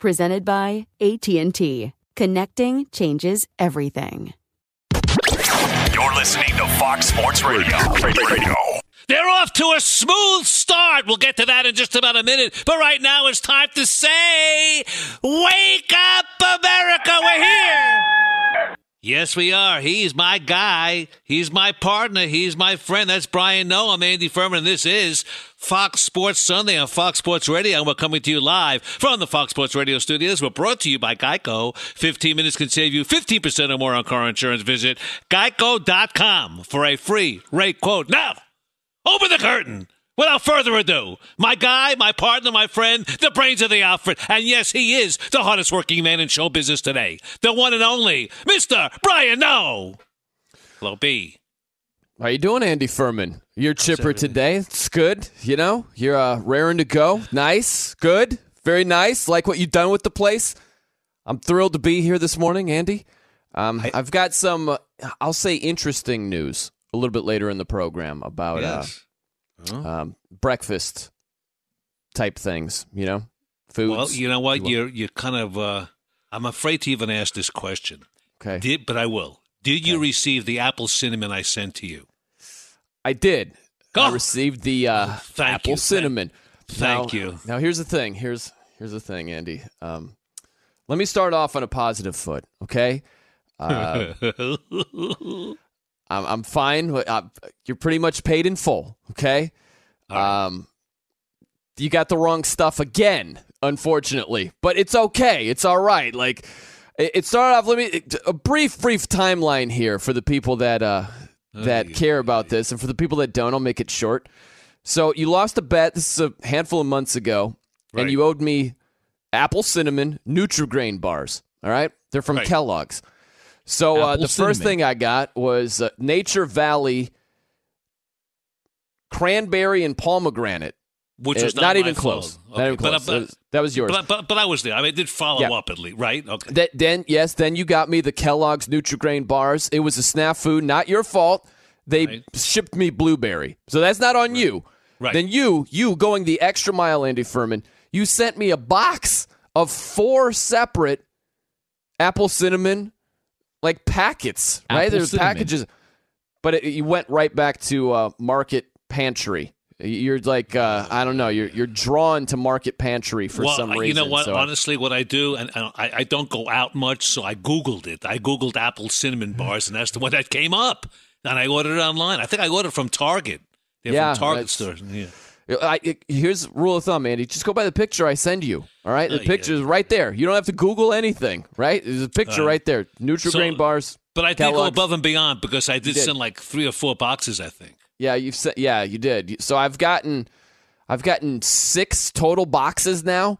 Presented by AT&T. Connecting changes everything. You're listening to Fox Sports Radio. Radio. They're off to a smooth start. We'll get to that in just about a minute. But right now it's time to say, Wake up, America! We're here! Yes, we are. He's my guy. He's my partner. He's my friend. That's Brian Noe. I'm Andy Furman, and this is Fox Sports Sunday on Fox Sports Radio. And we're coming to you live from the Fox Sports Radio studios. We're brought to you by Geico. 15 minutes can save you 15% or more on car insurance. Visit geico.com for a free rate quote. Now, open the curtain. Without further ado, my guy, my partner, my friend, the brains of the outfit, and yes, he is the hardest working man in show business today, the one and only Mr. Brian Noe. Hello, B. How you doing, Andy Furman? You're chipper today. It's good. You know, you're uh, raring to go. Nice, good, very nice. Like what you've done with the place. I'm thrilled to be here this morning, Andy. Um, I, have got some, uh, I'll say, interesting news a little bit later in the program about. Yes. Uh, um, breakfast type things, you know, foods. Well, you know what? You are you're kind of. Uh, I'm afraid to even ask this question. Okay. Did but I will. Did you receive the apple cinnamon I sent to you? I did. Go. I received the uh, apple you. cinnamon. Thank Now- you. Now here's the thing. Here's here's the thing, Andy. Um, let me start off on a positive foot, okay? Uh, I'm, I'm fine. Uh, You're pretty much paid in full, okay? Um, you got the wrong stuff again, unfortunately, but it's okay. It's all right. Like it, it started off. Let me a brief, brief timeline here for the people that uh that care about this, and for the people that don't, I'll make it short. So you lost a bet. This is a handful of months ago, Right. and you owed me apple cinnamon Nutrigrain bars. All right, they're from Right. Kellogg's. So uh, the first thing I got was uh, Nature Valley cranberry and pomegranate. Which Uh, was not, not, even close. fault. Not even Okay, but- but- that, was, yours. But, but but I was there. I mean, I did follow Yeah. up at least, right? Okay. That, then yes, then you got me the Kellogg's Nutrigrain bars. It was a snafu, not your fault. They Right. shipped me blueberry, so that's not on you. Right. Then you, you going the extra mile, Andy Furman. You sent me a box of four separate apple cinnamon like packets, right? There's cinnamon. packages, but it, you went right back to uh, Market Pantry. You're like uh, I don't know. You're you're drawn to Market Pantry for well, some reason. you know what? so Honestly, what I do, and, and I, I don't go out much, so I Googled it. I Googled apple cinnamon bars, and that's the one that came up. And I ordered it online. I think I ordered from Target. They're Yeah, from Target stores. Yeah. I, it- here's rule of thumb, Andy. Just go by the picture I send you. All right, the Oh, picture yeah. is right there. You don't have to Google anything. Right? There's a picture Uh, right there. Nutrigrain so- bars. But I Kellogg's. above and beyond because I did, did. send like three or four boxes. I think. Yeah, you've sent. Yeah, you did. So I've gotten, I've gotten six total boxes now,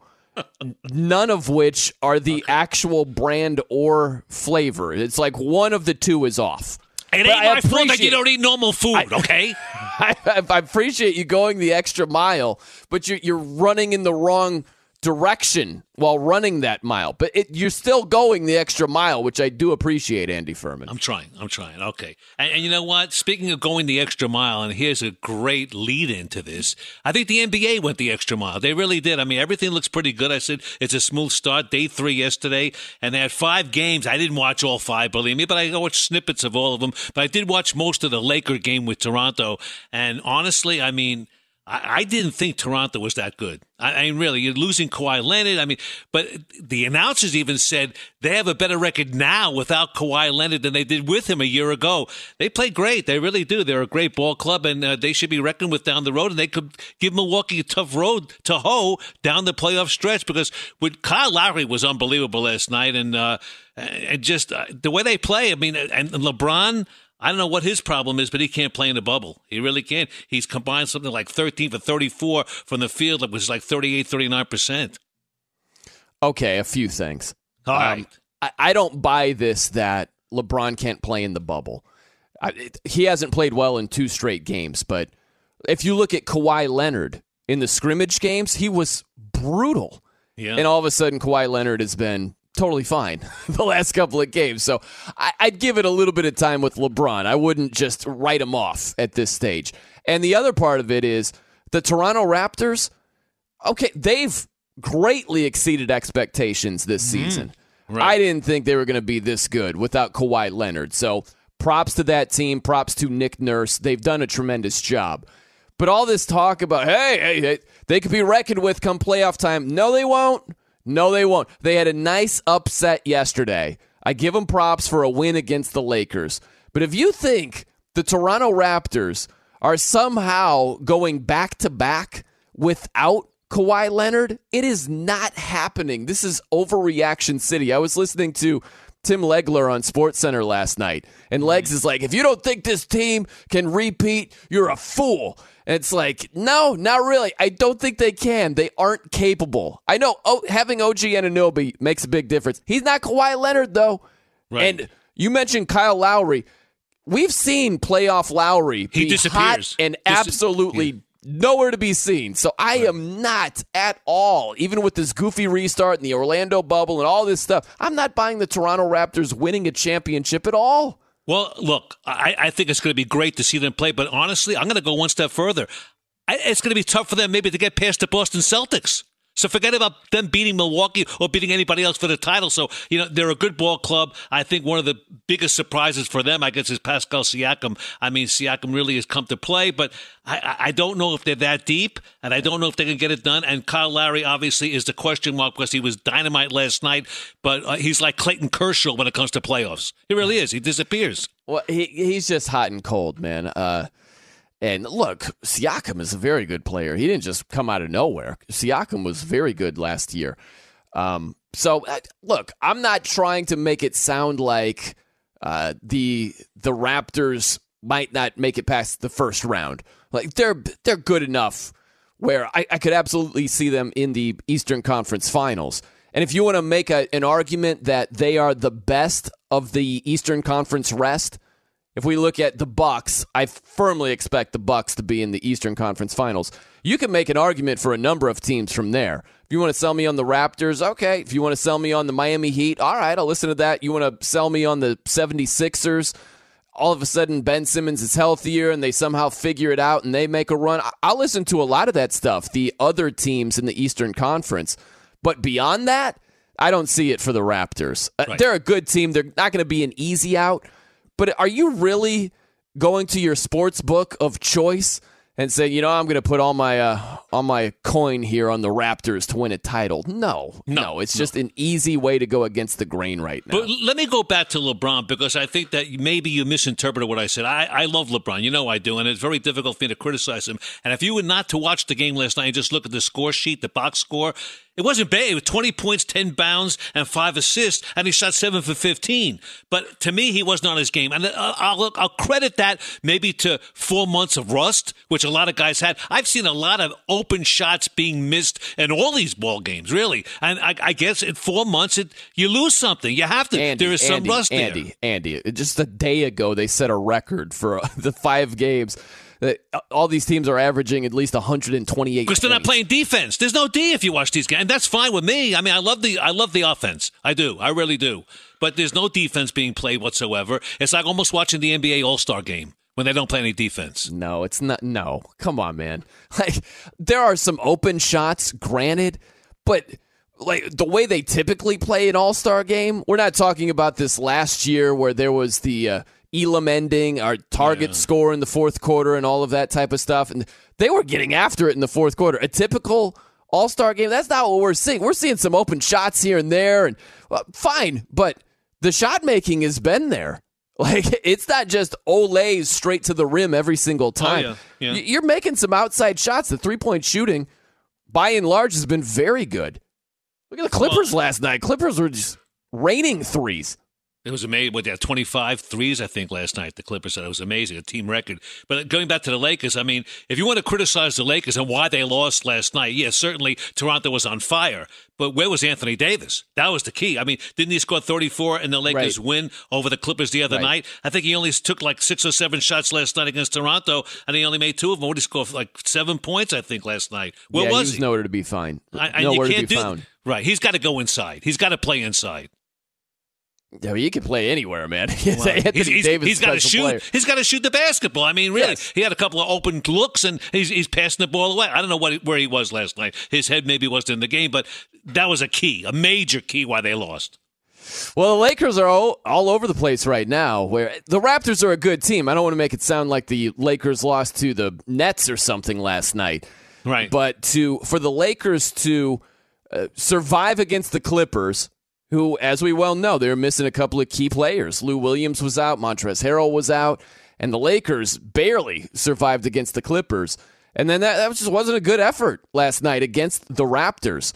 none of which are the okay. actual brand or flavor. It's like one of the two is off. It ain't my fault that you don't eat normal food, I, okay? I, I, appreciate you going the extra mile, but you're, you're running in the wrong – direction while running that mile. But it, you're still going the extra mile, which I do appreciate, Andy Furman. I'm trying. I'm trying. Okay. And, and, you know what? Speaking of going the extra mile, and here's a great lead into this. I think the NBA went the extra mile. They really did. I mean, everything looks pretty good. I said it's a smooth start. Day three yesterday, and they had five games. I didn't watch all five, believe me, but I watched snippets of all of them. But I did watch most of the Laker game with Toronto. And honestly, I mean – I, I didn't think Toronto was that good. I, I, mean, really, you're losing Kawhi Leonard. I mean, but the announcers even said they have a better record now without Kawhi Leonard than they did with him a year ago. They play great. They really do. They're a great ball club, and uh, they should be reckoned with down the road. And they could give Milwaukee a tough road to hoe down the playoff stretch because with Kyle Lowry was unbelievable last night, and uh, and just uh, the way they play. I mean, and LeBron. I don't know what his problem is, but he can't play in the bubble. He really can't. He's combined something like 13 for 34 from the field that was like 38, 39%. Okay, a few things. All um, right. I, I, don't buy this that LeBron can't play in the bubble. I, it, he hasn't played well in two straight games, but if you look at Kawhi Leonard in the scrimmage games, he was brutal. Yeah. And all of a sudden, Kawhi Leonard has been totally fine the last couple of games. So I, would give it a little bit of time with LeBron. I wouldn't just write him off at this stage. And the other part of it is the Toronto Raptors, okay, they've greatly exceeded expectations this mm-hmm. season. Right. I didn't think they were going to be this good without Kawhi Leonard. So props to that team, props to Nick Nurse. They've done a tremendous job. But all this talk about, hey, hey, hey they could be reckoned with come playoff time. No, they won't. No, they won't. They had a nice upset yesterday. I give them props for a win against the Lakers. But if you think the Toronto Raptors are somehow going back to back without Kawhi Leonard, it is not happening. This is overreaction city. I was listening to Tim Legler on SportsCenter last night, and Legs mm. is like, if you don't think this team can repeat, you're a fool. And it's like, no, not really. I don't think they can. They aren't capable. I know oh, having OG Anunoby makes a big difference. He's not Kawhi Leonard, though. Right. And you mentioned Kyle Lowry. We've seen playoff Lowry he be disappears. hot and Dis- absolutely yeah. Nowhere to be seen. So I am not at all, even with this goofy restart and the Orlando bubble and all this stuff, I'm not buying the Toronto Raptors winning a championship at all. Well, look, I, I think it's going to be great to see them play, but honestly, I'm going to go one step further. I, it's going to be tough for them maybe to get past the Boston Celtics. So forget about them beating Milwaukee or beating anybody else for the title. So, you know, they're a good ball club. I think one of the biggest surprises for them, I guess, is Pascal Siakam. I mean, Siakam really has come to play, but I, I don't know if they're that deep, and I don't know if they can get it done. And Kyle Lowry, obviously, is the question mark because he was dynamite last night, but uh, he's like Clayton Kershaw when it comes to playoffs. He really is. He disappears. Well, he, he's just hot and cold, man. Uh, and look, Siakam is a very good player. He didn't just come out of nowhere. Siakam was very good last year. Um, so uh, look, I'm not trying to make it sound like uh, the the Raptors might not make it past the first round. Like they're they're good enough where I, I could absolutely see them in the Eastern Conference Finals. And if you want to make a, an argument that they are the best of the Eastern Conference rest, if we look at the Bucks, I firmly expect the Bucks to be in the Eastern Conference Finals. You can make an argument for a number of teams from there. If you want to sell me on the Raptors, okay. If you want to sell me on the Miami Heat, all right, I'll listen to that. You want to sell me on the 76ers? All of a sudden, Ben Simmons is healthier and they somehow figure it out and they make a run. I'll listen to a lot of that stuff, the other teams in the Eastern Conference. But beyond that, I don't see it for the Raptors. Uh, right. They're a good team. They're not going to be an easy out. But are you really going to your sports book of choice and say, you know, I'm going to put all my uh, all my coin here on the Raptors to win a title? No, no, no it's no. just an easy way to go against the grain right now. But let me go back to LeBron because I think that maybe you misinterpreted what I said. I, I love LeBron, you know I do, and it's very difficult for me to criticize him. And if you were not to watch the game last night and just look at the score sheet, the box score, It wasn't bad. It was 20 points, 10 bounds, and five assists, and he shot seven for 15. But to me, he wasn't on his game. And uh, I'll, I'll credit that maybe to four months of rust, which a lot of guys had. I've seen a lot of open shots being missed in all these ball games, really. And I, I guess in four months, it, you lose something. You have to. Andy, there is some Andy, rust Andy, there. Andy, just a day ago, they set a record for the five games all these teams are averaging at least 128 because they're not playing defense. There's no D if you watch these games, and that's fine with me. I mean, I love the I love the offense. I do. I really do. But there's no defense being played whatsoever. It's like almost watching the NBA All Star game when they don't play any defense. No, it's not. No, come on, man. Like there are some open shots, granted, but like the way they typically play an All Star game, we're not talking about this last year where there was the uh, Elam ending, our target Yeah. score in the fourth quarter, and all of that type of stuff, and they were getting after it in the fourth quarter. A typical All Star game. That's not what we're seeing. We're seeing some open shots here and there, and well, fine, but the shot making has been there. Like it's not just Olays straight to the rim every single oh, time. yeah, yeah. You're making some outside shots. The three point shooting, by and large, has been very good. Look at the Clippers last night. Clippers were just raining threes. It was amazing. What, they had 25 threes, I think, last night. The Clippers said it was amazing, a team record. But uh, going back to the Lakers, I mean, if you want to criticize the Lakers and why they lost last night, yes, certainly Toronto was on fire. But where was Anthony Davis? That was the key. I mean, didn't he score 34 and the Lakers Right. win over the Clippers the other Right. night? I think he only took like six or seven shots last night against Toronto, and he only made two of them. What did he score? Like seven points, I think, last night. Where yeah, was he was he? nowhere to be found. I- and nowhere to be found. Right. He's got to go inside. He's got to play inside. Yeah, he can play anywhere, man. He's Anthony he's, he's- Davis. he's got to shoot. player. He's got to shoot the basketball. I mean, really, Yes. he had a couple of open looks, and he's he's passing the ball away. I don't know what where he was last night. His head maybe wasn't in the game, but that was a key, a major key why they lost. Well, the Lakers are all, all over the place right now. Where the Raptors are a good team. I don't want to make it sound like the Lakers lost to the Nets or something last night. Right. But to for the Lakers to uh, survive against the Clippers, who, as we well know, they're missing a couple of key players. Lou Williams was out, Montrezl Harrell was out, and the Lakers barely survived against the Clippers. And then that, that just wasn't a good effort last night against the Raptors.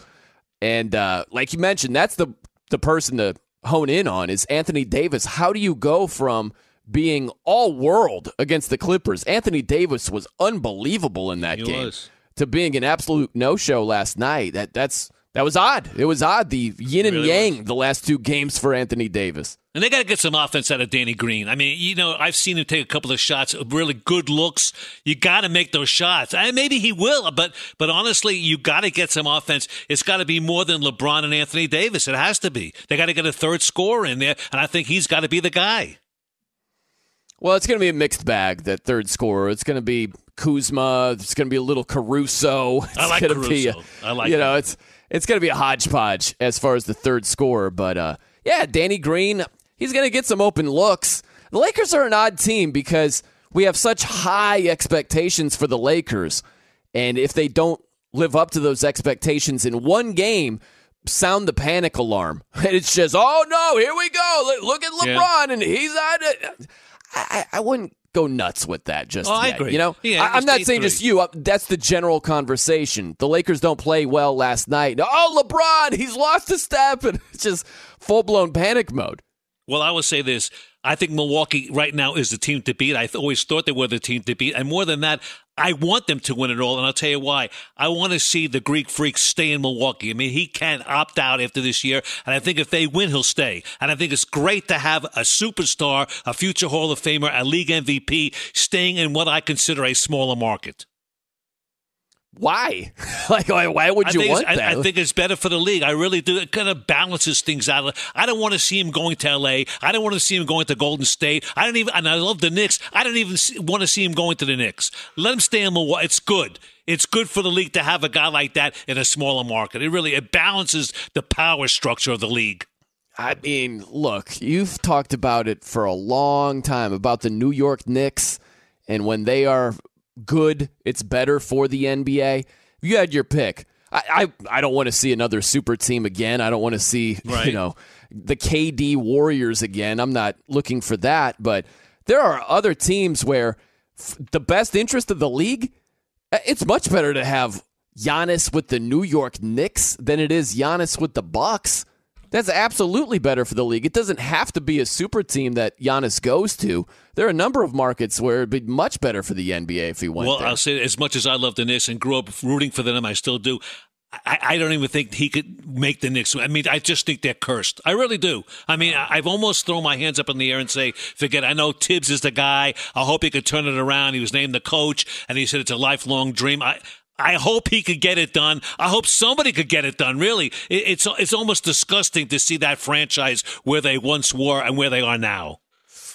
And uh, like you mentioned, that's the the person to hone in on is Anthony Davis. How do you go from being all world against the Clippers? Anthony Davis was unbelievable in that He game was. to being an absolute no show last night. That that's that was odd. It was odd. The yin and really yang was. the last two games for Anthony Davis. And they got to get some offense out of Danny Green. I mean, you know, I've seen him take a couple of shots, really good looks. You got to make those shots. And maybe he will, but but honestly, you got to get some offense. It's got to be more than LeBron and Anthony Davis. It has to be. They got to get a third scorer in there, and I think he's got to be the guy. Well, it's going to be a mixed bag. That third scorer. It's going to be Kuzma. It's going to be a little Caruso. It's I like to be, Caruso. I like you know, it's it's going to be a hodgepodge as far as the third scorer. But uh, yeah, Danny Green. He's going to get some open looks. The Lakers are an odd team because we have such high expectations for the Lakers, and if they don't live up to those expectations in one game. Sound the panic alarm. And it's just, oh no, here we go. Look- at Yeah. LeBron, and he's on it. I I wouldn't go nuts with that just Oh, I yet. agree. You know, Yeah, I, am not saying 8-3. just you. That's the general conversation. The Lakers don't play well last night. Oh, LeBron, he's lost a step, and it's just full blown panic mode. Well, I would say this. I think Milwaukee right now is the team to beat. I always thought they were the team to beat. And more than that, I want them to win it all. And I'll tell you why. I want to see the Greek freak stay in Milwaukee. I mean, he can't opt out after this year. And I think if they win, he'll stay. And I think it's great to have a superstar, a future Hall of Famer, a league MVP staying in what I consider a smaller market. Why? like, why, why would you want that? I, I think it's better for the league. I really do. It kind of balances things out. I don't want to see him going to L.A. I don't want to see him going to Golden State. I don't even. And I love the Knicks. I don't even see, want to see him going to the Knicks. Let him stay in Milwaukee. It's good. It's good for the league to have a guy like that in a smaller market. It really it balances the power structure of the league. I mean, look, you've talked about it for a long time about the New York Knicks, and when they are good, it's better for the NBA. You had your pick. I, I, I don't want to see another super team again. I don't want to see Right. you know the KD Warriors again. I'm not looking for that. But there are other teams where f- the best interest of the league, uh, it's much better to have Giannis with the New York Knicks than it is Giannis with the Bucks. That's absolutely better for the league. It doesn't have to be a super team that Giannis goes to. There are a number of markets where it'd be much better for the NBA if he went well, there. I'll say as much as I love the Knicks and grew up rooting for them, I still do. I, I, don't even think he could make the Knicks. I mean, I just think they're cursed. I really do. I mean, I've almost thrown my hands up in the air and say, forget. I know Thibs is the guy. I hope he could turn it around. He was named the coach, and he said it's a lifelong dream. I, I hope he could get it done. I hope somebody could get it done. Really, it's it's almost disgusting to see that franchise where they once were and where they are now.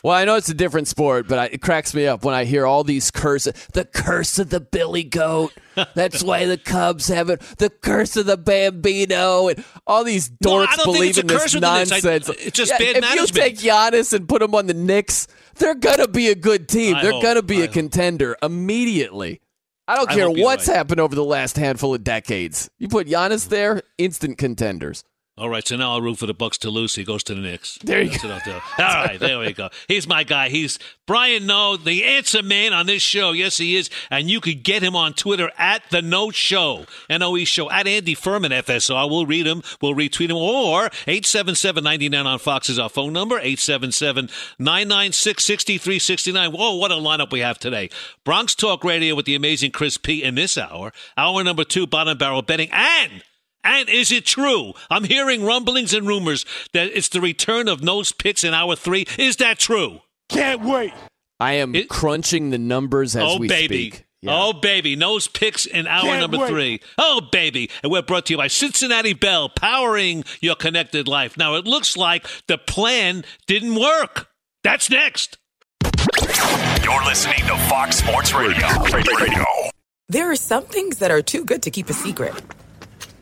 Well, I know it's a different sport, but I, it cracks me up when I hear all these curses. The curse of the Billy Goat. That's why the Cubs have it. The curse of the Bambino, and all these dorks no, believe in this nonsense. I, it's just yeah, bad if management. you take Giannis and put him on the Knicks, they're gonna be a good team. I they're hope, gonna be I a hope. contender immediately. I don't care you're what's right. happened over the last handful of decades. You put Giannis there, instant contenders. All right, so now I'll root for the Bucks to lose. He goes to the Knicks. There you That's what All right, there we go. He's my guy. He's Brian Noe, the answer man on this show. Yes, he is. And you could get him on Twitter at the Noe Show, N-O-E Show, at Andy Furman FSR. We'll read him. We'll retweet him. Or 877-99 on Fox is our phone number, 877-996-6369. Whoa, what a lineup we have today. Bronx Talk Radio with the amazing Chris P. in this hour. Hour number two, bottom barrel betting. And and is it true? I'm hearing rumblings and rumors that it's the return of nose picks in hour three. Is that true? Can't wait. I am It- crunching the numbers as oh, we baby. speak. Yeah. Oh, baby. Nose picks in hour Can't number wait. three. Oh, baby. And we're brought to you by Cincinnati Bell, powering your connected life. Now, it looks like the plan didn't work. That's next. You're listening to Fox Sports Radio. Radio. There are some things that are too good to keep a secret.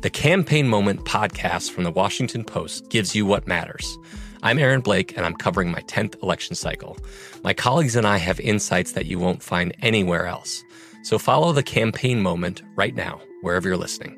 The Campaign Moment podcast from the Washington Post gives you what matters. I'm Aaron Blake, and I'm covering my 10th election cycle. My colleagues and I have insights that you won't find anywhere else. So follow the Campaign Moment right now, wherever you're listening.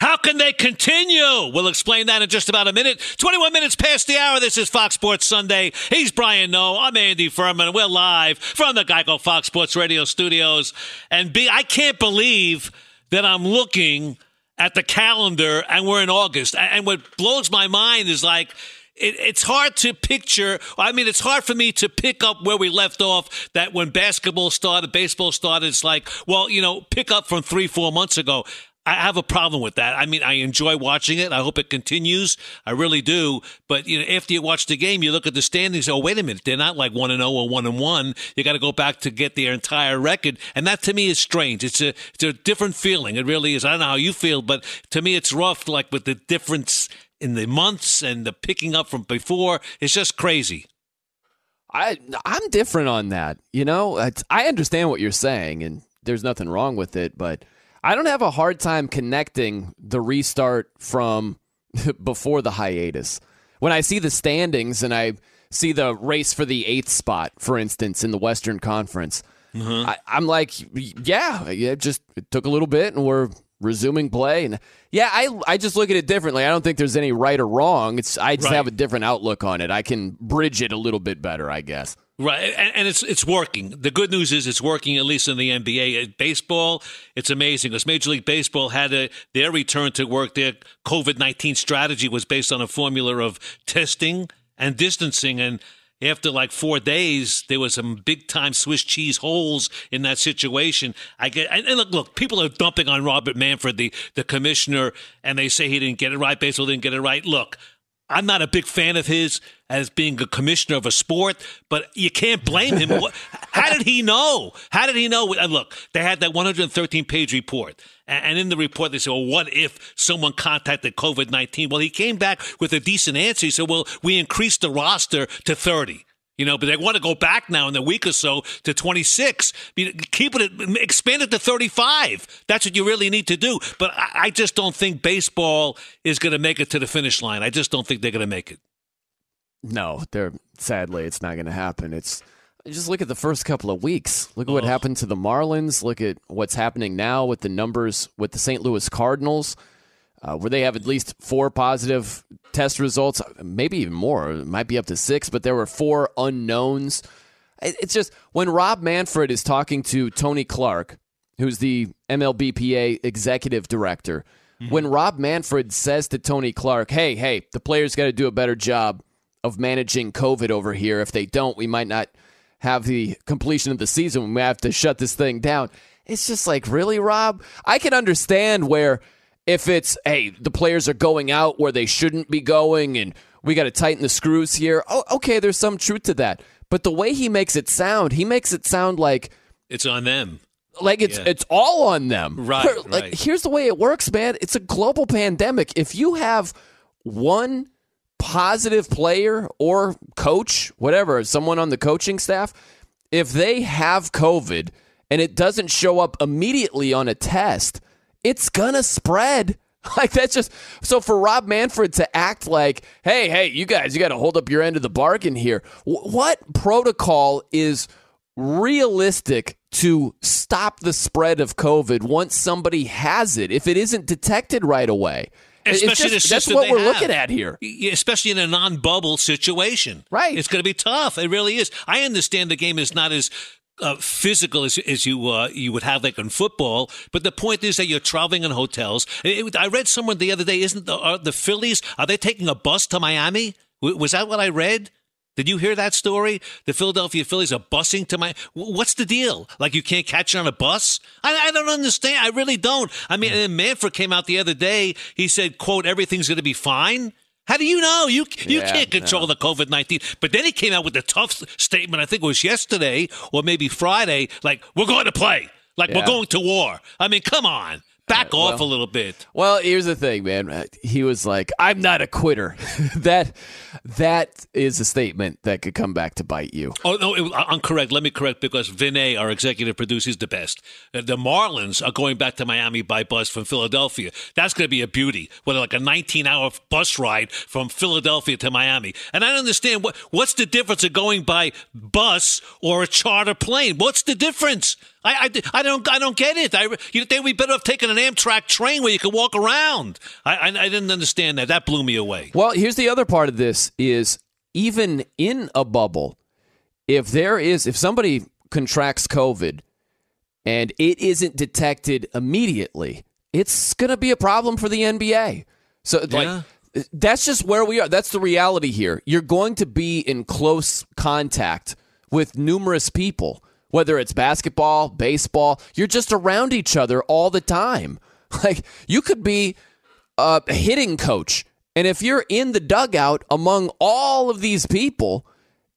How can they continue? We'll explain that in just about a minute. 21 minutes past the hour. This is Fox Sports Sunday. He's Brian Noe. I'm Andy Furman. We're live from the Geico Fox Sports Radio studios. And B, I can't believe that I'm looking at the calendar and we're in August. And what blows my mind is like, it, it's hard to picture. I mean, it's hard for me to pick up where we left off. That when basketball started, baseball started, it's like, well, you know, pick up from three, four months ago. I have a problem with that. I mean, I enjoy watching it. I hope it continues. I really do. But you know, after you watch the game, you look at the standings. Oh, wait a minute, they're not like one and zero or one and one. You got to go back to get their entire record, and that to me is strange. It's a it's a different feeling. It really is. I don't know how you feel, but to me, it's rough. Like with the difference in the months and the picking up from before, it's just crazy. I I'm different on that. You know, I understand what you're saying, and there's nothing wrong with it, but I don't have a hard time connecting the restart from before the hiatus. When I see the standings and I see the race for the eighth spot, for instance, in the Western Conference, mm-hmm. I, I'm like, yeah, yeah, just it took a little bit and we're resuming play. And yeah, I I just look at it differently. I don't think there's any right or wrong. It's I just Right. have a different outlook on it. I can bridge it a little bit better, I guess. Right, and, and it's it's working. The good news is it's working at least in the NBA. Uh, Baseball, it's amazing because Major League Baseball had a, their return to work. Their COVID nineteen strategy was based on a formula of testing and distancing, and after like four days, there was some big time Swiss cheese holes in that situation. I get and, and look, look, people are dumping on Robert Manfred, the the commissioner, and they say he didn't get it right. Baseball didn't get it right. Look. I'm not a big fan of his as being a commissioner of a sport, but you can't blame him. How did he know? How did he know? And look, they had that 113 page report. And in the report, they said, well, what if someone contacted COVID 19? Well, he came back with a decent answer. He said, well, we increased the roster to 30. You know, but they want to go back now in a week or so to 26. I mean, Keep it, expand it to 35. That's what you really need to do. But I, I just don't think baseball is going to make it to the finish line. I just don't think they're going to make it. No, they're sadly it's not going to happen. It's just look at the first couple of weeks. Look at what happened to the Marlins. Look at what's happening now with the numbers with the St. Louis Cardinals, uh, where they have at least four positive test results, maybe even more. It might be up to six, but there were four unknowns. It's just when Rob Manfred is talking to Tony Clark, who's the MLBPA executive director, when Rob Manfred says to Tony Clark, "Hey, hey, the players got to do a better job of managing COVID over here. If they don't, we might not have the completion of the season. We might have to shut this thing down." It's just like, really, Rob? I can understand where if it's, hey, the players are going out where they shouldn't be going and we got to tighten the screws here. Oh, okay, there's some truth to that. But the way he makes it sound, he makes it sound like It's on them. like it's Yeah. it's all on them. Right, Like right. here's the way it works, man. It's a global pandemic. If you have one positive player or coach, whatever, someone on the coaching staff, if they have COVID and it doesn't show up immediately on a test, it's gonna spread. Like that's just so for Rob Manfred to act like, hey, hey, you guys, you got to hold up your end of the bargain here. Wh- what protocol is realistic to stop the spread of COVID once somebody has it if it isn't detected right away? Especially just- that's what we're have. looking at here. Especially in a non-bubble situation. Right. It's going to be tough. It really is. I understand the game is not as uh, physical as, as you uh, you would have like in football, but the point is that you're traveling in hotels. It- I read somewhere the other day. Isn't the are the Phillies are they taking a bus to Miami? W- was that what I read? Did you hear that story? The Philadelphia Phillies are busing to my. What's the deal? Like you can't catch it on a bus? I, I don't understand. I really don't. I mean, and uh, Manfred came out the other day. He said, "quote Everything's going to be fine." How do you know? You you Yeah, can't control the COVID nineteen. But then he came out with a tough statement. I think it was yesterday or maybe Friday. Like we're going to play. Like Yeah. we're going to war. I mean, come on, back off a little bit. Well, here's the thing, man. Uh, He was like, "I'm not a quitter." that that is a statement that could come back to bite you. Oh no, it, I'm correct. Let me correct because Vinay, our executive producer, is the best. Uh, The Marlins are going back to Miami by bus from Philadelphia. That's going to be a beauty. What like a 19 hour bus ride from Philadelphia to Miami. And I don't understand what what's the difference of going by bus or a charter plane. What's the difference? I, I, I don't I don't get it. I you think we better have taken an Amtrak train where you could walk around. I, I I didn't understand that. That blew me away. Well, here's the other part of this is even in a bubble, if there is if somebody contracts COVID and it isn't detected immediately, it's going to be a problem for the NBA. So Yeah. like that's just where we are. That's the reality here. You're going to be in close contact with numerous people, whether it's basketball, baseball, you're just around each other all the time. Like you could be a hitting coach. And if you're in the dugout among all of these people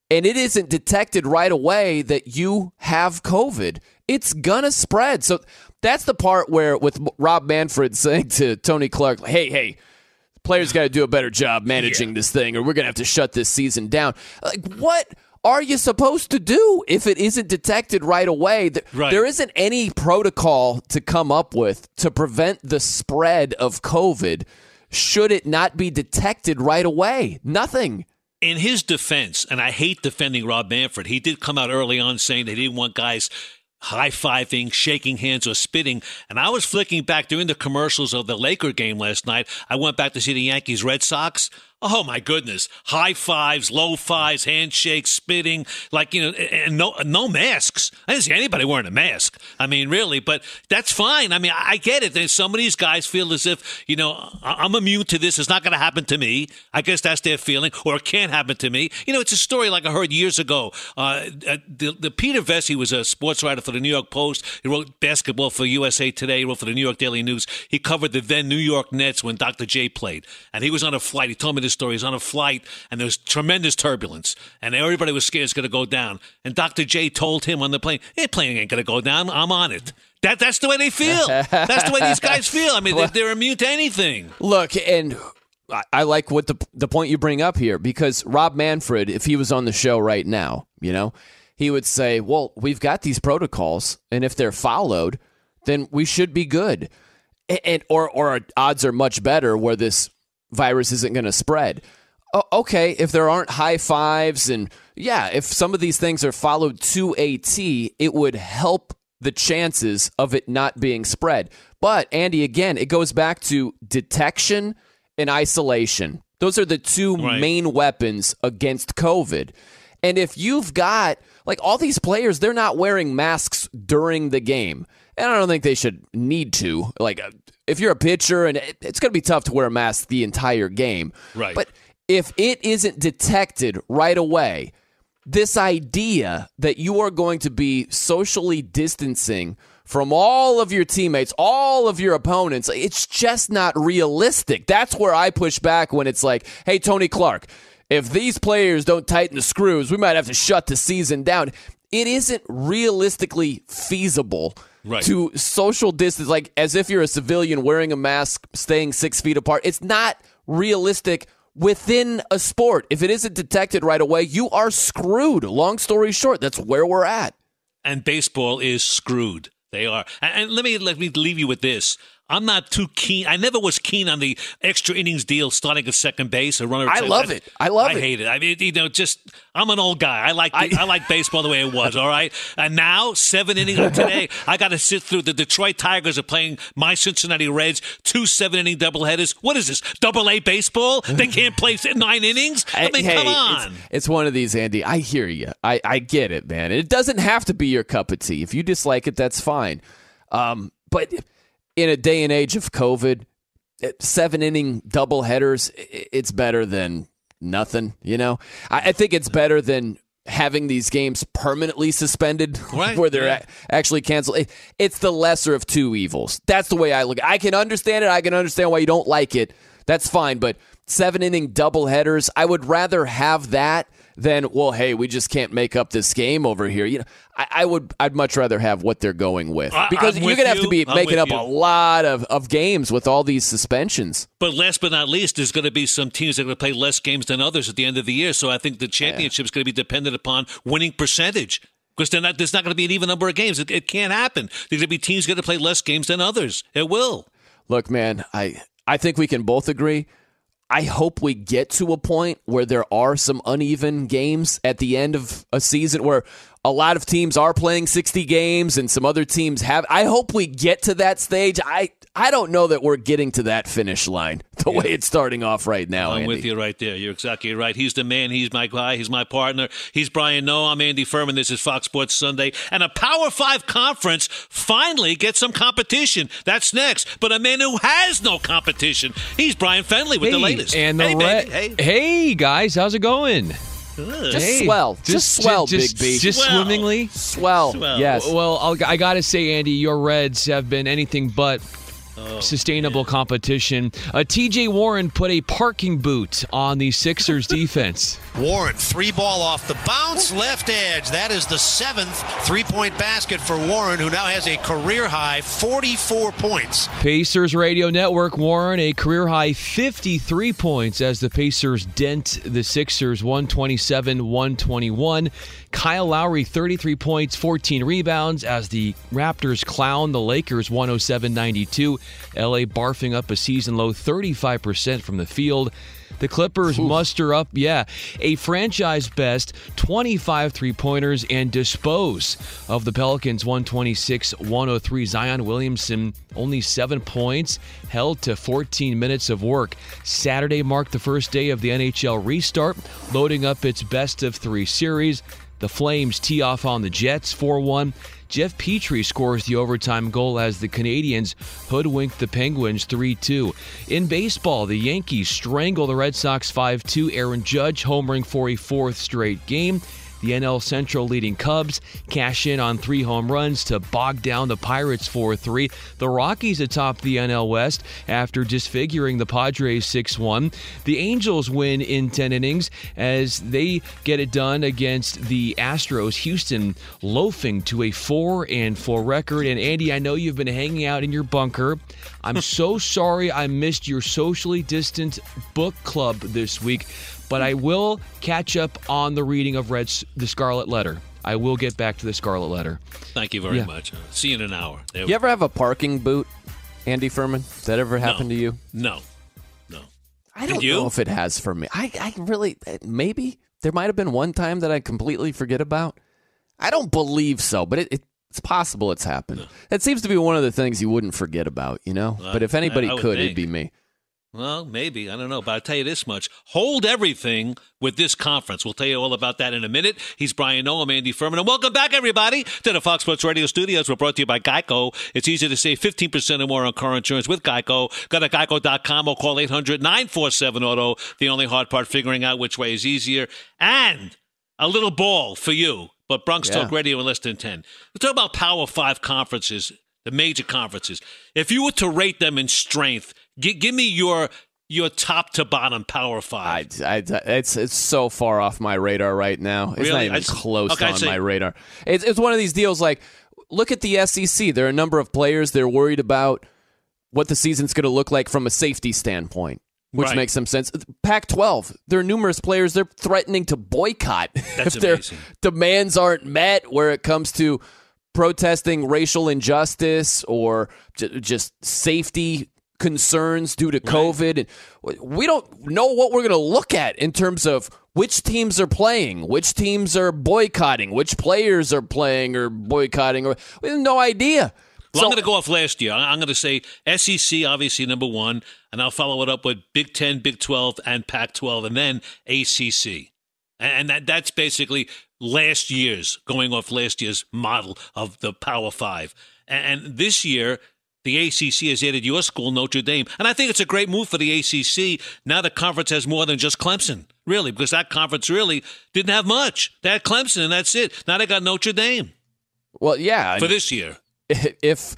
and it isn't detected right away that you have COVID, it's going to spread. So that's the part where, with Rob Manfred saying to Tony Clark, hey, hey, players got to do a better job managing this thing or we're going to have to shut this season down. Like, what are you supposed to do if it isn't detected right away? Right. There isn't any protocol to come up with to prevent the spread of COVID should it not be detected right away? Nothing. In his defense, and I hate defending Rob Manfred, he did come out early on saying they didn't want guys high fiving, shaking hands, or spitting. And I was flicking back during the commercials of the Laker game last night. I went back to see the Yankees Red Sox. Oh my goodness! High fives, low fives, handshakes, spitting, like you know, and no no masks. I didn't see anybody wearing a mask. I mean, really, but that's fine. I mean, I get it. Some of these guys feel as if you know I'm immune to this. It's not going to happen to me. I guess that's their feeling, or it can't happen to me. You know, it's a story like I heard years ago. Uh, uh the, the Peter Vecsey was a sports writer for the New York Post. He wrote basketball for USA Today. He wrote for the New York Daily News. He covered the then New York Nets when Dr. J played, and he was on a flight. He told me this story. He's on a flight, and there was tremendous turbulence, and everybody was scared it's going to go down. And Dr. J told him on the plane, "Hey, plane ain't going to go down. I'm on it." That that's the way they feel. that's the way these guys feel. I mean, they're, they're immune to anything. Look, and I like what the the point you bring up here because Rob Manfred, if he was on the show right now, you know, he would say, "Well, we've got these protocols, and if they're followed, then we should be good." And, or or odds are much better where this virus isn't going to spread. okay, if there aren't high fives and yeah, if some of these things are followed to a T, it would help the chances of it not being spread. But Andy, again, it goes back to detection and isolation. Those are the two right. main weapons against COVID. And if you've got like all these players, they're not wearing masks during the game. And I don't think they should need to. Like if you're a pitcher and it's going to be tough to wear a mask the entire game. Right. But if it isn't detected right away, this idea that you are going to be socially distancing from all of your teammates, all of your opponents, it's just not realistic. That's where I push back when it's like, hey, Tony Clark, if these players don't tighten the screws, we might have to shut the season down. It isn't realistically feasible right. to social distance, like as if you're a civilian wearing a mask, staying six feet apart. It's not realistic within a sport. If it isn't detected right away, you are screwed. Long story short, that's where we're at. And baseball is screwed. They are. And let me let me leave you with this. I'm not too keen. I never was keen on the extra innings deal starting at second base. A runner. I love it. I love I it. I hate it. I mean, you know, just I'm an old guy. I like the, I, I, like baseball the way it was. All right. And now seven innings today. I got to sit through. The Detroit Tigers are playing my Cincinnati Reds. Two seven inning doubleheaders. What is this? Double A baseball? They can't play nine innings. I mean, hey, come on. It's, it's, one of these, Andy. I hear you. I I get it, man. It doesn't have to be your cup of tea. If you dislike it, that's fine. Um, but in a day and age of COVID, eh, seven inning double headers, it's better than nothing. You know, I, I think it's better than having these games permanently suspended right, where they're yeah. actually canceled. It, it's the lesser of two evils. That's the way I look. I can understand it. I can understand why you don't like it. That's fine. But seven inning double headers, I would rather have that than well, hey, we just can't make up this game over here. You know, I, I would, I'd much rather have what they're going with because I'm you're with gonna have to be I'm making up you. a lot of, of games with all these suspensions. But last but not least, there's going to be some teams that are going to play less games than others at the end of the year. So I think the championship is going to be dependent upon winning percentage. Because not, there's not going to be an even number of games. It, it can't happen. There's going to be teams going to play less games than others. It will. Look, man, I I think we can both agree. I hope we get to a point where there are some uneven games at the end of a season where a lot of teams are playing 60 games and some other teams have. I hope we get to that stage. I I don't know that we're getting to that finish line the way it's starting off right now. I'm Andy. with you right there. You're exactly right. He's the man. He's my guy. He's my partner. He's Brian Noe. I'm Andy Furman. This is Fox Sports Sunday. And a Power Five conference finally gets some competition. That's next. But a man who has no competition. He's Brian Fenley with hey, the latest. And the hey, baby. hey. hey, guys, how's it going? Good. Just Hey, swell, just, swell, just, Big B. Just Swell. swimmingly. swell. Swell. Yes. Well, I'll, I got to say, Andy, your Reds have been anything but Oh, sustainable competition. Uh, TJ Warren put a parking boot on the Sixers defense. Warren, three ball off the bounce, left edge. That is the seventh three point basket for Warren, who now has a career high 44 points. Pacers Radio Network Warren a career high 53 points as the Pacers dent the Sixers 127 121. Kyle Lowry 33 points, 14 rebounds as the Raptors clown the Lakers 107 92. LA barfing up a season low 35% from the field. The Clippers muster up, yeah, a franchise best 25 three pointers and dispose of the Pelicans 126 103. Zion Williamson only seven points, held to 14 minutes of work. Saturday marked the first day of the NHL restart, loading up its best of three series. The Flames tee off on the Jets 4 1. Jeff Petry scores the overtime goal as the Canadiens hoodwink the Penguins 3 2. In baseball, the Yankees strangle the Red Sox 5 2. Aaron Judge homering for a fourth straight game. The NL Central leading Cubs cash in on three home runs to bog down the Pirates 4 3. The Rockies atop the NL West after disfiguring the Padres 6 1. The Angels win in 10 innings as they get it done against the Astros. Houston loafing to a 4 and 4 record. And Andy, I know you've been hanging out in your bunker. I'm so sorry I missed your socially distant book club this week but I will catch up on the reading of Red's The Scarlet Letter. I will get back to the Scarlet Letter. Thank you very Yeah. much. Uh, See you in an hour. There You ever have a parking boot, Andy Furman? Does that ever happen to you? No. No. I don't you? know if it has for me. I, I really, maybe. There might have been one time that I completely forget about. I don't believe so, but it, it, it's possible it's happened. It seems to be one of the things you wouldn't forget about, you know? Well, but if anybody I- I could, think. it'd be me. Well, maybe. I don't know. But I'll tell you this much. Hold everything with this conference. We'll tell you all about that in a minute. He's Brian Noe, I'm Andy Furman. And welcome back, everybody, to the Fox Sports Radio studios. We're brought to you by Geico. It's easy to save 15% or more on car insurance with Geico. Go to geico.com or call 800-947-AUTO. The only hard part, figuring out which way is easier. And a little ball for you. But Bronx Yeah. Talk Radio in less than 10. We talk about Power 5 conferences, the major conferences. If you were to rate them in strength, gi- give me your your top to bottom Power 5. I, I, it's it's so far off my radar right now. It's not Really? even I s- close okay, on my radar. It's, it's one of these deals like, look at the SEC. There are a number of players they're worried about what the season's going to look like from a safety standpoint, which Right. makes some sense. Pac 12, there are numerous players they're threatening to boycott That's if their amazing. demands aren't met where it comes to protesting racial injustice or j- just safety concerns due to COVID. And we don't know what we're going to look at in terms of which teams are playing, which teams are boycotting, which players are playing or boycotting. Or we have no idea. Well, I'm going to go off last year. I'm going to say SEC, obviously, number one, and I'll follow it up with Big 10, Big 12, and Pac 12, and then ACC. And that, that's basically last year's, going off last year's model of the Power Five. And this year, the ACC has added your school, Notre Dame. And I think it's a great move for the ACC. Now the conference has more than just Clemson, really, because that conference really didn't have much. They had Clemson, and that's it. Now they got Notre Dame Well, yeah. for this year. if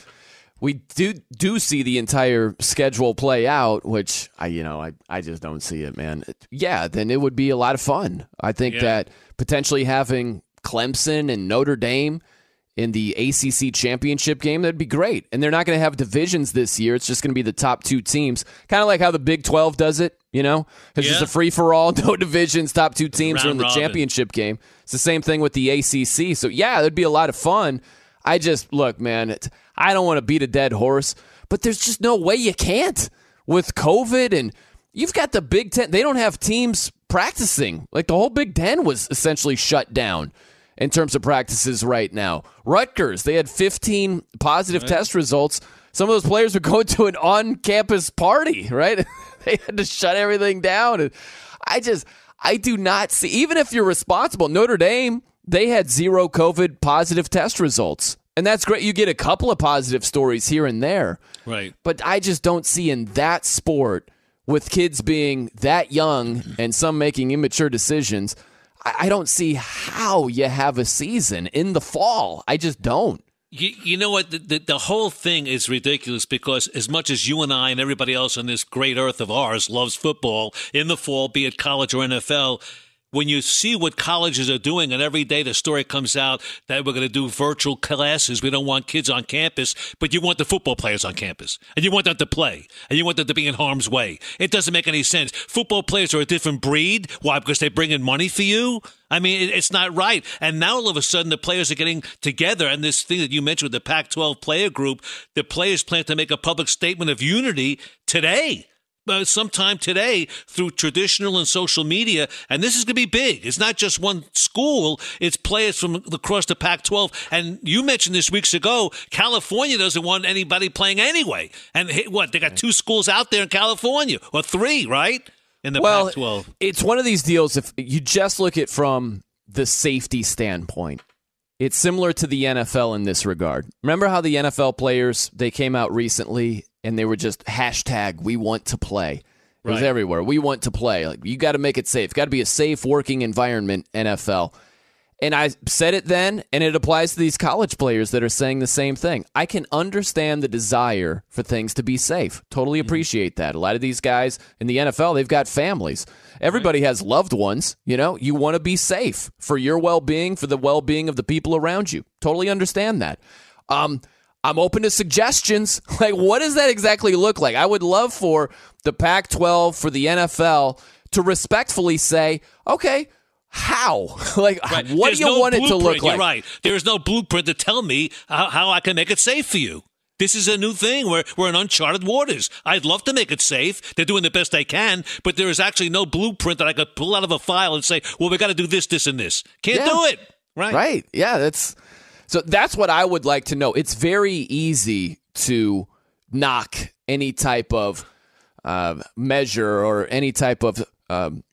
we do do see the entire schedule play out, which I you know I, I just don't see it, man. Yeah, then it would be a lot of fun. I think Yeah. that potentially having Clemson and Notre Dame in the ACC championship game that'd be great. And they're not going to have divisions this year. It's just going to be the top two teams, kind of like how the Big Twelve does it. You know, Because it's just a free for all, no divisions. Top two teams are in the robin. championship game. It's the same thing with the ACC. So yeah, that'd be a lot of fun. I just look, man. It, I don't want to beat a dead horse, but there's just no way you can't with COVID and you've got the Big Ten. They don't have teams practicing. Like the whole Big Ten was essentially shut down in terms of practices right now. Rutgers, they had 15 positive test results. Some of those players were going to an on-campus party, right? they had to shut everything down, and I just I do not see. Even if you're responsible, Notre Dame they had zero COVID positive test results. And that's great. You get a couple of positive stories here and there. Right. But I just don't see in that sport, with kids being that young and some making immature decisions, I, don't see how you have a season in the fall. I just don't. You, you know what? The, the, the whole thing is ridiculous because as much as you and I and everybody else on this great earth of ours loves football in the fall, be it college or NFL, when you see what colleges are doing, and every day the story comes out that we're going to do virtual classes, we don't want kids on campus, but you want the football players on campus, and you want them to play, and you want them to be in harm's way. It doesn't make any sense. Football players are a different breed. Why? Because they bring in money for you. I mean, it's not right. And now all of a sudden, the players are getting together, and this thing that you mentioned with the Pac-12 player group, the players plan to make a public statement of unity today uh, sometime today through traditional and social media. And this is going to be big. It's not just one school, it's players from across the Pac 12. And you mentioned this weeks ago, California doesn't want anybody playing anyway. And what? They got two schools out there in California, or three, right? In the well, Pac 12. It's one of these deals, if you just look at from the safety standpoint. It's similar to the NFL in this regard. Remember how the NFL players they came out recently and they were just hashtag we want to play. It was everywhere. We want to play. Like you got to make it safe. Got to be a safe working environment. NFL. And I said it then, and it applies to these college players that are saying the same thing. I can understand the desire for things to be safe. Totally appreciate that. A lot of these guys in the NFL, they've got families. Everybody has loved ones. You know, you want to be safe for your well being, for the well being of the people around you. Totally understand that. Um, I'm open to suggestions. Like, what does that exactly look like? I would love for the Pac 12, for the NFL to respectfully say, okay, how? like, Right. what There's do you no want it to look like? You're right. There is no blueprint to tell me how, how I can make it safe for you. This is a new thing. We're, we're in uncharted waters. I'd love to make it safe. They're doing the best they can, but there is actually no blueprint that I could pull out of a file and say, well, we got to do this, this, and this. Can't Yeah. do it. Right. Right. Yeah, that's so that's what I would like to know. It's very easy to knock any type of uh, measure or any type of um,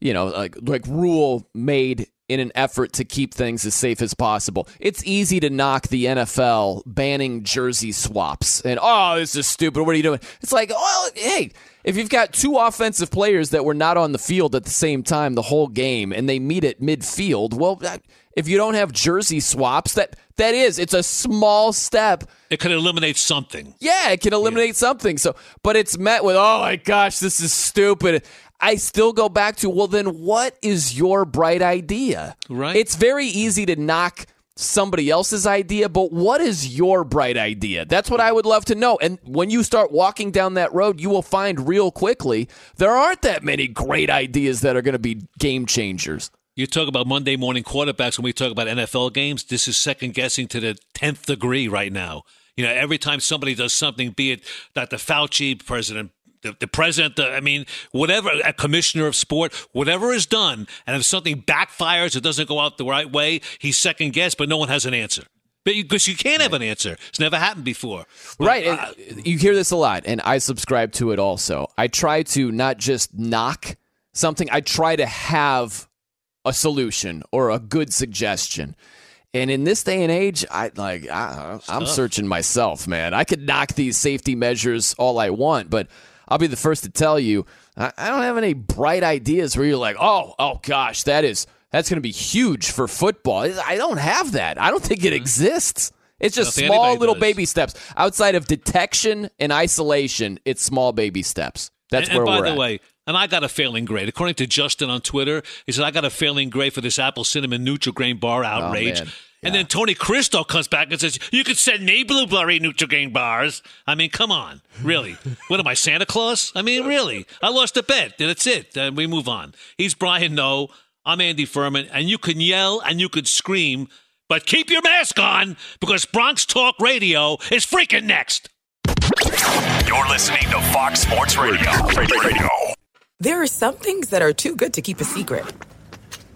you know like like rule made in an effort to keep things as safe as possible. It's easy to knock the NFL banning jersey swaps and oh this is stupid. What are you doing? It's like oh hey. If you've got two offensive players that were not on the field at the same time the whole game and they meet at midfield, well, that, if you don't have jersey swaps, that that is it's a small step It could eliminate something. yeah, it can eliminate something. So, but it's met with, oh my gosh, this is stupid. I still go back to, well, then what is your bright idea? Right. It's very easy to knock somebody else's idea, but what is your bright idea? That's what I would love to know. And when you start walking down that road, you will find real quickly there aren't that many great ideas that are going to be game changers. You talk about Monday morning quarterbacks when we talk about NFL games. This is second guessing to the 10th degree right now. You know, every time somebody does something, be it that the Fauci president, the, the president, the, I mean, whatever, a commissioner of sport, whatever is done, and if something backfires, it doesn't go out the right way, he's second guessed, but no one has an answer. Because you can't have an answer. It's never happened before. But, Right. uh, you hear this a lot, and I subscribe to it also. I try to not just knock something, I try to have a solution or a good suggestion. And in this day and age, I like I, I'm tough. searching myself, man. I could knock these safety measures all I want, but I'll be the first to tell you I, I don't have any bright ideas where you're like, oh, oh gosh, that is that's going to be huge for football. I don't have that. I don't think it mm-hmm. exists. It's just I don't think small little does. baby steps. Outside of detection and isolation, it's small baby steps. That's and, where and by we're the at. way, and I got a failing grade. According to Justin on Twitter, he said I got a failing grade for this apple cinnamon Nutrigrain bar oh, outrage. Oh, man. And then Tony Cristo comes back and says, "You could send me blueberry Nutrigrain bars." I mean, come on, really? what am I, Santa Claus? I mean, really? I lost a bet. That's it. And we move on. He's Brian Noe. I'm Andy Furman, and you can yell and you could scream, but keep your mask on because Bronx Talk Radio is freaking next. You're listening to Fox Sports Radio. Radio. There are some things that are too good to keep a secret.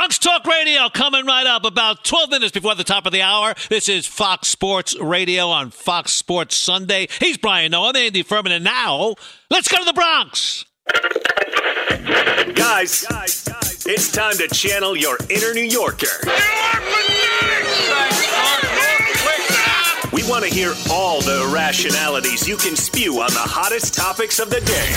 Bronx Talk Radio coming right up about 12 minutes before the top of the hour. This is Fox Sports Radio on Fox Sports Sunday. He's Brian Noe, I'm Andy Furman, and now let's go to the Bronx. Guys, it's time to channel your inner New Yorker. We want to hear all the irrationalities you can spew on the hottest topics of the day.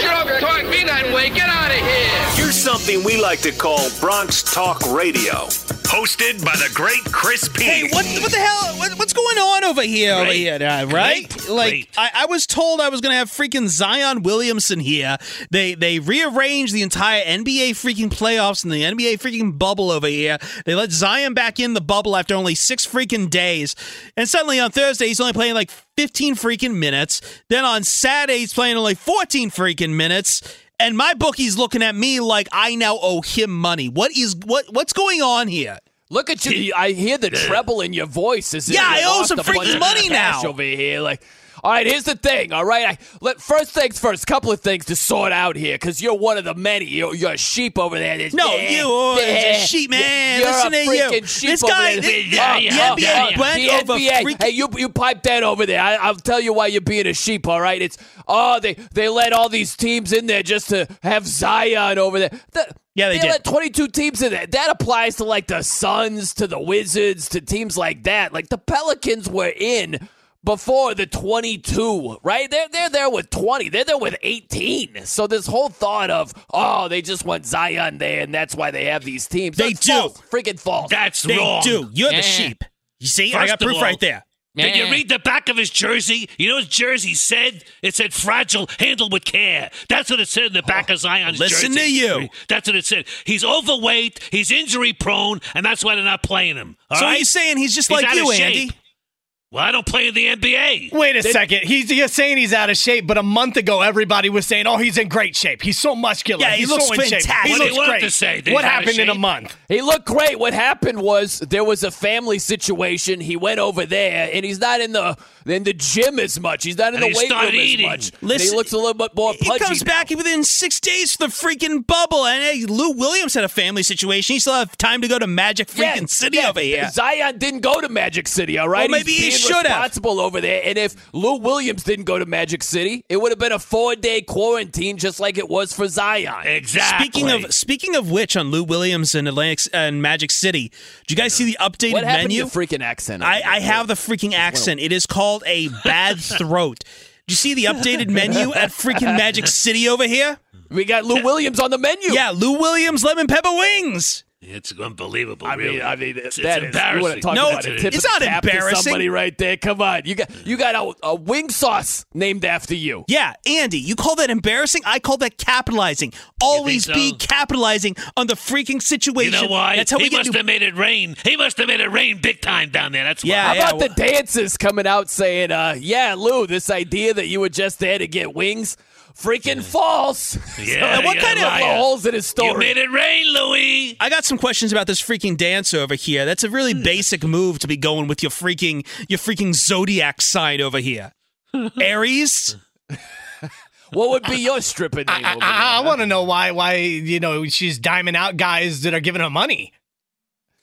You don't talk me that way. Get out of here. Here's something we like to call Bronx Talk Radio. Hosted by the great Chris P. Hey, what, what the hell? What, what's going on over here? Over here, uh, right? Great. Like, Great. I, I was told I was going to have freaking Zion Williamson here. They they rearranged the entire NBA freaking playoffs and the NBA freaking bubble over here. They let Zion back in the bubble after only six freaking days, and suddenly on Thursday he's only playing like 15 freaking minutes. Then on Saturday he's playing only 14 freaking minutes. And my bookie's looking at me like I now owe him money. What is what? What's going on here? Look at you. I hear the treble in your voice. As Yeah, I owe some freaking of money cash now. over here. Like, all right, here's the thing. All right, I, let first things first. Couple of things to sort out here, because you're one of the many. You're, you're a sheep over there. That's- No, yeah, you are yeah. a sheep, man. You're Listen a to you. freaking sheep This over guy- there. this- Oh, the oh, NBA oh, went the over NBA. freaking- Hey, you you pipe that over there. I, I'll tell you why you're being a sheep. All right, it's oh they they let all these teams in there just to have Zion over there. The- Yeah, they did. They let 22 teams in there. That applies to like the Suns, to the Wizards, to teams like that. Like the Pelicans were in before the 22, right? They're they're there with 20. They're there with 18. So this whole thought of oh they just want Zion there and that's why they have these teams. They That's do. false. Freaking false. That's They wrong. do. You're Yeah. the sheep. You see, I got proof all, right there. Did you read the back of his jersey? You know what his jersey said? It said fragile, handled with care. That's what it said in the back of Zion's listen jersey. Listen to you. That's what it said. He's overweight, he's injury prone, and that's why they're not playing him. All So right? you're saying he's just He's like you, of shape. Andy? Well, I don't play in the NBA. Wait a second. He's you're saying he's out of shape, but a month ago everybody was saying, "Oh, he's in great shape. He's so muscular. Yeah, he he's looks so in shape. fantastic. He What looks you great." to say? What he's out of happened in a month? He looked great. What happened was there was a family situation. He went over there, and he's not in the in the gym as much. He's not in And the he weight room eating. as much. And Listen, he looks a little bit more pudgy. He pudgy. comes now. back within six days for the freaking bubble. And hey, Lou Williams had a family situation. He still have time to go to Magic freaking Yeah, City yeah, over here. Zion didn't go to Magic City, all right? Well, maybe he He's being should have. responsible over there. And if Lou Williams didn't go to Magic City, it would have been a four day quarantine, just like it was for Zion. Exactly. Speaking of speaking of which, on Lou Williams and Atlantic and Magic City, did you guys see the updated What happened menu? to your freaking accent? I, I have the freaking accent. It is called a bad throat. Do you see the updated menu at freaking Magic City over here? We got Lou Williams on the menu. Yeah, Lou Williams lemon pepper wings. It's unbelievable. I mean, really. I mean, it's, that it's is- you wanna talk No, about a it's not the cap embarrassing. Somebody right there. Come on, you got you got a, a wing sauce named after you. Yeah, Andy, you call that embarrassing? I call that capitalizing. Always so? be capitalizing on the freaking situation. You situation. know why? That's how he we get must to- have made it rain. He must have made it rain big time down there. That's Yeah, why. How about the dancers coming out saying, uh, "Yeah, Lou, this idea that you were just there to get wings." Freaking false. Yeah, So what kind of liar. holes in his story? You made it rain, Louis. I got some questions about this freaking dance over here. That's a really Hmm. basic move to be going with your freaking your freaking zodiac sign over here. Aries. what would be your stripping name? I, over I, there? want to know why why you know she's diming out guys that are giving her money.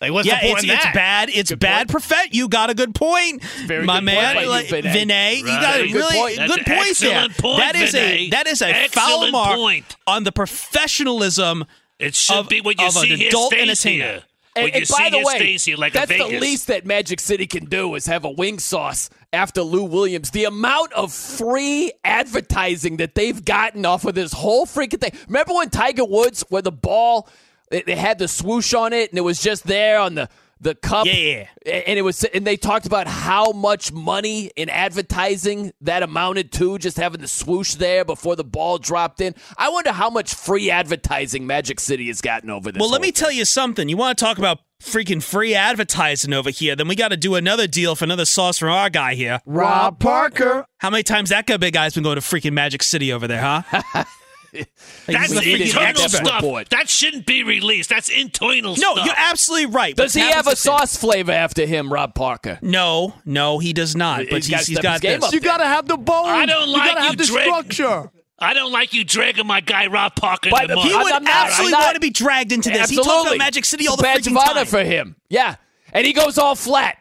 Like what's yeah, the point it's, in it's bad. It's bad. Perfect. You got a good point, Very my good man. point by you, like, Vinay. Vinay, you Right. got a Very good really point. That's good point there. excellent point, that is a that is a foul mark point. on the professionalism. It should of- be when you of see here, adult Stacy. entertainer. And, you and see by the here, way, Stacy, like that's the least that Magic City can do is have a wing sauce after Lou Williams. The amount of free advertising that they've gotten off of this whole freaking thing. Remember when Tiger Woods, where the ball, it, it had the swoosh on it, and it was just there on the the cup. Yeah. and it was, and they talked about how much money in advertising that amounted to, just having the swoosh there before the ball dropped in. I wonder how much free advertising Magic City has gotten over this. Well, let whole me tell you something. You want to talk about freaking free advertising over here? Then we got to do another deal for another sauce from our guy here, Rob Parker. How many times that big guy's been going to freaking Magic City over there, huh? That's Like, he's a freaking internal expert. stuff. That shouldn't be released. That's internal No, stuff. you're absolutely right. Does he have a to fit- sauce flavor after him, Rob Parker? No, no, he does not. But He's he's, gotta he's step got this. You gotta have the bone. I don't you like gotta you have the drag- structure. I don't like you dragging my guy Rob Parker By the the- He would I'm not- absolutely I'm not- want to be dragged into this. He talked about Magic City all the Badge freaking of honor time. for him. Yeah, and he goes all flat.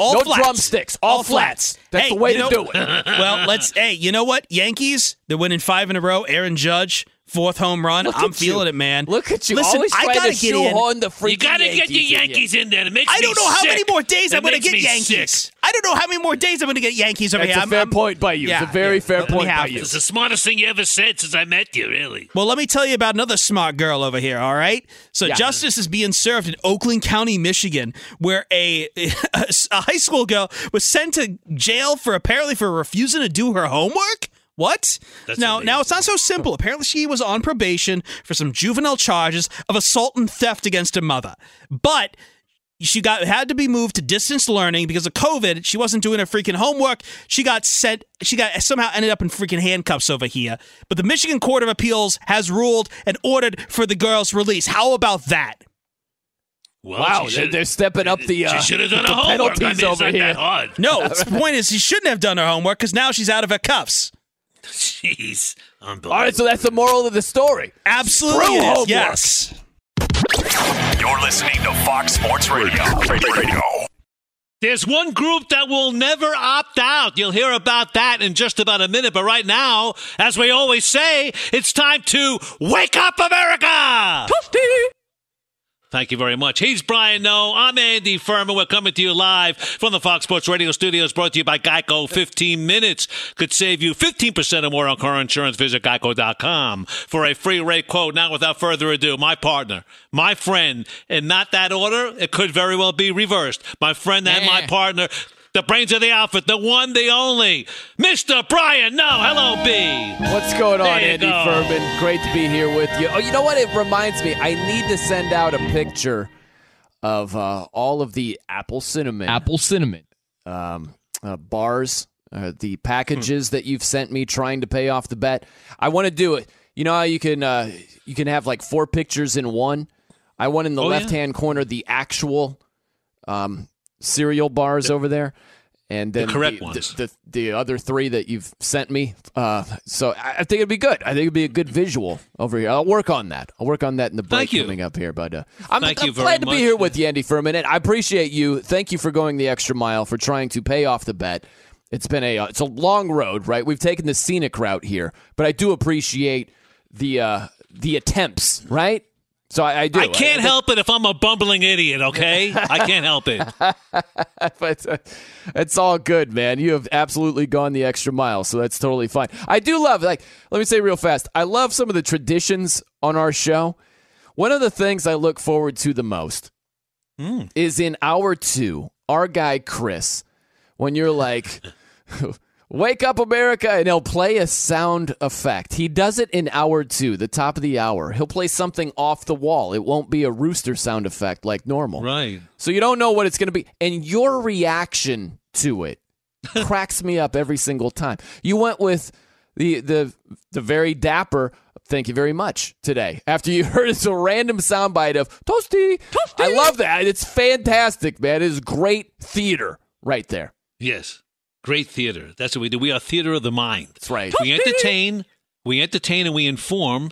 All no flats. drumsticks, all flats. That's Hey, the way to know- do it. well, let's. Hey, you know what? Yankees, they're winning five in a row. Aaron Judge, fourth home run. Look I'm feeling you. it, man. Look at you, Listen, always I gotta get in. the You got to get the Yankees in Yankees in there. It makes I don't me know how many more days It I'm going to get Yankees. sick. I don't know how many more days I'm going to get Yankees over That's here. a I'm- fair I'm- point by you. Yeah, it's a very yeah. fair Let point by you. It's the smartest thing you ever said since I met you, really. Well, let me tell you about another smart girl over here, all right? So, Yeah. justice is being served in Oakland County, Michigan, where a, a, high school girl was sent to jail for apparently for refusing to do her homework. What? That's now, amazing. now it's not so simple. Apparently, she was on probation for some juvenile charges of assault and theft against her mother. But she got had to be moved to distance learning because of COVID. She wasn't doing her freaking homework. She got sent. She got somehow ended up in freaking handcuffs over here. But the Michigan Court of Appeals has ruled and ordered for the girl's release. How about that? Well, Wow, they're, they're stepping up the, uh, she should have done the a homework. I mean, over here. No, the point is she shouldn't have done her homework because now she's out of her cuffs. Jeez, unbelievable. All right, so that's the moral of the story. Absolutely, Screw homework. yes. You're listening to Fox Sports Radio. Radio. There's one group that will never opt out. You'll hear about that in just about a minute. But right now, as we always say, it's time to wake up, America! Thank you very much. He's Brian Noe. I'm Andy Furman. We're coming to you live from the Fox Sports Radio studios, brought to you by Geico. 15 minutes could save you 15% or more on car insurance. Visit geico.com for a free rate quote. Now, without further ado, my partner, my friend, and not that order, it could very well be reversed. My friend and my partner, the brains of the outfit, the one, the only, Mr. Brian Noe. Hello, B. What's going on, Andy go. Furman? Great to be here with you. Oh, you know what? It reminds me. I need to send out a picture of uh, all of the apple cinnamon, Apple cinnamon. um, uh, bars, uh, the packages that you've sent me, trying to pay off the bet. I want to do it. You know how you can uh, you can have like four pictures in one. I want in the Oh, left hand corner the actual um, cereal bars over there, and then correct the, ones. The, the the other three that you've sent me. Uh, so I, I think it'd be good. I think it'd be a good visual over here. I'll work on that. I'll work on that in the break coming up here. But uh, I'm, Thank I'm you very glad to much. be here with you, Andy, for a minute. I appreciate you. Thank you for going the extra mile for trying to pay off the bet. It's been a uh, it's a long road, right? We've taken the scenic route here, but I do appreciate the uh, the attempts, right? So I, I do. I can't I- help it if I'm a bumbling idiot, okay? I can't help it. but uh, it's all good, man. You have absolutely gone the extra mile, so that's totally fine. I do love, like, let me say real fast, I love some of the traditions on our show. One of the things I look forward to the most is in hour two, our guy Chris, when you're like, Wake up, America, and he'll play a sound effect. He does it in hour two, the top of the hour. He'll play something off the wall. It won't be a rooster sound effect like normal. Right. So you don't know what it's going to be. And your reaction to it cracks me up every single time. You went with the the the very dapper. Thank you very much today. After you heard it's a random soundbite of toasty, toasty. I love that. It's fantastic, man. It is great theater right there. Yes. Great theater. That's what we do. We are theater of the mind. That's right. We entertain, we entertain and we inform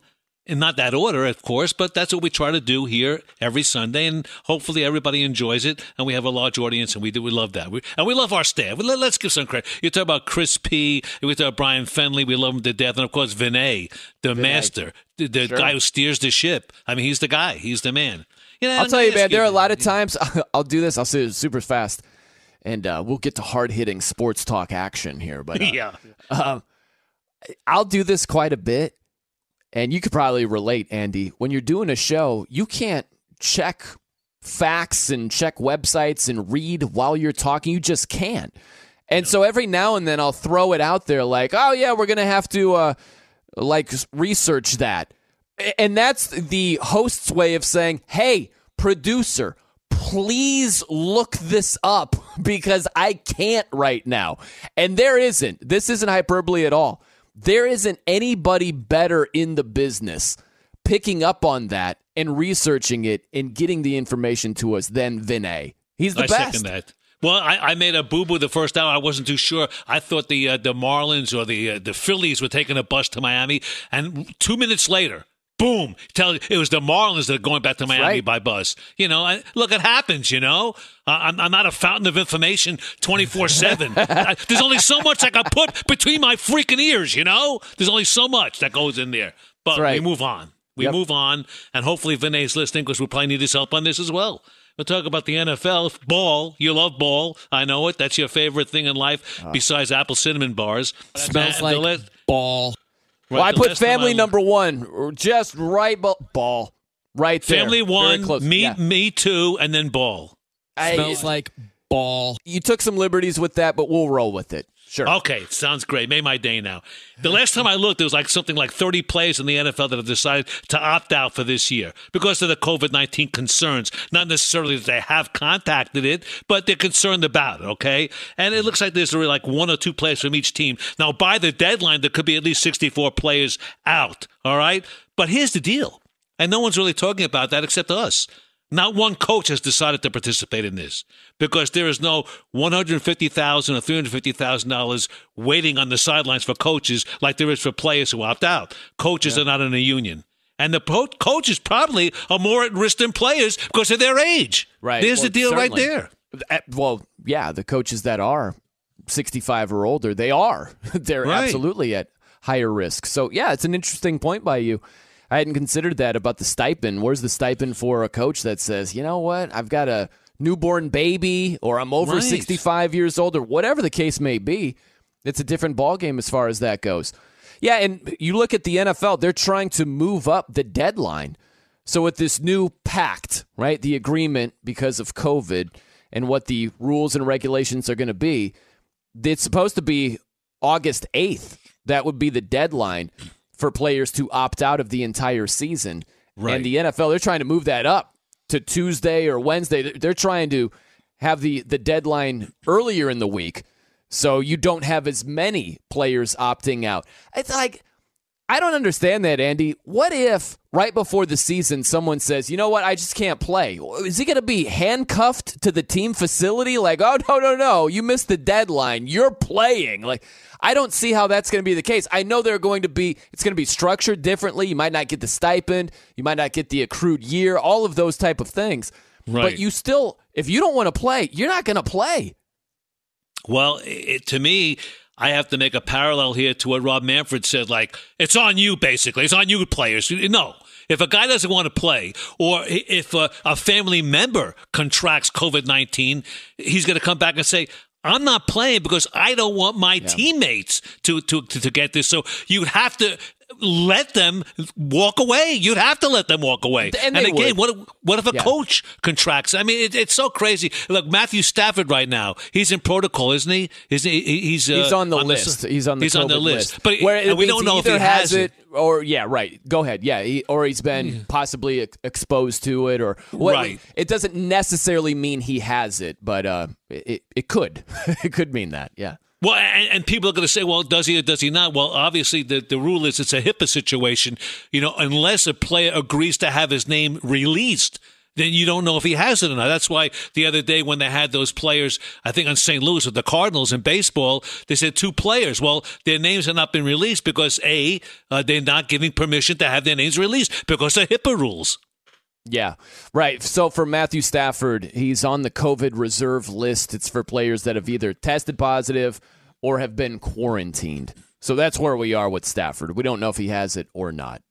in not that order, of course, but that's what we try to do here every Sunday, and hopefully everybody enjoys it, and we have a large audience, and we do we love that, we, and we love our staff. Let, us give some credit. You talk about Chris P. We talk about Brian Fenley. We love him to death, and of course Vinay, the Vinay. master, the, the sure. guy who steers the ship. I mean, he's the guy. He's the man. You know, I'll tell you, man. There are a lot of times I'll do this. I'll say it super fast, and uh, we'll get to hard hitting sports talk action here. But uh, yeah, uh, I'll do this quite a bit and you could probably relate, Andy. When you're doing a show, you can't check facts and check websites and read while you're talking. You just can't. And so every now and then I'll throw it out there like, oh, yeah, we're going to have to uh, like research that. And that's the host's way of saying, hey, producer, please look this up because I can't right now. And there isn't. This isn't hyperbole at all. There isn't anybody better in the business picking up on that and researching it and getting the information to us than Vinay. He's the I best. second that. Well, I, I made a boo boo the first hour. I wasn't too sure. I thought the uh, the Marlins or the uh, the Phillies were taking a bus to Miami, and two minutes later, boom, tell it was the Marlins that are going back to Miami right. by bus. You know, I, look, it happens. You know, uh, I'm, I'm not a fountain of information 24 seven. There's only so much I can put between my freaking ears. You know, there's only so much that goes in there. But right. we move on. We Yep. move on, and hopefully Vinay's listening because we probably need his help on this as well. We'll talk about the NFL ball. You love ball. I know it. That's your favorite thing in life besides apple cinnamon bars. Smells The like last- ball. Well, I put family number one, just right bu- ball, right there. Family one, close. me Yeah. me two, and then ball. I- Smells like ball. you took some liberties with that, but we'll roll with it. Sure. Okay, sounds great. Made my day now. The last time I looked, there was like something like 30 players in the NFL that have decided to opt out for this year because of the COVID 19 concerns. Not necessarily that they have contacted it, but they're concerned about it, okay? And it looks like there's really like one or two players from each team. Now, by the deadline, there could be at least 64 players out, all right? But here's the deal, and no one's really talking about that except us. Not one coach has decided to participate in this because there is no one hundred fifty thousand or three hundred fifty thousand dollars waiting on the sidelines for coaches like there is for players who opt out. Coaches are not in a union, and the po- coaches probably are more at risk than players because of their age. Right. There's Well, the deal right there. Uh, Well, yeah, the coaches that are 65 or older, they are. They're Right. absolutely at higher risk. So, yeah, it's an interesting point by you. I hadn't considered that about the stipend. Where's the stipend for a coach that says, you know what, I've got a newborn baby or I'm over Right. 65 years old or whatever the case may be? It's a different ballgame as far as that goes. Yeah, and you look at the NFL, they're trying to move up the deadline. So with this new pact, right, the agreement because of COVID and what the rules and regulations are going to be, it's supposed to be August 8th. That would be the deadline for players to opt out of the entire season. Right. And the NFL, they're trying to move that up to Tuesday or Wednesday. They're- They're trying to have the, the deadline earlier in the week so you don't have as many players opting out. It's like, I don't understand that, Andy. What if right before the season someone says, you know what, I just can't play? Is he going to be handcuffed to the team facility? Like, oh, no, no, no, you missed the deadline. You're playing. Like, I don't see how that's going to be the case. I know they're going to be, it's going to be structured differently. You might not get the stipend, you might not get the accrued year, all of those type of things. Right. But you still, if you don't want to play, you're not going to play. Well, it, to me, I have to make a parallel here to what Rob Manfred said. Like, it's on you, basically. It's on you, players. No. If a guy doesn't want to play, or if a, a family member contracts COVID 19, he's going to come back and say, I'm not playing because I don't want my teammates to, to, to, to get this. So you'd have to let them walk away. You'd have to let them walk away. And they again, would. what if, what if a Yeah. coach contracts? I mean, it, it's so crazy. Look, Matthew Stafford right now, he's in protocol, isn't he? Isn't he? He's uh, He's on the s- list. he's on the he's on the list. But Where and we don't know if he has it. or yeah, right. Go ahead. Yeah, he, or he's been possibly ex- exposed to it, or what. Right. It doesn't necessarily mean he has it, but uh, it it could. it could mean that. Yeah. Well, and, and people are going to say, well, does he or does he not? Well, obviously, the, the rule is it's a HIPAA situation. You know, unless a player agrees to have his name released, then you don't know if he has it or not. That's why the other day when they had those players, I think on St. Louis with the Cardinals in baseball, they said two players. Well, their names have not been released because A, uh, they're not giving permission to have their names released because of HIPAA rules. Yeah, right. So for Matthew Stafford, he's on the COVID reserve list. It's for players that have either tested positive or have been quarantined. So that's where we are with Stafford. We don't know if he has it or not.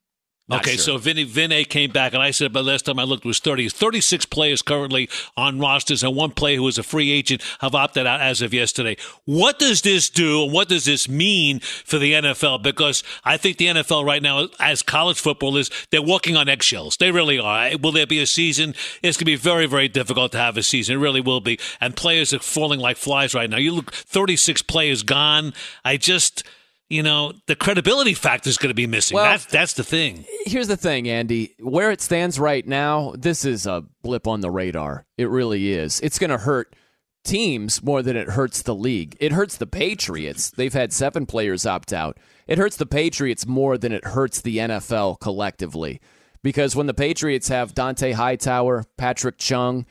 Not okay, sure. so Vinny Vinay came back, and I said, but last time I looked, it was 30. 36 players currently on rosters, and one player who was a free agent have opted out as of yesterday. What does this do, and what does this mean for the NFL? Because I think the NFL right now, as college football is, they're walking on eggshells. They really are. Will there be a season? It's going to be very, very difficult to have a season. It really will be. And players are falling like flies right now. You look, 36 players gone. I just you know, the credibility factor is going to be missing. Well, that's that's the thing. Here's the thing, Andy. Where it stands right now, this is a blip on the radar. It really is. It's going to hurt teams more than it hurts the league. It hurts the Patriots. They've had seven players opt out. It hurts the Patriots more than it hurts the NFL collectively. Because when the Patriots have Dont'a Hightower, Patrick Chung,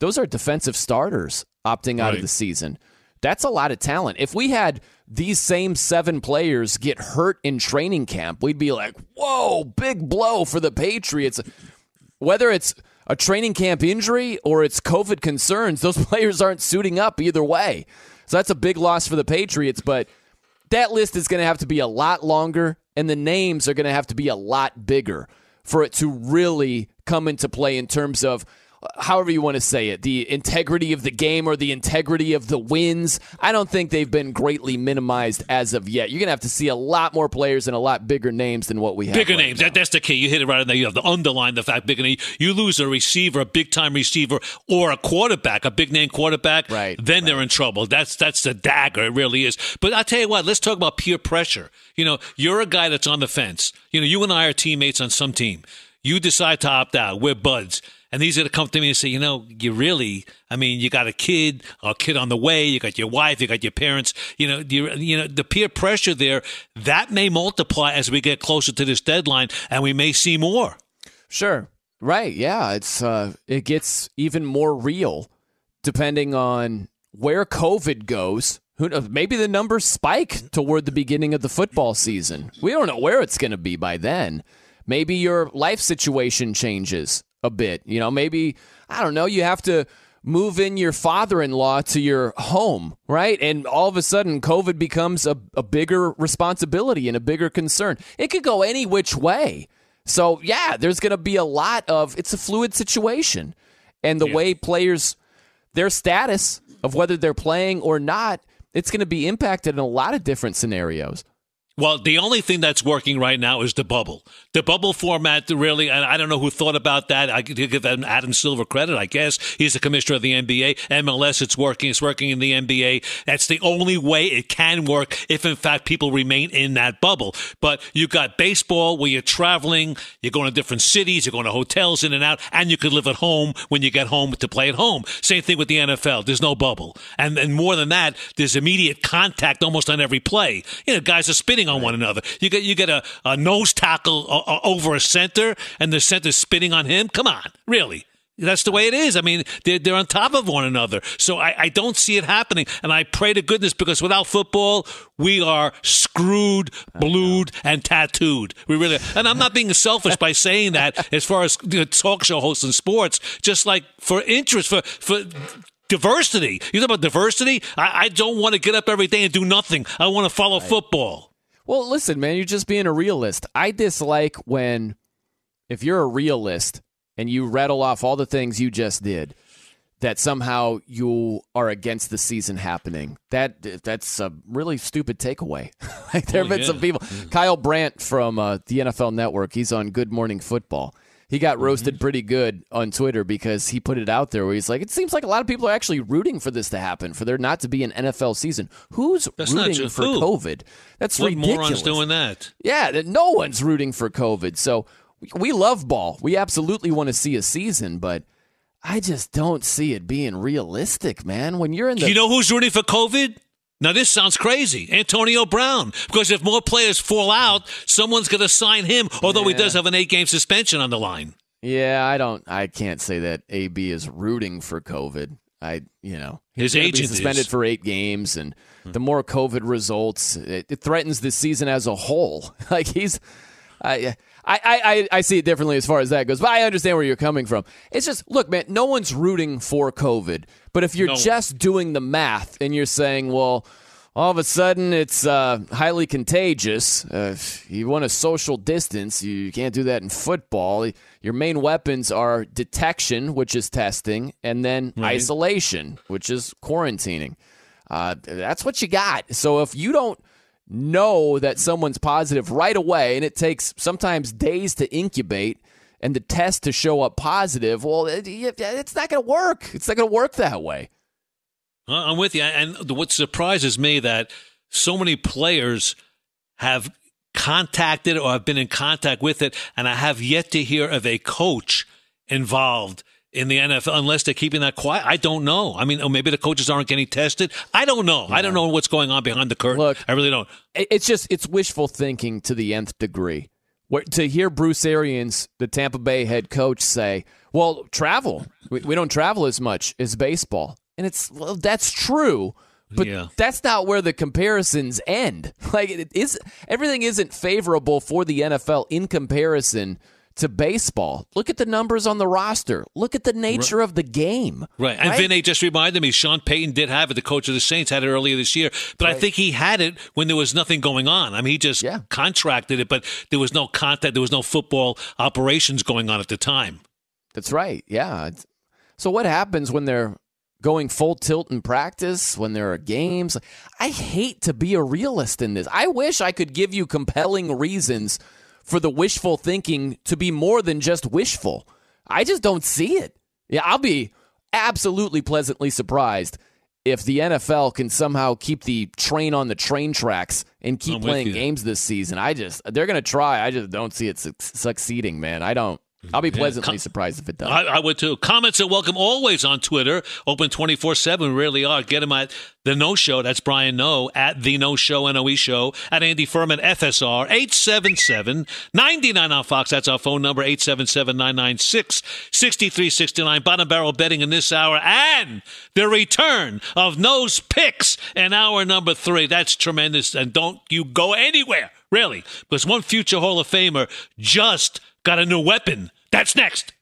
those are defensive starters opting out Right. of the season. That's a lot of talent. If we had these same seven players get hurt in training camp, we'd be like, whoa, big blow for the Patriots. Whether it's a training camp injury or it's COVID concerns, those players aren't suiting up either way. So that's a big loss for the Patriots, but that list is going to have to be a lot longer, and the names are going to have to be a lot bigger for it to really come into play in terms of however you want to say it, the integrity of the game or the integrity of the wins. I don't think they've been greatly minimized as of yet. You're going to have to see a lot more players and a lot bigger names than what we have. Bigger right names. That, that's the key. You hit it right in there. You have to underline the fact bigger name. You lose a receiver, a big time receiver, or a quarterback, a big name quarterback. Right. Then they're in trouble. That's that's the dagger. It really is. But I'll tell you what. Let's talk about peer pressure. You know, you're a guy that's on the fence. You know, you and I are teammates on some team. You decide to opt out. We're buds. And these are to come to me and say, you know, you really, I mean, you got a kid, a kid on the way, you got your wife, you got your parents, you know, you, you know, the peer pressure there, that may multiply as we get closer to this deadline and we may see more. Sure. Right. Yeah. It's uh, it gets even more real depending on where COVID goes. Who knows? Maybe the numbers spike toward the beginning of the football season. We don't know where it's going to be by then. Maybe your life situation changes a bit. You know, maybe I don't know. You have to move in your father-in-law to your home, right? And all of a sudden, COVID becomes a, a bigger responsibility and a bigger concern. It could go any which way. So yeah, there's going to be a lot of. It's a fluid situation, and the way players, their status of whether they're playing or not, it's going to be impacted in a lot of different scenarios. Well, the only thing that's working right now is the bubble. The bubble format, really, and I don't know who thought about that. I could give Adam Silver credit, I guess. He's the commissioner of the NBA. MLS, it's working. It's working in the NBA. That's the only way it can work if, in fact, people remain in that bubble. But you've got baseball where you're traveling, you're going to different cities, you're going to hotels in and out, and you could live at home when you get home to play at home. Same thing with the NFL. There's no bubble. And, and more than that, there's immediate contact almost on every play. You know, guys are spitting on one another. You get you get a, a nose tackle uh, uh, over a center, and the center's spinning on him. Come on, really? That's the way it is. I mean, they're, they're on top of one another. So I, I don't see it happening. And I pray to goodness because without football, we are screwed, blued, and tattooed. We really, and I'm not being selfish by saying that as far as you know, talk show hosts in sports, just like for interest, for, for, Diversity. You talk about diversity? I, I don't want to get up every day and do nothing. I want to follow football. Well, listen, man, you're just being a realist. I dislike when, if you're a realist and you rattle off all the things you just did, that somehow you are against the season happening. That that's a really stupid takeaway. like there have Oh, been yeah. some people. Kyle Brandt from uh, the NFL Network. He's on Good Morning Football. He got Mm-hmm. roasted pretty good on Twitter because he put it out there where he's like, it seems like a lot of people are actually rooting for this to happen, for there not to be an NFL season. Who's That's rooting for who. COVID? That's what ridiculous. morons doing that? Yeah, no one's rooting for COVID. So we- we love ball. We absolutely want to see a season, but I just don't see it being realistic, man. When you're in the you know who's rooting for COVID? Now, this sounds crazy. Antonio Brown. Because if more players fall out, someone's going to sign him, although he does have an eight game suspension on the line. Yeah, I don't. I can't say that AB is rooting for COVID. I, you know, His agent suspended is. for eight games, and the more COVID results, it, it threatens the season as a whole. Like he's, I, I, I, I see it differently as far as that goes, but I understand where you're coming from. It's just, look, man, no one's rooting for COVID, but if you're No. just doing the math and you're saying, well. All of a sudden, it's uh, highly contagious. Uh, you want a social distance. You can't do that in football. Your main weapons are detection, which is testing, and then Right. isolation, which is quarantining. Uh, that's what you got. So if you don't know that someone's positive right away, and it takes sometimes days to incubate and the test to show up positive, well, it, it's not going to work. It's not going to work that way. I'm with you. And what surprises me that so many players have contacted or have been in contact with it, and I have yet to hear of a coach involved in the NFL unless they're keeping that quiet. I don't know. I mean, oh, maybe the coaches aren't getting tested. I don't know. I don't know what's going on behind the curtain. Look, I really don't. It's just it's wishful thinking to the nth degree. Where, to hear Bruce Arians, the Tampa Bay head coach, say, "Well, travel. We, we don't travel as much as baseball," and it's well, that's true, but Yeah. that's not where the comparisons end. Like it is, everything isn't favorable for the NFL in comparison to baseball. Look at the numbers on the roster. Look at the nature of the game. Right. And Vinay just reminded me, Sean Payton did have it. The coach of the Saints had it earlier this year. But I think he had it when there was nothing going on. I mean, he just contracted it, but there was no contact. There was no football operations going on at the time. That's right. Yeah. So what happens when they're going full tilt in practice, when there are games? I hate to be a realist in this. I wish I could give you compelling reasons for the wishful thinking to be more than just wishful. I just don't see it. Yeah, I'll be absolutely pleasantly surprised if the NFL can somehow keep the train on the train tracks and keep playing you. games this season. I just they're going to try. I just don't see it su- succeeding, man. I don't. I'll be Yeah. pleasantly Com- surprised if it does. I, I would too. Comments are welcome always on Twitter. Open 24 7. We really are. Get them at The Noe Show. That's Brian Noe. At The Noe Show, N-O-E Show. At Andy Furman, FSR. 877 99 on Fox. That's our phone number. 877 996 6369. Bottom barrel betting in this hour. And the return of Noe's Picks in hour number three. That's tremendous. And don't you go anywhere, really. Because one future Hall of Famer just got a new weapon. That's next.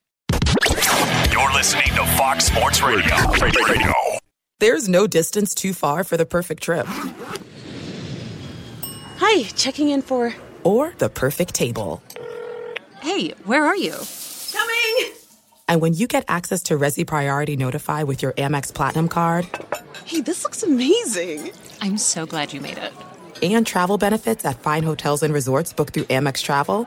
You're listening to Fox Sports Radio. Radio. There's no distance too far for the perfect trip. Hi, checking in for. Or the perfect table. Hey, where are you? Coming! And when you get access to Resy Priority Notify with your Amex Platinum card Hey, this looks amazing. I'm so glad you made it. and travel benefits at fine hotels and resorts booked through Amex Travel,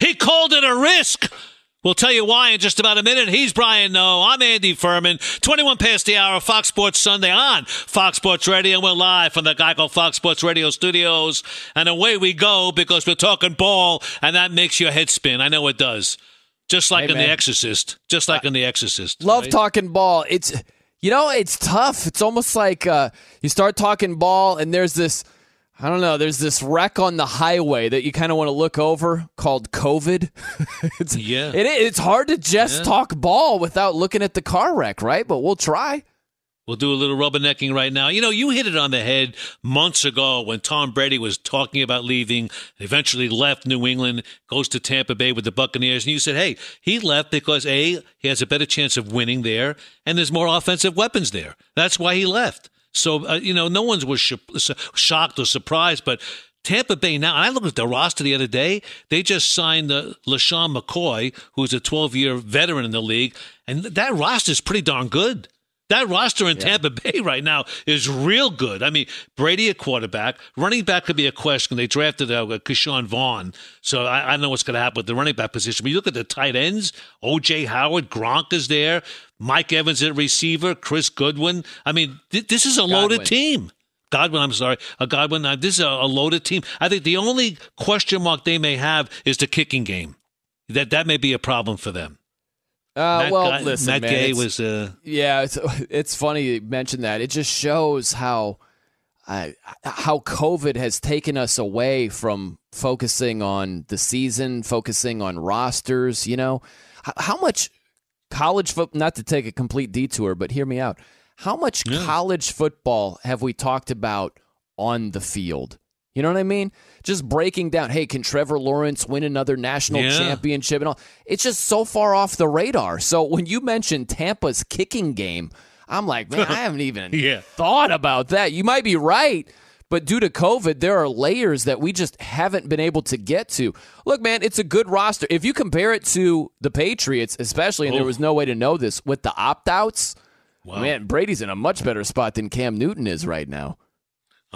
He called it a risk. We'll tell you why in just about a minute. He's Brian Noe. I'm Andy Furman. 21 past the hour, Fox Sports Sunday on Fox Sports Radio. We're live from the Geico Fox Sports Radio studios. And away we go because we're talking ball, and that makes your head spin. I know it does. Just like Hey, in man. The Exorcist. Just like in The Exorcist. Love right? talking ball. It's you know, it's tough. It's almost like uh, you start talking ball and there's this I don't know, there's this wreck on the highway that you kind of want to look over called COVID. it's, Yeah. It, it's hard to just Yeah. talk ball without looking at the car wreck, right? But we'll try. We'll do a little rubbernecking right now. You know, you hit it on the head months ago when Tom Brady was talking about leaving, eventually left New England, goes to Tampa Bay with the Buccaneers. And you said, hey, he left because A, he has a better chance of winning there, and there's more offensive weapons there. That's why he left. So, uh, you know, no one was sh- shocked or surprised, but Tampa Bay now, and I looked at the roster the other day. They just signed uh, LeSean McCoy, who's a 12 year veteran in the league, and that roster is pretty darn good. That roster in Tampa Bay right now is real good. I mean, Brady a quarterback, running back could be a question. They drafted uh, Ke'Shawn Vaughn, so I, I don't know what's going to happen with the running back position. But you look at the tight ends: O.J. Howard, Gronk is there, Mike Evans at receiver, Chris Goodwin. I mean, th- this is a loaded team. Godwin, I'm sorry, a Godwin. Uh, this is a, a loaded team. I think the only question mark they may have is the kicking game. That that may be a problem for them. Uh, well, Guy- listen, Matt man, Gay was. Uh, Yeah, it's it's funny you mentioned that. It just shows how uh, how COVID has taken us away from focusing on the season, focusing on rosters. You know, H- how much college football? Not to take a complete detour, but hear me out. How much college football have we talked about on the field? You know what I mean? Just breaking down. Hey, can Trevor Lawrence win another national Yeah. championship and all? It's just so far off the radar. So when you mentioned Tampa's kicking game, I'm like, man, I haven't even Yeah. thought about that. You might be right, but due to COVID, there are layers that we just haven't been able to get to. Look, man, it's a good roster. If you compare it to the Patriots, especially, and there Oh. was no way to know this with the opt outs, Wow. man, Brady's in a much better spot than Cam Newton is right now.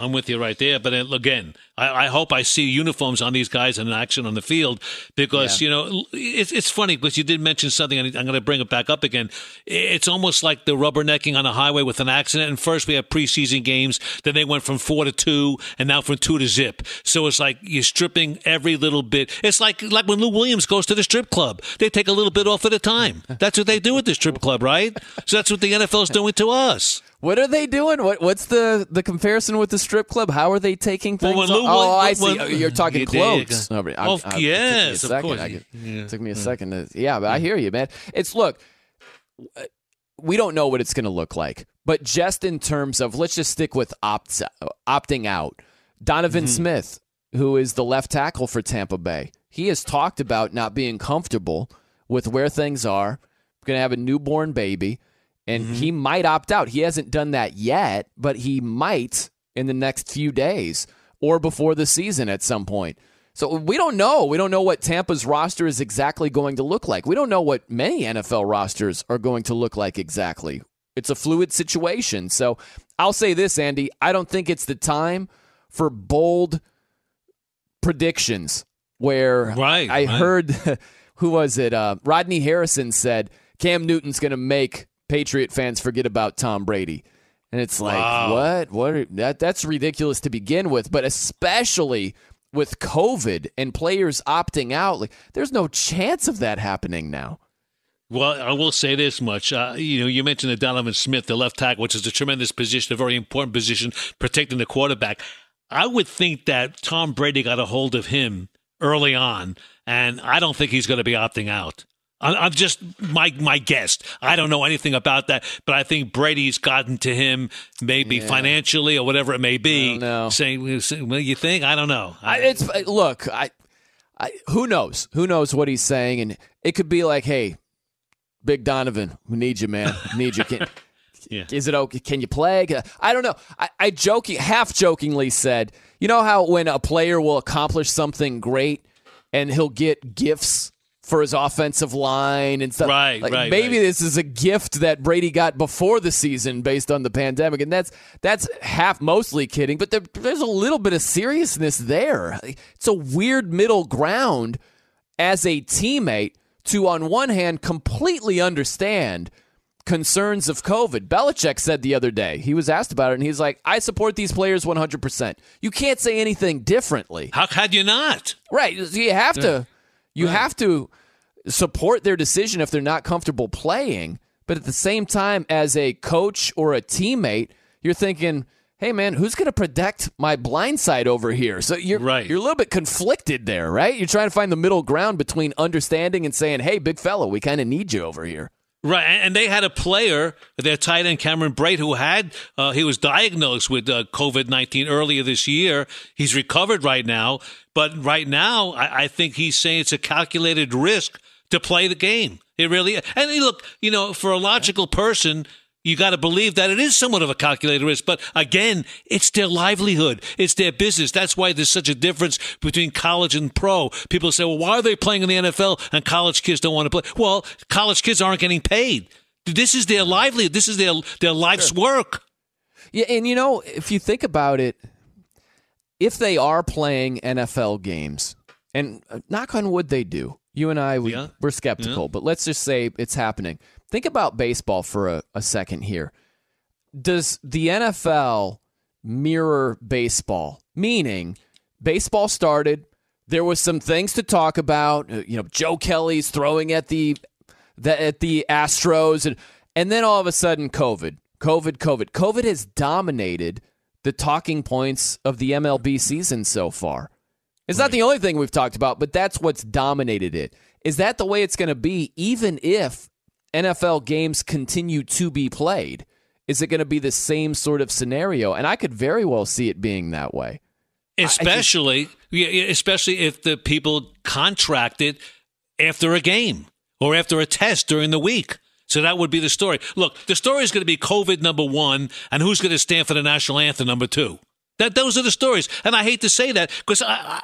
I'm with you right there. But uh, again, I, I hope I see uniforms on these guys in action on the field because, Yeah. you know, it's, it's funny because you did mention something, and I'm going to bring it back up again. It's almost like the rubbernecking on a highway with an accident. And first we have preseason games, then they went from four to two, and now from two to zip. So it's like you're stripping every little bit. It's like, like when Lou Williams goes to the strip club, they take a little bit off at a time. That's what they do at the strip club, right? So that's what the NFL is doing to us. What are they doing? What What's the, the comparison with the strip club? How are they taking things? when Lou- off? oh, I see. when- Oh, You're talking you clothes. go. No, but I- Of- I- it yes, took me a of course. second. Yeah. It took me a second. To, yeah, but I hear you, man. It's look. We don't know what it's going to look like, but just in terms of let's just stick with opts, opting out. Donovan Mm-hmm. Smith, who is the left tackle for Tampa Bay, he has talked about not being comfortable with where things are. Going to have a newborn baby, and Mm-hmm. he might opt out. He hasn't done that yet, but he might in the next few days or before the season at some point. So we don't know. We don't know what Tampa's roster is exactly going to look like. We don't know what many NFL rosters are going to look like exactly. It's a fluid situation. So I'll say this, Andy. I don't think it's the time for bold predictions where Right, I right. heard who was it? Uh, Rodney Harrison said Cam Newton's going to make Patriot fans forget about Tom Brady. And it's like, Wow. what? What? Are, that that's ridiculous to begin with, but especially with COVID and players opting out, like there's no chance of that happening now. Well, I will say this much. Uh, you know, you mentioned the Donovan Smith, the left tackle, which is a tremendous position, a very important position, protecting the quarterback. I would think that Tom Brady got a hold of him early on, and I don't think he's going to be opting out. I- I'm just my my guess. I don't know anything about that, but I think Brady's gotten to him, maybe Yeah. financially or whatever it may be. know. Saying, "Well, you think? I don't know." I, it's uh, look, I, I, who knows? Who knows what he's saying? And it could be like, hey, Big Donovan, we need you, man. We need you. Can, Yeah. Is it okay? Can you play? Uh, I don't know. I, I joking, half jokingly said, you know how when a player will accomplish something great and he'll get gifts for his offensive line and stuff. Right, like right, Maybe right. this is a gift that Brady got before the season based on the pandemic, and that's that's half mostly kidding, but there, there's a little bit of seriousness there. It's a weird middle ground. as a teammate to, on one hand, completely understand concerns of COVID. Belichick said the other day, he was asked about it, and he's like, I support these players 100%. You can't say anything differently. How could you not? Right. You have to, you Right. have to support their decision if they're not comfortable playing. But at the same time, as a coach or a teammate, you're thinking, hey man, who's going to protect my blind side over here? So you're Right. you're a little bit conflicted there, right? You're trying to find the middle ground between understanding and saying, hey, big fella, we kind of need you over here. Right, and they had a player, their tight end Cameron Brate, who had uh, he was diagnosed with uh, COVID nineteen earlier this year. He's recovered right now, but right now I, I think he's saying it's a calculated risk to play the game. It really and look, you know, for a logical person. You got to believe that it is somewhat of a calculated risk, but again, it's their livelihood, it's their business. That's why there's such a difference between college and pro. People say, "Well, why are they playing in the NFL and college kids don't want to play?" Well, college kids aren't getting paid. This is their livelihood. This is their their life's work. Yeah, and you know, if you think about it, if they are playing NFL games, and uh, knock on wood, they do. You and I, we, Yeah. we're skeptical, Yeah. but let's just say it's happening. Think about baseball for a, a second here. Does the NFL mirror baseball? Meaning, baseball started, there was some things to talk about. uh, You know, Joe Kelly's throwing at the, the at the Astros, and and then all of a sudden, COVID, COVID, COVID, COVID has dominated the talking points of the MLB season so far. It's not the only thing we've talked about, but that's what's dominated it. Is that the way it's going to be, even if NFL games continue to be played? Is it going to be the same sort of scenario? And I could very well see it being that way. Especially, yeah, especially if the people contracted after a game or after a test during the week. So that would be the story. Look, the story is going to be COVID number one, and who's going to stand for the national anthem number two. That those are the stories, and I hate to say that because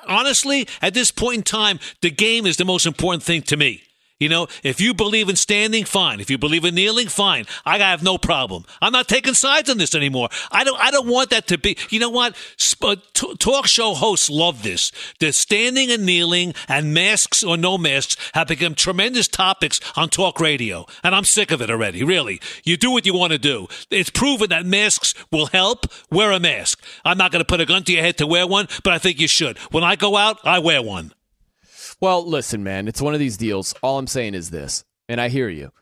honestly, at this point in time, the game is the most important thing to me. You know, if you believe in standing, fine. If you believe in kneeling, fine. I have no problem. I'm not taking sides on this anymore. I don't. I don't want that to be. You know what? Sp- uh, t- talk show hosts love this. The standing and kneeling and masks or no masks have become tremendous topics on talk radio, and I'm sick of it already. Really, you do what you want to do. It's proven that masks will help. Wear a mask. I'm not going to put a gun to your head to wear one, but I think you should. When I go out, I wear one. Well, listen, man, it's one of these deals. All I'm saying is this, and I hear you.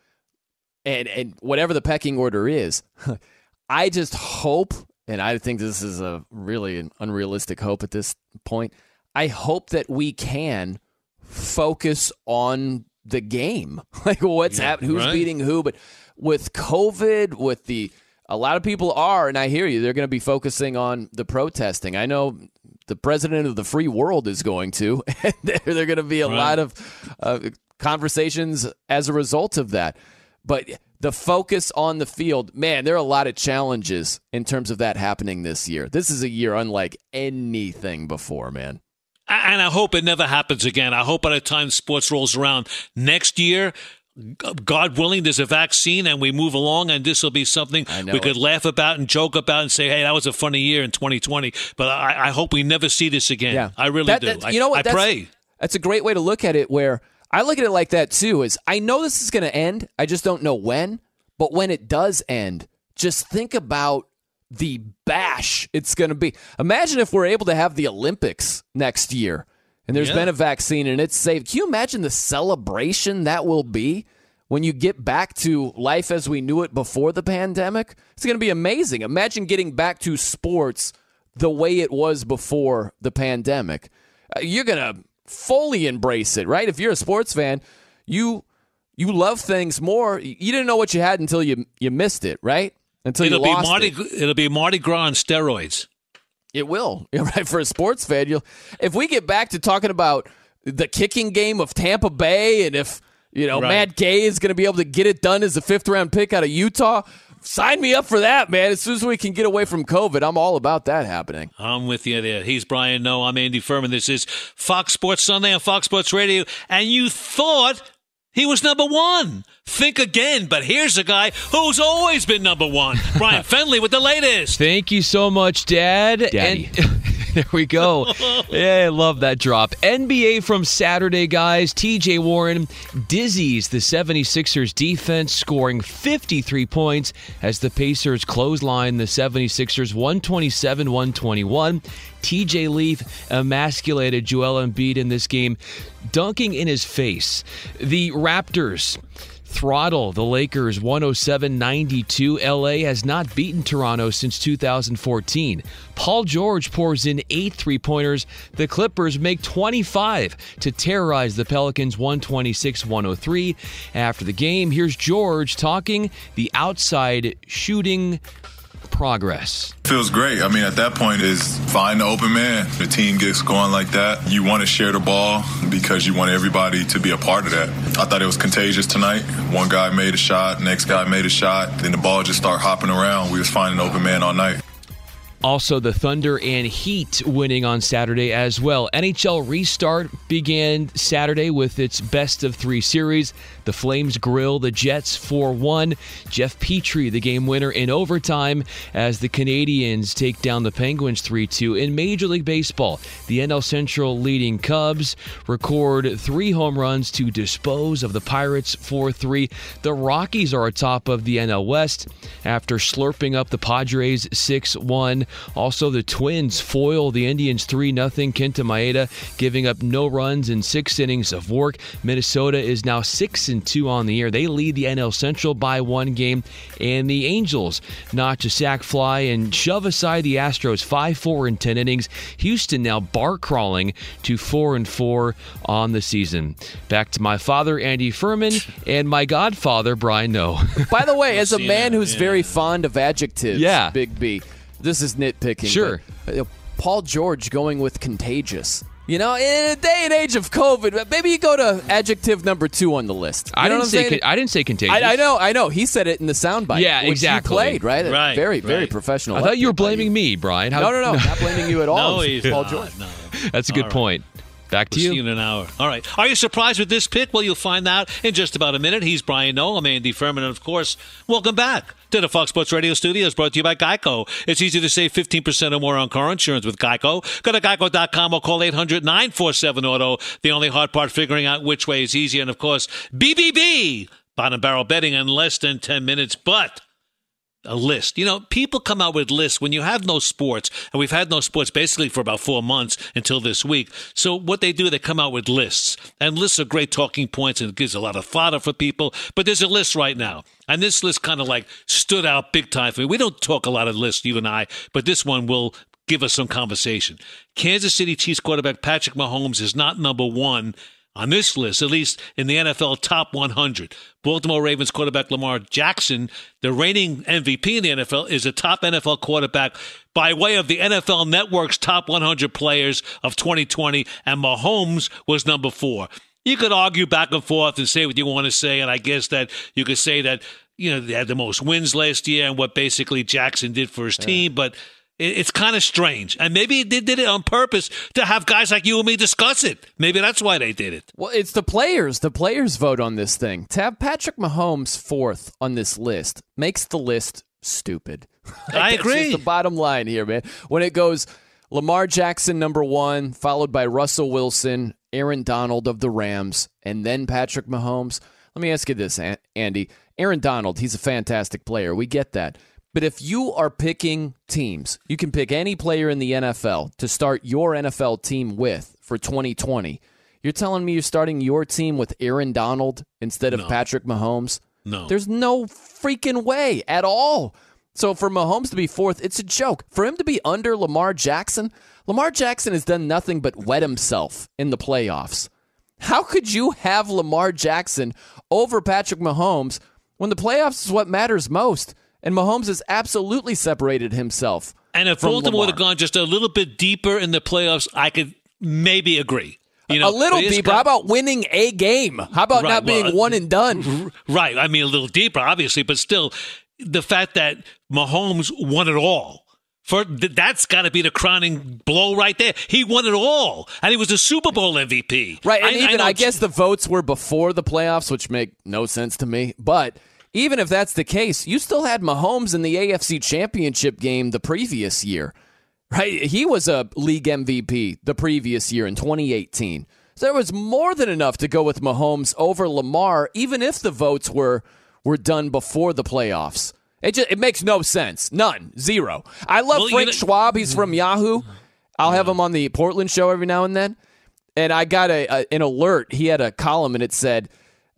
And and whatever the pecking order is, I just hope, and I think this is a really an unrealistic hope at this point. I hope that we can focus on the game, like what's Yeah, happening, who's right. beating who. But with COVID, with the a lot of people are, and I hear you, they're going to be focusing on the protesting. I know the president of the free world is going to, and there, there are going to be a Right. lot of uh, conversations as a result of that. But the focus on the field, man, there are a lot of challenges in terms of that happening this year. This is a year unlike anything before, man. And I hope it never happens again. I hope by the time sports rolls around next year, God willing, there's a vaccine and we move along, and this will be something we could it. laugh about and joke about and say, hey, that was a funny year in 2020. But I, I hope we never see this again. Yeah, I really That- do. that- I, you know what? I That's- pray. That's a great way to look at it. Where I look at it like that too. Is I know this is going to end. I just don't know when. But when it does end, just think about the bash it's going to be. Imagine if we're able to have the Olympics next year, and there's Yeah. been a vaccine and it's saved. Can you imagine the celebration that will be? When you get back to life as we knew it before the pandemic, it's going to be amazing. Imagine getting back to sports the way it was before the pandemic. Uh, You're going to fully embrace it, right? If you're a sports fan, you you love things more. You didn't know what you had until you you missed it, right? Until It'll you be lost Mardi. it. It'll be Mardi Gras on steroids. It will. Right. For a sports fan, you'll if we get back to talking about the kicking game of Tampa Bay and if you know Right. Matt Gay is going to be able to get it done as a fifth round pick out of Utah, sign me up for that, man. As soon as we can get away from COVID, I'm all about that happening. I'm with you there. He's Brian Noe. I'm Andy Furman. This is Fox Sports Sunday on Fox Sports Radio. And you thought he was number one. Think again. But here's a guy who's always been number one. Brian Fenley with the latest. Thank you so much, Dad. Daddy. And There we go. Yeah, I love that drop. NBA from Saturday, guys. TJ Warren dizzies the 76ers defense, scoring 53 points as the Pacers clothesline the 76ers 127 121. TJ Leaf emasculated Joel Embiid in this game, dunking in his face. The Raptors throttle the Lakers 107 92. LA has not beaten Toronto since 2014. Paul George pours in eight three pointers. The Clippers make 25 to terrorize the Pelicans 126 103. After the game, here's George talking the outside shooting progress. Feels great. I mean, at that point, is find the open man. The team gets going like that. You want to share the ball because you want everybody to be a part of that. I thought it was contagious tonight. One guy made a shot, next guy made a shot, then the ball just started hopping around. We was finding open man all night. Also, the Thunder and Heat winning on Saturday as well. NHL restart began Saturday with its best of three series. The Flames grill the Jets 4 1. Jeff Petry, the game winner in overtime, as the Canadiens take down the Penguins 3 2. In Major League Baseball, the NL Central leading Cubs record three home runs to dispose of the Pirates 4 3. The Rockies are atop of the NL West after slurping up the Padres 6 1. Also, the Twins foil the Indians 3 0. Kenta Maeda giving up no runs in six innings of work. Minnesota is now 6 and 2 on the year. They lead the NL Central by one game. And the Angels notch a sac fly and shove aside the Astros 5 4 in 10 innings. Houston now bar crawling to 4 and 4 on the season. Back to my father, Andy Furman, and my godfather, Brian Noe. By the way, as a man who's very fond of adjectives, Yeah. Big B, this is nitpicking. Sure. but, uh, Paul George going with contagious. You know, in a day and age of COVID, maybe you go to adjective number two on the list. You I didn't say con- I didn't say contagious. I, I know, I know. He said it in the soundbite. Yeah, which you exactly. played right, Right, Very, very right. professional. I thought you were blaming me, Brian. How- no, no, no, not blaming you at all. No, he's Paul not, George. no. That's a good All right. point. Back to We'll you. see you in an hour. All right. Are you surprised with this pick? Well, you'll find out in just about a minute. He's Brian Noe. I'm Andy Furman. And of course, welcome back to the Fox Sports Radio studios brought to you by Geico. It's easy to save 15% or more on car insurance with Geico. Go to geico.com or call 800 947 Auto. The only hard part figuring out which way is easier. And of course, BBB, bottom barrel betting in less than 10 minutes. But a list. You know, people come out with lists when you have no sports, and we've had no sports basically for about four months until this week. So what they do, they come out with lists, and lists are great talking points, and it gives a lot of fodder for people. But there's a list right now, and this list kind of like stood out big time for me. We don't talk a lot of lists, you and I, but this one will give us some conversation. Kansas City Chiefs quarterback Patrick Mahomes is not number one on this list, at least in the NFL top 100. Baltimore Ravens quarterback Lamar Jackson, the reigning MVP in the NFL, is a top NFL quarterback by way of the NFL Network's top 100 players of 2020, and Mahomes was number four. You could argue back and forth and say what you want to say, and I guess that you could say that you know they had the most wins last year and what basically Jackson did for his team, but it's kind of strange. And maybe they did it on purpose to have guys like you and me discuss it. Maybe that's why they did it. Well, it's the players. The players vote on this thing. To have Patrick Mahomes fourth on this list makes the list stupid. I agree. the bottom line here, man. When it goes Lamar Jackson number one, followed by Russell Wilson, Aaron Donald of the Rams, and then Patrick Mahomes. Let me ask you this, Andy. Aaron Donald, he's a fantastic player. We get that. But if you are picking teams, you can pick any player in the NFL to start your NFL team with for 2020. You're telling me you're starting your team with Aaron Donald instead of Patrick Mahomes? No. There's no freaking way at all. So for Mahomes to be fourth, it's a joke. For him to be under Lamar Jackson, Lamar Jackson has done nothing but wet himself in the playoffs. How could you have Lamar Jackson over Patrick Mahomes when the playoffs is what matters most? And Mahomes has absolutely separated himself. And if from Baltimore would have gone just a little bit deeper in the playoffs, I could maybe agree. You know, a little deeper. got- How about winning a game? How about Right, not being well, one and done? Right. I mean, a little deeper, obviously, but still, the fact that Mahomes won it all. For that's got to be the crowning blow right there. He won it all, and he was a Super Bowl MVP. Right, and even know I, guess the votes were before the playoffs, which make no sense to me. But even if that's the case, you still had Mahomes in the AFC Championship game the previous year. right? He was a league MVP the previous year in 2018. So there was more than enough to go with Mahomes over Lamar, even if the votes were were done before the playoffs. It just it makes no sense. None. Zero. I love Well, you Frank know- Schwab. He's from Yahoo. I'll have him on the Portland show every now and then. And I got a, a an alert. He had a column and it said,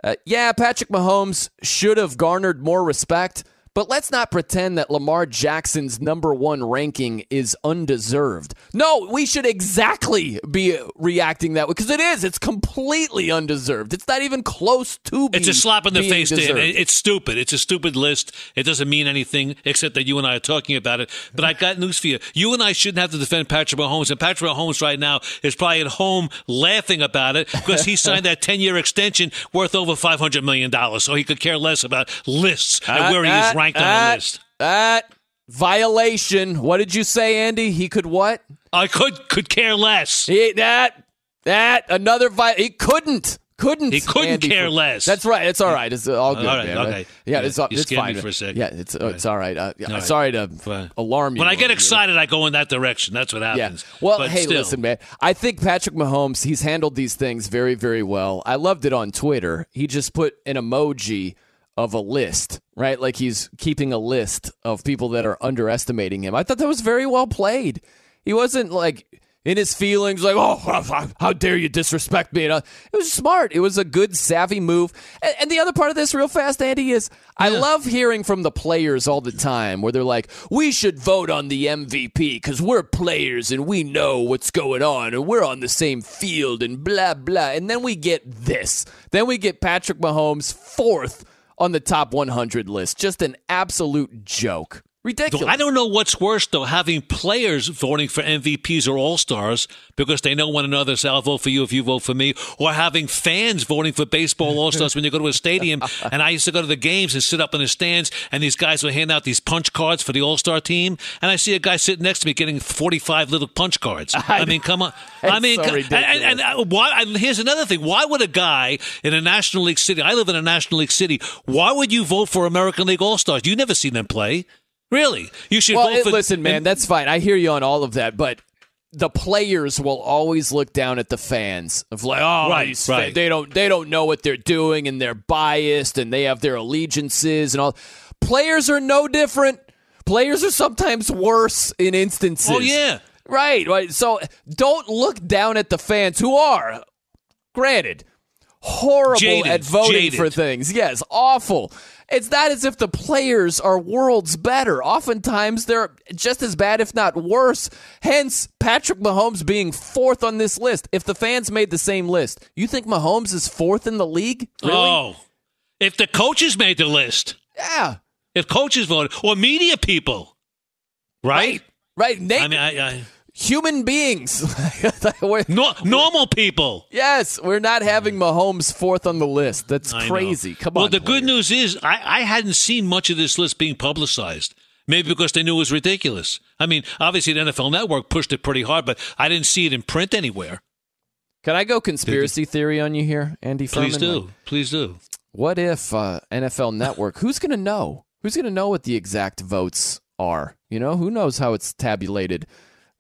uh, "Yeah, Patrick Mahomes should have garnered more respect." But let's not pretend that Lamar Jackson's number one ranking is undeserved. No, we should exactly be reacting that way because it is. It's completely undeserved. It's not even close to being It's a slap in the face to deserved. It- It's stupid. It's a stupid list. It doesn't mean anything except that you and I are talking about it. But I've got news for you. You and I shouldn't have to defend Patrick Mahomes. And Patrick Mahomes right now is probably at home laughing about it because he signed that 10 year extension worth over $500 million. So he could care less about lists and Uh, where he uh, is ranked on uh, the list. That violation. What did you say, Andy? He could what? I could could care less. He, that that another vi- He couldn't. Couldn't. He couldn't Andy, care for- less. That's right. It's all right. It's all good, All right, man. okay. Yeah, Yeah, it's you it's fine. for a second. Yeah, it's it's all right. Uh, All right. Sorry to Fine. alarm you. When I get on you. excited, I go in that direction. That's what happens. Yeah. Well, But hey, still. listen, man. I think Patrick Mahomes, he's handled these things very, very well. I loved it on Twitter. He just put an emoji of a list, right? Like he's keeping a list of people that are underestimating him. I thought that was very well played. He wasn't like in his feelings, like, oh, how- how dare you disrespect me? Uh, It was smart. It was a good, savvy move. And, and the other part of this, real fast, Andy, is I love hearing from the players all the time where they're like, we should vote on the MVP because we're players and we know what's going on and we're on the same field and blah, blah. And then we get this. Then we get Patrick Mahomes fourth on the top 100 list. Just an absolute joke. Ridiculous. I don't know what's worse though, having players voting for MVPs or All Stars because they know one another. So I'll vote for you if you vote for me, or having fans voting for baseball All Stars when you go to a stadium. And I used to go to the games and sit up in the stands, and these guys would hand out these punch cards for the All Star team, and I see a guy sitting next to me getting forty-five little punch cards. I, mean, come on. I mean, so ridiculous. and, and, uh, why? And here's another thing: Why would a guy in a National League city? I live in a National League city. Why would you vote for American League All Stars? You never see them play. Really? You should well, vote for. listen, man, and- that's fine. I hear you on all of that, but the players will always look down at the fans of like, oh, Right, right. they don't they don't know what they're doing and they're biased and they have their allegiances and all. Players are no different. Players are sometimes worse in instances. Oh, yeah. Right, right. So don't look down at the fans who are, granted, horrible Jaded, at voting jaded. for things. Yes, awful. It's not as if the players are worlds better. Oftentimes they're just as bad, if not worse. Hence, Patrick Mahomes being fourth on this list. If the fans made the same list, you think Mahomes is fourth in the league? Really? Oh, if the coaches made the list, Yeah. if coaches voted, or media people, right? Right. Nate, I mean, I, I, human beings. No, normal people. yes, we're not having Mahomes fourth on the list. That's I know. crazy. Come well, on. Well, the good news is I, I hadn't seen much of this list being publicized. Maybe because they knew it was ridiculous. I mean, obviously the NFL Network pushed it pretty hard, but I didn't see it in print anywhere. Can I go conspiracy theory on you here, Andy Furman? Please do. Please do. What if uh, NFL Network? Who's going to know? Who's going to know what the exact votes are? You know, who knows how it's tabulated?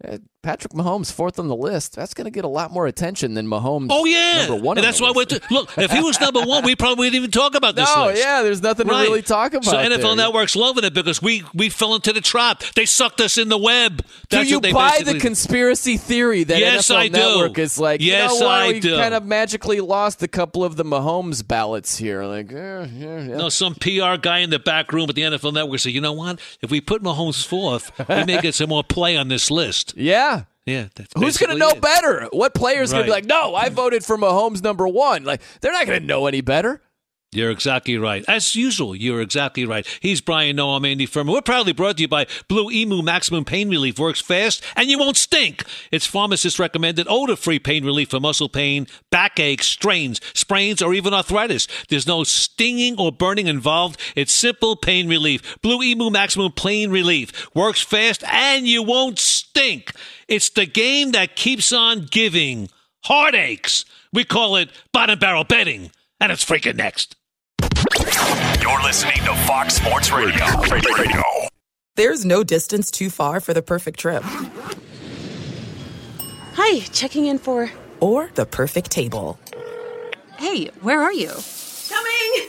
Uh, Patrick Mahomes fourth on the list. That's going to get a lot more attention than Mahomes. Oh yeah, number one. And that's why we're to, look. If he was number one, we probably wouldn't even talk about this No, list. yeah, there's nothing to really talk about. So NFL there. Network's loving it because we we fell into the trap. They sucked us in the web. Do you they buy the conspiracy theory that Yes, NFL I do. Network is like, Yes, you know what? I we do. kind of magically lost a couple of the Mahomes ballots here. Like, eh, yeah, yeah. No, some PR guy in the back room at the NFL Network said, "You know what? If we put Mahomes fourth, we may get some more play on this list." yeah. Yeah, that's Who's going to know it. better? What player's going to be like, no, I voted for Mahomes number one? Like, they're not going to know any better. You're exactly right. As usual, you're exactly right. He's Brian Noe, I'm Andy Furman. We're proudly brought to you by Blue Emu Maximum Pain Relief. Works fast and you won't stink. It's pharmacist recommended odor-free pain relief for muscle pain, backache, strains, sprains, or even arthritis. There's no stinging or burning involved. It's simple pain relief. Blue Emu Maximum Pain Relief. Works fast and you won't stink. It's the game that keeps on giving. Heartaches. We call it bottom barrel betting. And it's freaking next. You're listening to Fox Sports Radio. Radio. Radio. There's no distance too far for the perfect trip. Hi, checking in for. or the perfect table. Hey, where are you? Coming!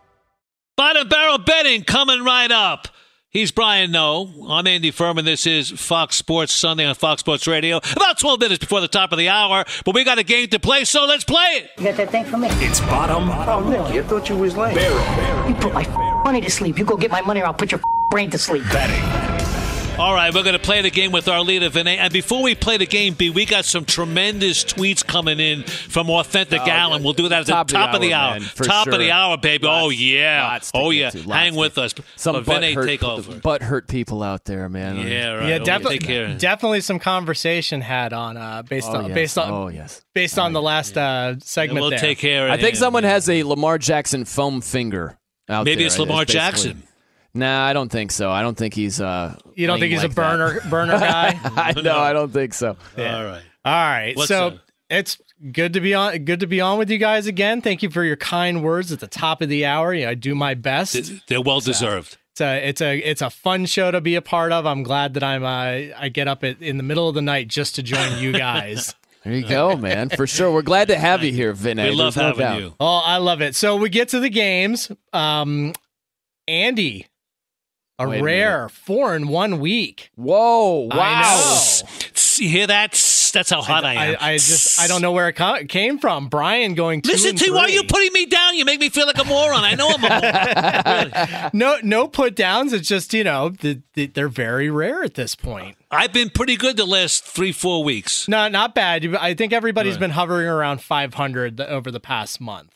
Bottom barrel betting coming right up. He's Brian Noe. I'm Andy Furman. This is Fox Sports Sunday on Fox Sports Radio. About 12 minutes before the top of the hour, but we got a game to play, so let's play it. You got that thing for me? It's bottom. Oh, Nicky, I thought you was lame. Barrel. You put my money to sleep. You go get my money or I'll put your brain to sleep. All right, we're going to play the game with our leader, Vinay. And before we play the game, B, we got some tremendous tweets coming in from Authentic Oh, Allen. yeah. We'll do that at Top the top of the hour. man, for top of the hour, baby. oh, yeah. Oh, yeah. to, Hang with us. Some But Vinay, butthurt- take over. Butt hurt people out there, man. Yeah, right. Yeah, Oh, definitely, take care. definitely some conversation had on uh, based Oh, on yes. based on Oh, yes. based on the last uh, segment. we'll there. take care of I think him. someone has a Lamar Jackson foam finger out Maybe there. it's Lamar basically- Jackson. Nah, I don't think so. I don't think he's. Uh, You don't think lean he's a like that. burner burner guy? I know. I don't think so. All right. All right. What's so up? it's good to be on good to be on with you guys again. Thank you for your kind words at the top of the hour. Yeah, I do my best. They're well deserved. It's a it's a it's a fun show to be a part of. I'm glad that I'm uh, I get up at, in the middle of the night just to join you guys. There you go, man. For sure. We're glad to have you here, Vinay. We love There's having doubt. you. Oh, I love it. So we get to the games. Um, Andy, a Wait a rare four in one week. Whoa! I Wow. know. You hear that? That's how hot I, am. I, I just I don't know where it co- came from. Brian going. Two Listen and to why are you putting me down? You make me feel like a moron. I know I'm a moron. no no put downs. It's just you know the, the, they're very rare at this point. I've been pretty good the last three, four weeks. No, not bad. I think everybody's Right. been hovering around 500 over the past month.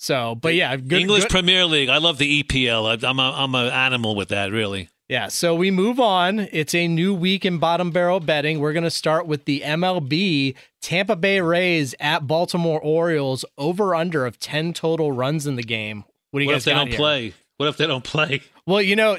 So, but yeah, good. English good- Premier League. I love the EPL. I, I'm a, I'm an animal with that, really. Yeah, so we move on. It's a new week in bottom barrel betting. We're going to start with the MLB Tampa Bay Rays at Baltimore Orioles over under of 10 total runs in the game. What do you What guys if they don't here? play? What if they don't play? Well, you know,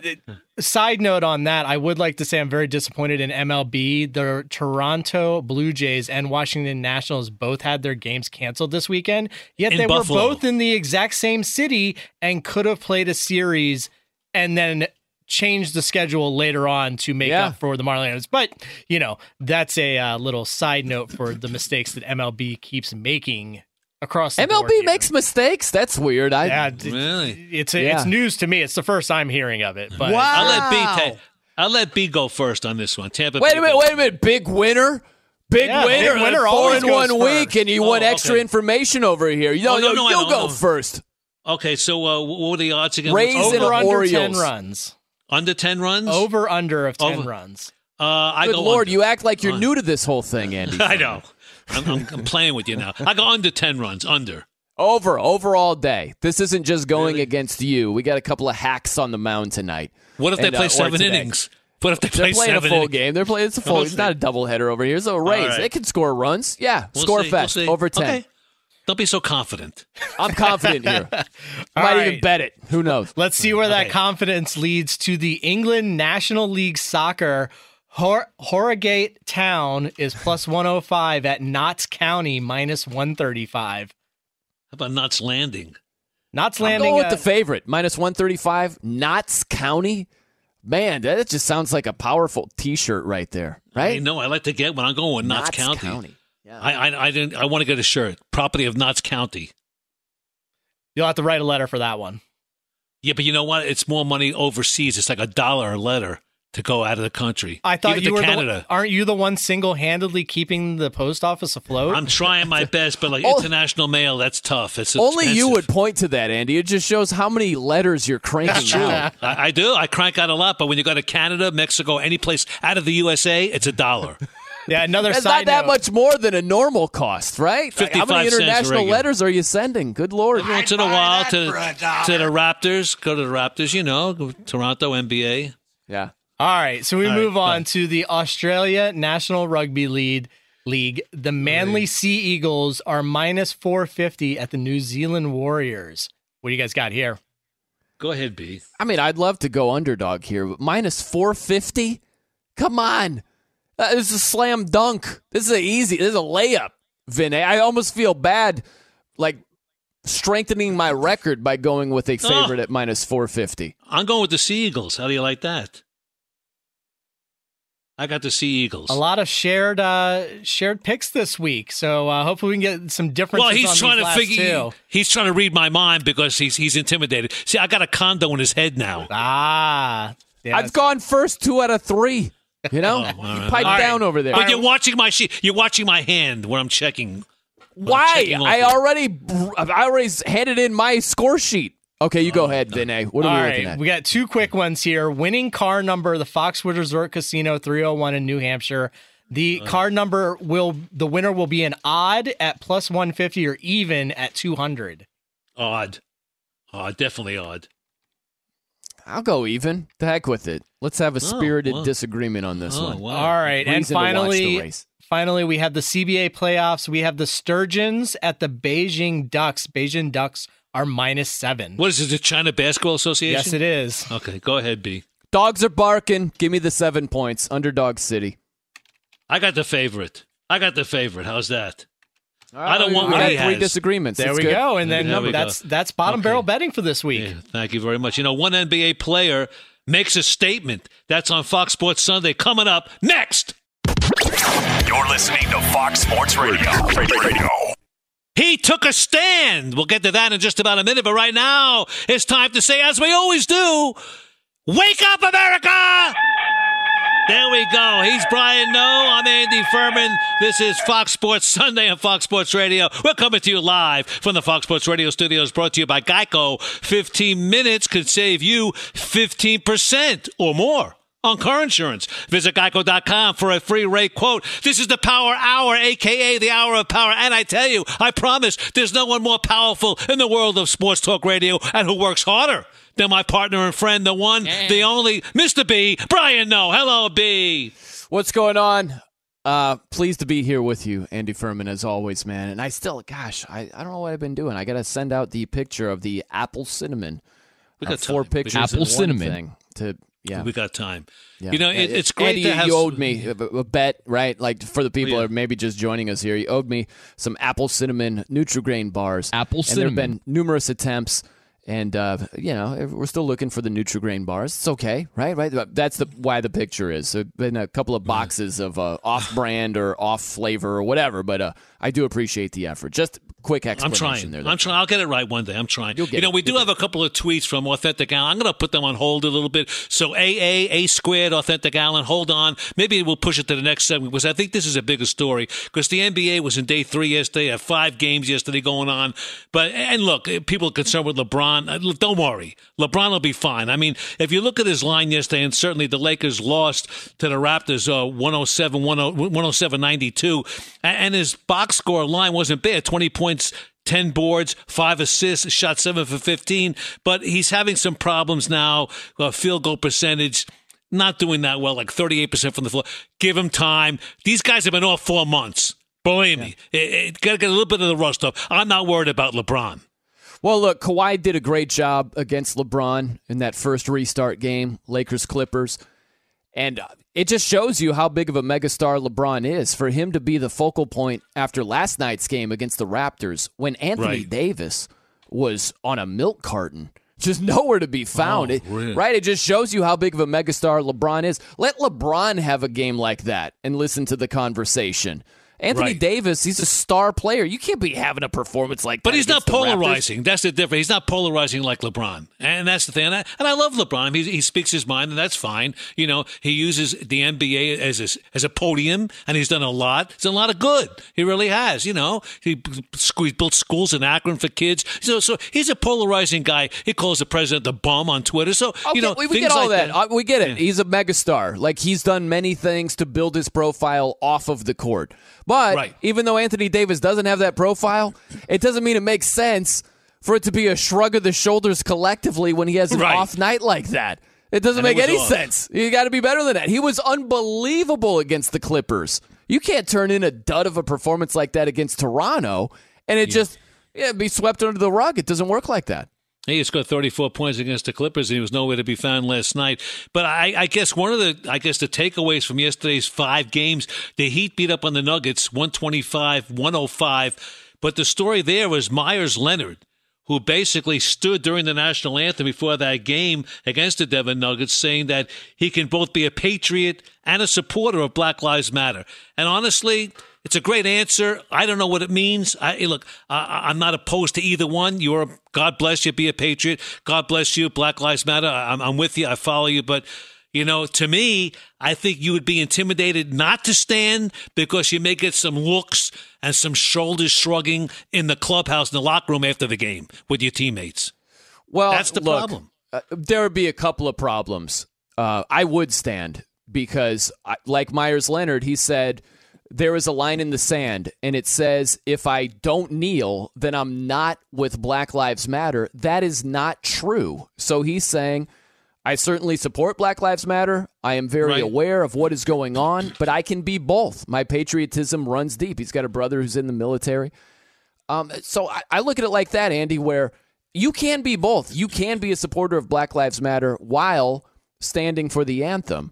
side note on that, I would like to say I'm very disappointed in MLB. The Toronto Blue Jays and Washington Nationals both had their games canceled this weekend, yet In they Buffalo. were both in the exact same city and could have played a series and then changed the schedule later on to make Yeah. up for the Marlins. But, you know, that's a uh, little side note for the mistakes that MLB keeps making across the MLB here. makes mistakes. That's weird. I Yeah, d- Really? it's Yeah. it's news to me. It's the first I'm hearing of it. But I'll let B take. I'll let B go first on this one. Tampa. Wait a minute. Wait a minute. Big winner. Big Yeah, big winner. winner Four in one goes week, and you Oh, want extra okay. information over here. You know, Oh, no, you no, I you know, go no. first. Okay, so uh, what were the odds again? Rays What's- and over under Orioles. 10 runs. under ten runs. Over under of 10 Over. runs. Uh, I Good go lord, under. you act like you're Uh, new to this whole thing, Andy. I know. I'm, I'm, I'm playing with you now. I go under ten runs. Under. Over, over all day. This isn't just going against you. We got a couple of hacks on the mound tonight. What if they And, play uh, seven innings? What if they play They're play playing a full innings? game. They're playing. It's a full. We'll It's see. not a doubleheader over here. So Rays, right. they can score runs. Yeah, We'll score see, we'll over ten. Okay. Don't be so confident. I'm confident here. I might right. even bet it. Who knows? Let's see where that confidence leads to the England National League Soccer. Hor- Harrogate Town is plus 105 at Notts County minus 135. How about Knots Landing? Notts I'm Landing. going with uh, the favorite minus one thirty five. Notts County. Man, that just sounds like a powerful T-shirt right there, I right? know. I like to get when I'm going with Knots, Notts County. County. I, I I didn't. I want to get a shirt. Property of Knots County. You'll have to write a letter for that one. Yeah, but you know what? It's more money overseas. It's like a dollar a letter to go out of the country. I thought Even you to were Canada. the one, aren't you the one single-handedly keeping the post office afloat? I'm trying my best, but like Oh. international mail, that's tough. It's Only you would point to that, Andy. It just shows how many letters you're cranking That's true. out. I, I do. I crank out a lot, but when you go to Canada, Mexico, any place out of the USA, it's a dollar. yeah, another That's side not that note. much more than a normal cost, right? Like, how many international letters are you sending? Good lord! Every once in a while to to the Raptors, go to the Raptors. You know, Toronto NBA. Yeah. All right, so we All right, move go on ahead. to the Australia National Rugby League. League. The Manly Sea Eagles are minus 450 at the New Zealand Warriors. What do you guys got here? Go ahead, B. I mean, I'd love to go underdog here, but minus four fifty. Come on, uh, this is a slam dunk. This is a easy. This is a layup, Vinay. I almost feel bad, like strengthening my record by going with a Oh. favorite at minus four fifty. I'm going with the Sea Eagles. How do you like that? I got to see Eagles. A lot of shared uh shared picks this week, so uh, hopefully we can get some differences. Well, he's on trying these to figure. two. He's trying to read my mind because he's he's intimidated. See, I got a condo in his head now. Ah, I've gone first two out of three. You know, Oh, all right. pipe All right. down over there. But you're watching my sheet. You're watching my hand when I'm checking. Why? checking I already, I already handed in my score sheet. Okay, you go ahead, Vinay. What are All we right, looking at? we got two quick ones here. Winning car number, the Foxwood Resort Casino 301 in New Hampshire. The uh-huh. car number will the winner will be an odd at plus 150 or even at 200. Odd. Odd. Definitely odd. I'll go even. The heck with it. Let's have a Oh, spirited wow. disagreement on this Oh, one. wow. All right, and Reason to watch the finally finally we have the CBA playoffs. We have the Sturgeons at the Beijing Ducks. Beijing Ducks are minus 7. What is it? The China Basketball Association? Yes, it is. Okay, go ahead, B. Dogs are barking. Give me the seven points. Underdog City. I got the favorite. I got the favorite. How's that? I don't we want got what he three has. disagreements. There That's we good. go. And then There we that's go. that's bottom barrel betting for this week. Yeah, thank you very much. You know, one NBA player makes a statement. That's on Fox Sports Sunday. Coming up next. You're listening to Fox Sports Radio. Radio. He took a stand. We'll get to that in just about a minute. But right now, it's time to say, as we always do, Wake up, America! There we go. He's Brian Noe. I'm Andy Furman. This is Fox Sports Sunday on Fox Sports Radio. We're coming to you live from the Fox Sports Radio studios, brought to you by Geico. 15 minutes could save you 15% or more on car insurance. Visit geico.com for a free rate quote. This is the Power Hour, aka the Hour of Power. And I tell you, I promise there's no one more powerful in the world of sports talk radio and who works harder than my partner and friend, the one, the only, Mr. B, Brian Noe. Hello, B. What's going on? Uh, pleased to be here with you, Andy Furman, as always, man. And I still, gosh, I, I don't know what I've been doing. I got to send out the picture of the apple cinnamon. We Uh, got four time. pictures. Apple cinnamon. Thing to yeah. We got time. Yeah. You know, it, it's great Andy, to have. you owed me a, bet, right? Like for the people Yeah. who are maybe just joining us here, you owed me some apple cinnamon Nutrigrain bars. Apple and there have been numerous attempts, and uh, you know we're still looking for the Nutrigrain bars. It's okay, right? Right. That's the why the picture is. There've been a couple of boxes of uh, off-brand or off flavor or whatever, but uh, I do appreciate the effort. Just quick I'm explanation trying. there. I'm trying. I'll get it right one day. I'm trying. You'll get you know, it. we do You'll have a couple of tweets from Authentic Allen. I'm going to put them on hold a little bit. So AA, A squared, Authentic Allen, hold on. Maybe we'll push it to the next segment because I think this is a bigger story because the NBA was in day three yesterday, had five games yesterday going on. But, and look, people are concerned with LeBron. Uh, Don't worry. LeBron will be fine. I mean, if you look at his line yesterday, and certainly the Lakers lost to the Raptors uh, 107 107 92, and his box score line wasn't bad 20 points 10 boards, five assists, shot seven for 15, but he's having some problems now. Uh, field goal percentage, not doing that well, like 38% from the floor. Give him time. These guys have been off four months. Believe me, it, it, got to get a little bit of the rust off. I'm not worried about LeBron. Well, look, Kawhi did a great job against LeBron in that first restart game, Lakers Clippers. And uh, it just shows you how big of a megastar LeBron is. For him to be the focal point after last night's game against the Raptors, when Anthony Right. Davis was on a milk carton, just nowhere to be found. Oh, It- really? right? It just shows you how big of a megastar LeBron is. Let LeBron have a game like that and listen to the conversation. Anthony Right. Davis, he's a star player. You can't be having a performance like But that. But he's not the polarizing. That's the difference. He's not polarizing like LeBron, and that's the thing. And I, and I love LeBron. He, he speaks his mind, and that's fine. You know, he uses the NBA as a, as a podium, and he's done a lot. He's done a lot of good. He really has. You know, he, he built schools in Akron for kids. So, so he's a polarizing guy. He calls the president the bum on Twitter. So Okay, you know, we, we get all like that. Uh, we get it. He's a megastar. Like he's done many things to build his profile off of the court. But Right. even though Anthony Davis doesn't have that profile, it doesn't mean it makes sense for it to be a shrug of the shoulders collectively when he has an Right. off night like that. It doesn't And make was any off. sense. You got to be better than that. He was unbelievable against the Clippers. You can't turn in a dud of a performance like that against Toronto and it just yeah, be swept under the rug. It doesn't work like that. He scored 34 points against the Clippers, and he was nowhere to be found last night. But I, I guess one of the, I guess the takeaways from yesterday's five games, the Heat beat up on the Nuggets 125, 105. But the story there was Meyers Leonard, who basically stood during the national anthem before that game against the Denver Nuggets, saying that he can both be a patriot and a supporter of Black Lives Matter. And honestly, it's a great answer. I don't know what it means. I, look, I, I'm not opposed to either one. You're, a, God bless you, be a patriot. God bless you, Black Lives Matter. I'm, I'm with you. I follow you. But, you know, to me, I think you would be intimidated not to stand because you may get some looks and some shoulders shrugging in the clubhouse, in the locker room after the game with your teammates. Well, That's the look, problem. Uh, there would be a couple of problems. Uh, I would stand because, I, like Meyers Leonard, he said there is a line in the sand, and it says, "If I don't kneel, then I'm not with Black Lives Matter." That is not true. So he's saying. I certainly support Black Lives Matter. I am very Right. aware of what is going on, but I can be both. My patriotism runs deep. He's got a brother who's in the military. Um, so I, I look at it like that, Andy, where you can be both. You can be a supporter of Black Lives Matter while standing for the anthem.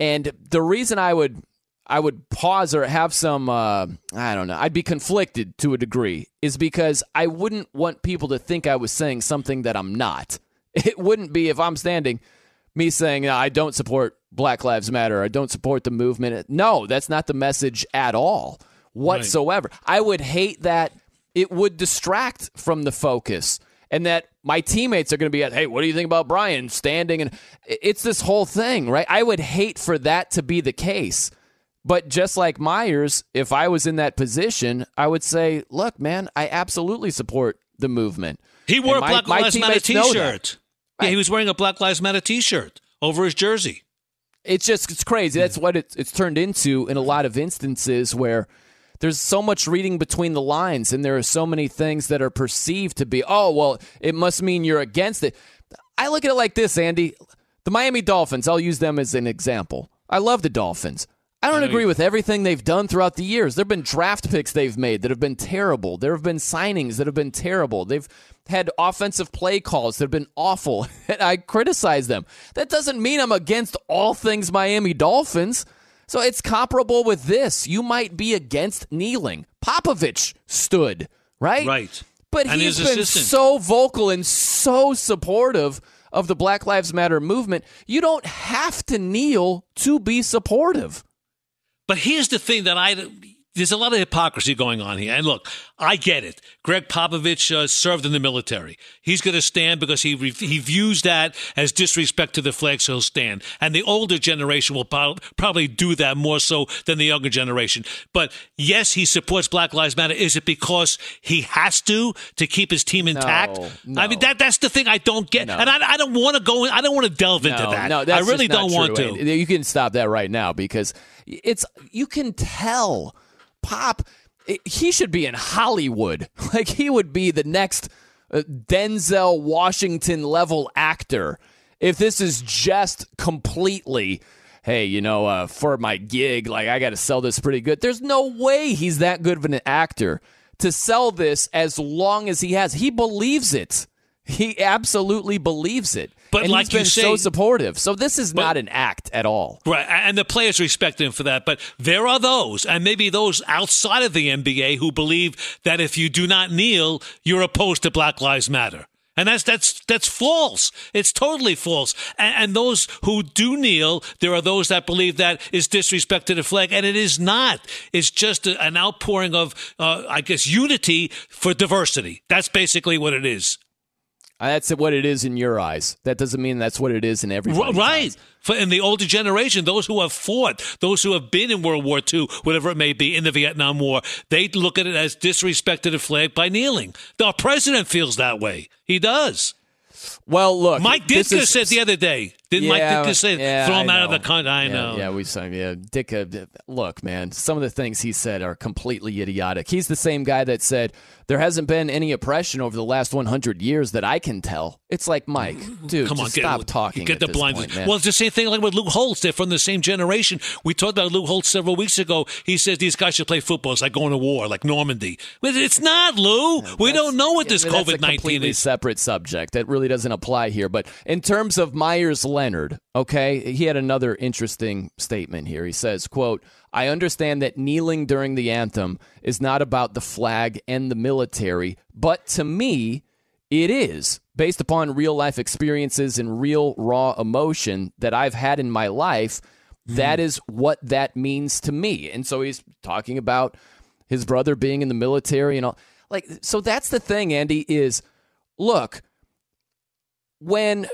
And the reason I would I would pause or have some uh, I don't know, I'd be conflicted to a degree is because I wouldn't want people to think I was saying something that I'm not. It wouldn't be if I'm standing me saying "No, I don't support Black Lives Matter, I don't support the movement. No, that's not the message at all whatsoever. I would hate that it would distract from the focus and that my teammates are going to be at, hey, what do you think about Brian standing? And it's this whole thing, right? I would hate for that to be the case. But just like Meyers, if I was in that position, I would say, look, man, I absolutely support the movement. He wore And a my- Black Lives Matter that. T-shirt. Yeah, he was wearing a Black Lives Matter T-shirt over his jersey. it's just it's crazy. That's what it's it's turned into in a lot of instances where there's so much reading between the lines, and there are so many things that are perceived to be, oh well, it must mean you're against it. I look at it like this, Andy. The Miami Dolphins. I'll use them as an example. I love the Dolphins. I don't know agree you- with everything they've done throughout the years. There have been draft picks they've made that have been terrible. There have been signings that have been terrible. They've had offensive play calls that have been awful, and I criticize them. That doesn't mean I'm against all things Miami Dolphins. So it's comparable with this. You might be against kneeling. Popovich stood, right? Right. But And he's been assistant. so vocal and so supportive of the Black Lives Matter movement. You don't have to kneel to be supportive. But here's the thing that I there's a lot of hypocrisy going on here. And look, I get it. Gregg Popovich uh, served in the military. He's going to stand because he re- he views that as disrespect to the flag, so he'll stand. And the older generation will prob- probably do that more so than the younger generation. But yes, he supports Black Lives Matter. Is it because he has to to keep his team intact? No, I mean that that's the thing I don't get, and I, I don't want to go. in- I don't want to delve into that. No, that's I really don't want to. You can stop that right now because it's you can tell Pop he should be in Hollywood. Like he would be the next uh, Denzel Washington level actor if this is just completely hey, you know, uh, for my gig, like I got to sell this pretty good. There's no way he's that good of an actor to sell this as long as he has. He believes it. He absolutely believes it. But and like he's been you say- so supportive. So this is not an act at all. Right, and the players respect him for that. But there are those, and maybe those outside of the NBA, who believe that if you do not kneel, you're opposed to Black Lives Matter. And that's that's that's false. It's totally false. And, and those who do kneel, there are those that believe that is disrespect to the flag, and it is not. It's just a, an outpouring of, uh, I guess, unity for diversity. That's basically what it is. Uh, That's what it is in your eyes. That doesn't mean that's what it is in everybody's right. For in the older generation, those who have fought, those who have been in World War II, whatever it may be, in the Vietnam War, they look at it as disrespect to the flag by kneeling. Our president feels that way. He does. Well, look, Mike Ditka is- said the other day. Didn't Yeah, Mike Ditka say yeah, throw him out of the country? I yeah, know. Yeah, we saw. Yeah, Ditka. Look, man, some of the things he said are completely idiotic. He's the same guy that said there hasn't been any oppression over the last 100 years that I can tell. It's like Mike, dude, Come on, just get, stop talking. Get the blind. point, well, it's the same thing like with Lou Holtz. They're from the same generation. We talked about Lou Holtz several weeks ago. He says these guys should play football. It's like going to war, like Normandy. But it's not, Lou. we don't know what this Yeah, that's a COVID nineteen completely is. separate subject. That really doesn't apply here. But in terms of Meyers Leonard, okay, he had another interesting statement here. He says, "quote I understand that kneeling during the anthem is not about the flag and the military, but to me, it is." Based upon real life experiences and real raw emotion that I've had in my life, hmm. that is what that means to me. And so he's talking about his brother being in the military and all. Like, so that's the thing, Andy, is look, when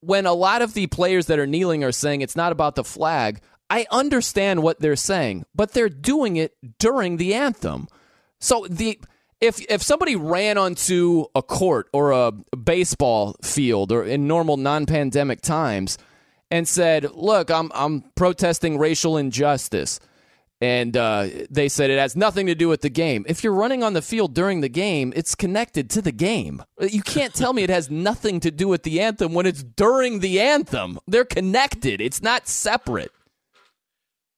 when a lot of the players that are kneeling are saying it's not about the flag, I understand what they're saying, but they're doing it during the anthem. So the if if somebody ran onto a court or a baseball field or in normal non-pandemic times and said, "Look, I'm I'm protesting racial injustice." And uh, they said it has nothing to do with the game. If you're running on the field during the game, it's connected to the game. You can't tell me it has nothing to do with the anthem when it's during the anthem. They're connected. It's not separate.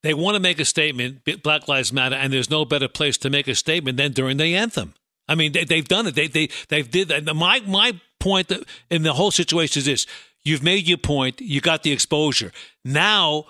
They want to make a statement, Black Lives Matter, and there's no better place to make a statement than during the anthem. I mean, they, they've done it. They they they've did that. My my point in the whole situation is this: you've made your point, you got the exposure. Now,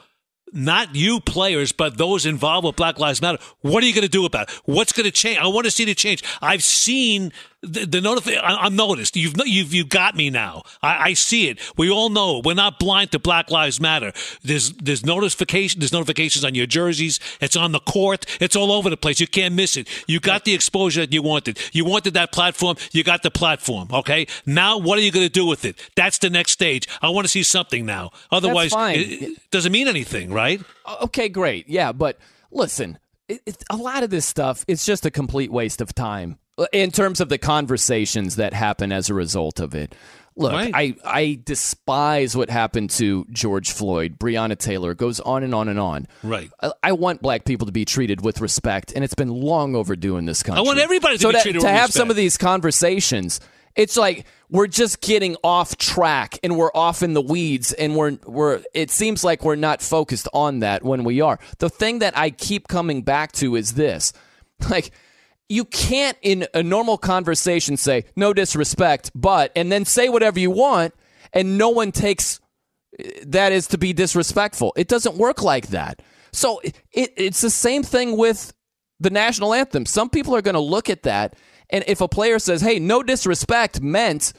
not you players, but those involved with Black Lives Matter. What are you going to do about it? What's going to change? I want to see the change. I've seen the, the notification. I'm noticed. You've you've you got me now. I, I see it. We all know we're not blind to Black Lives Matter. There's there's notification. There's notifications on your jerseys. It's on the court. It's all over the place. You can't miss it. You got the exposure that you wanted. You wanted that platform. You got the platform. Okay. Now what are you going to do with it? That's the next stage. I want to see something now. Otherwise, it, it doesn't mean anything, right? Okay, great. Yeah, but listen, it, it, a lot of this stuff it's just a complete waste of time in terms of the conversations that happen as a result of it. Look, Right. I, I despise what happened to George Floyd, Breonna Taylor, goes on and on and on. Right. I, I want black people to be treated with respect, and it's been long overdue in this country. I want everybody to so be treated to with have some of these conversations. It's like we're just getting off track and we're off in the weeds and we're we're it seems like we're not focused on that when we are. The thing that I keep coming back to is this. Like you can't in a normal conversation say no disrespect, but and then say whatever you want and no one takes uh, that is to be disrespectful. It doesn't work like that. So it, it's the same thing with the national anthem. Some people are going to look at that, and if a player says, hey, no disrespect meant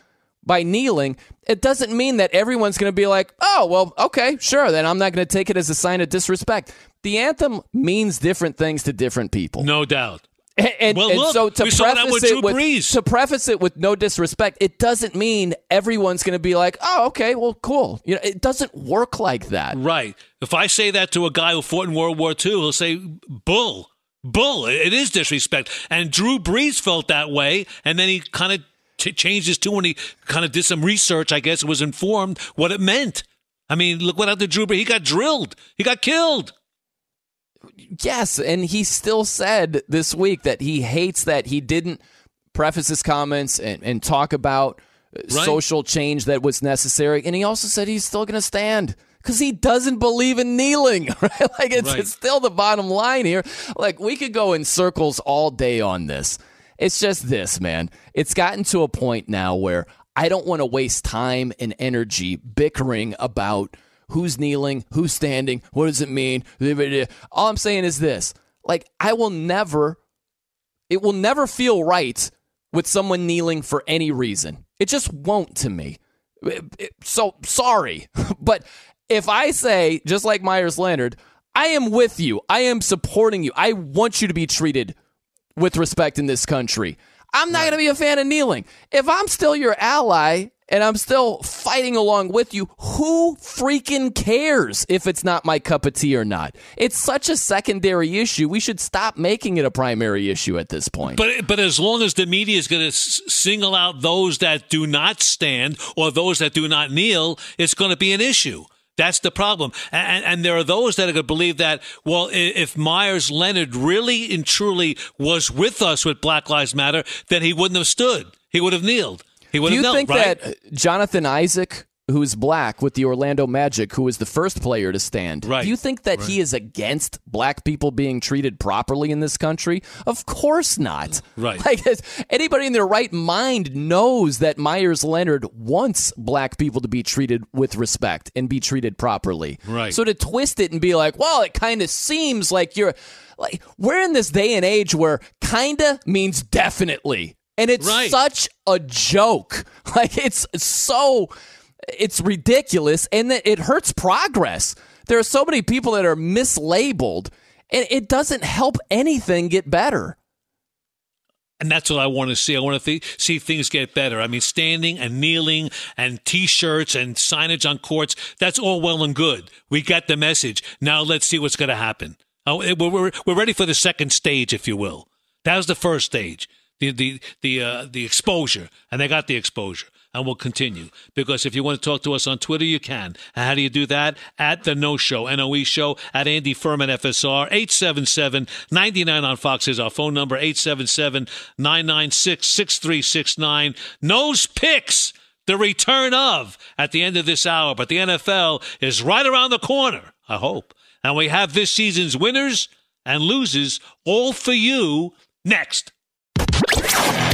by kneeling, it doesn't mean that everyone's going to be like, oh, well, okay, sure, then I'm not going to take it as a sign of disrespect. The anthem means different things to different people. No doubt. And, and, Well, and so to we saw that preface with it with Brees. to preface it with no disrespect, it doesn't mean everyone's going to be like, "Oh, okay, well, cool." You know, it doesn't work like that. Right. If I say that to a guy who fought in World War II, he'll say, bull. Bull. It it is disrespect. And Drew Brees felt that way, and then he kind of t- changed his tune when he kind of did some research, I guess, was informed what it meant. I mean, look what happened to Drew Brees. He got drilled, he got killed. Yes, and he still said this week that he hates that he didn't preface his comments and, and talk about uh, Right. social change that was necessary. And he also said he's still going to stand because he doesn't believe in kneeling. Right? Like it's, Right. it's still the bottom line here. Like we could go in circles all day on this. It's just this, man. It's gotten to a point now where I don't want to waste time and energy bickering about who's kneeling, who's standing, what does it mean? All I'm saying is this. Like I will never it will never feel right with someone kneeling for any reason. It just won't to me. So sorry. But if I say, just like Meyers Leonard, I am with you, I am supporting you, I want you to be treated with respect in this country. I'm not going to be a fan of kneeling. If I'm still your ally and I'm still fighting along with you, who freaking cares if it's not my cup of tea or not? It's such a secondary issue. We should stop making it a primary issue at this point. But but as long as the media is going to s- single out those that do not stand or those that do not kneel, it's going to be an issue. That's the problem. And, and there are those that are going to believe that, well, if Meyers Leonard really and truly was with us with Black Lives Matter, then he wouldn't have stood. He would have kneeled. He would Do you knelt, think right? that uh, Jonathan Isaac, who's black with the Orlando Magic, who was the first player to stand, Right. do you think that he is against black people being treated properly in this country? Of course not. Right. Like anybody in their right mind knows that Meyers Leonard wants black people to be treated with respect and be treated properly. Right. So to twist it and be like, well, it kind of seems like you're like we're in this day and age where kinda means definitely. And it's Right. such a joke. Like it's so it's ridiculous and that it hurts progress. There are so many people that are mislabeled and it doesn't help anything get better. And that's what I want to see. I want to th- see things get better. I mean, standing and kneeling and T-shirts and signage on courts, that's all well and good. We got the message. Now let's see what's going to happen. Oh, eh, we're, we're, we're ready for the second stage, if you will. That was the first stage, the, the, the, uh, the exposure. And they got the exposure. And we'll continue. Because if you want to talk to us on Twitter, you can. How do you do that? At the Noe Show, N-O-E Show, at Andy Furman FSR, 877-99 on Fox is our phone number, 877-996-6369. Noe's Picks the return of at the end of this hour. But the NFL is right around the corner, I hope. And we have this season's winners and losers all for you next.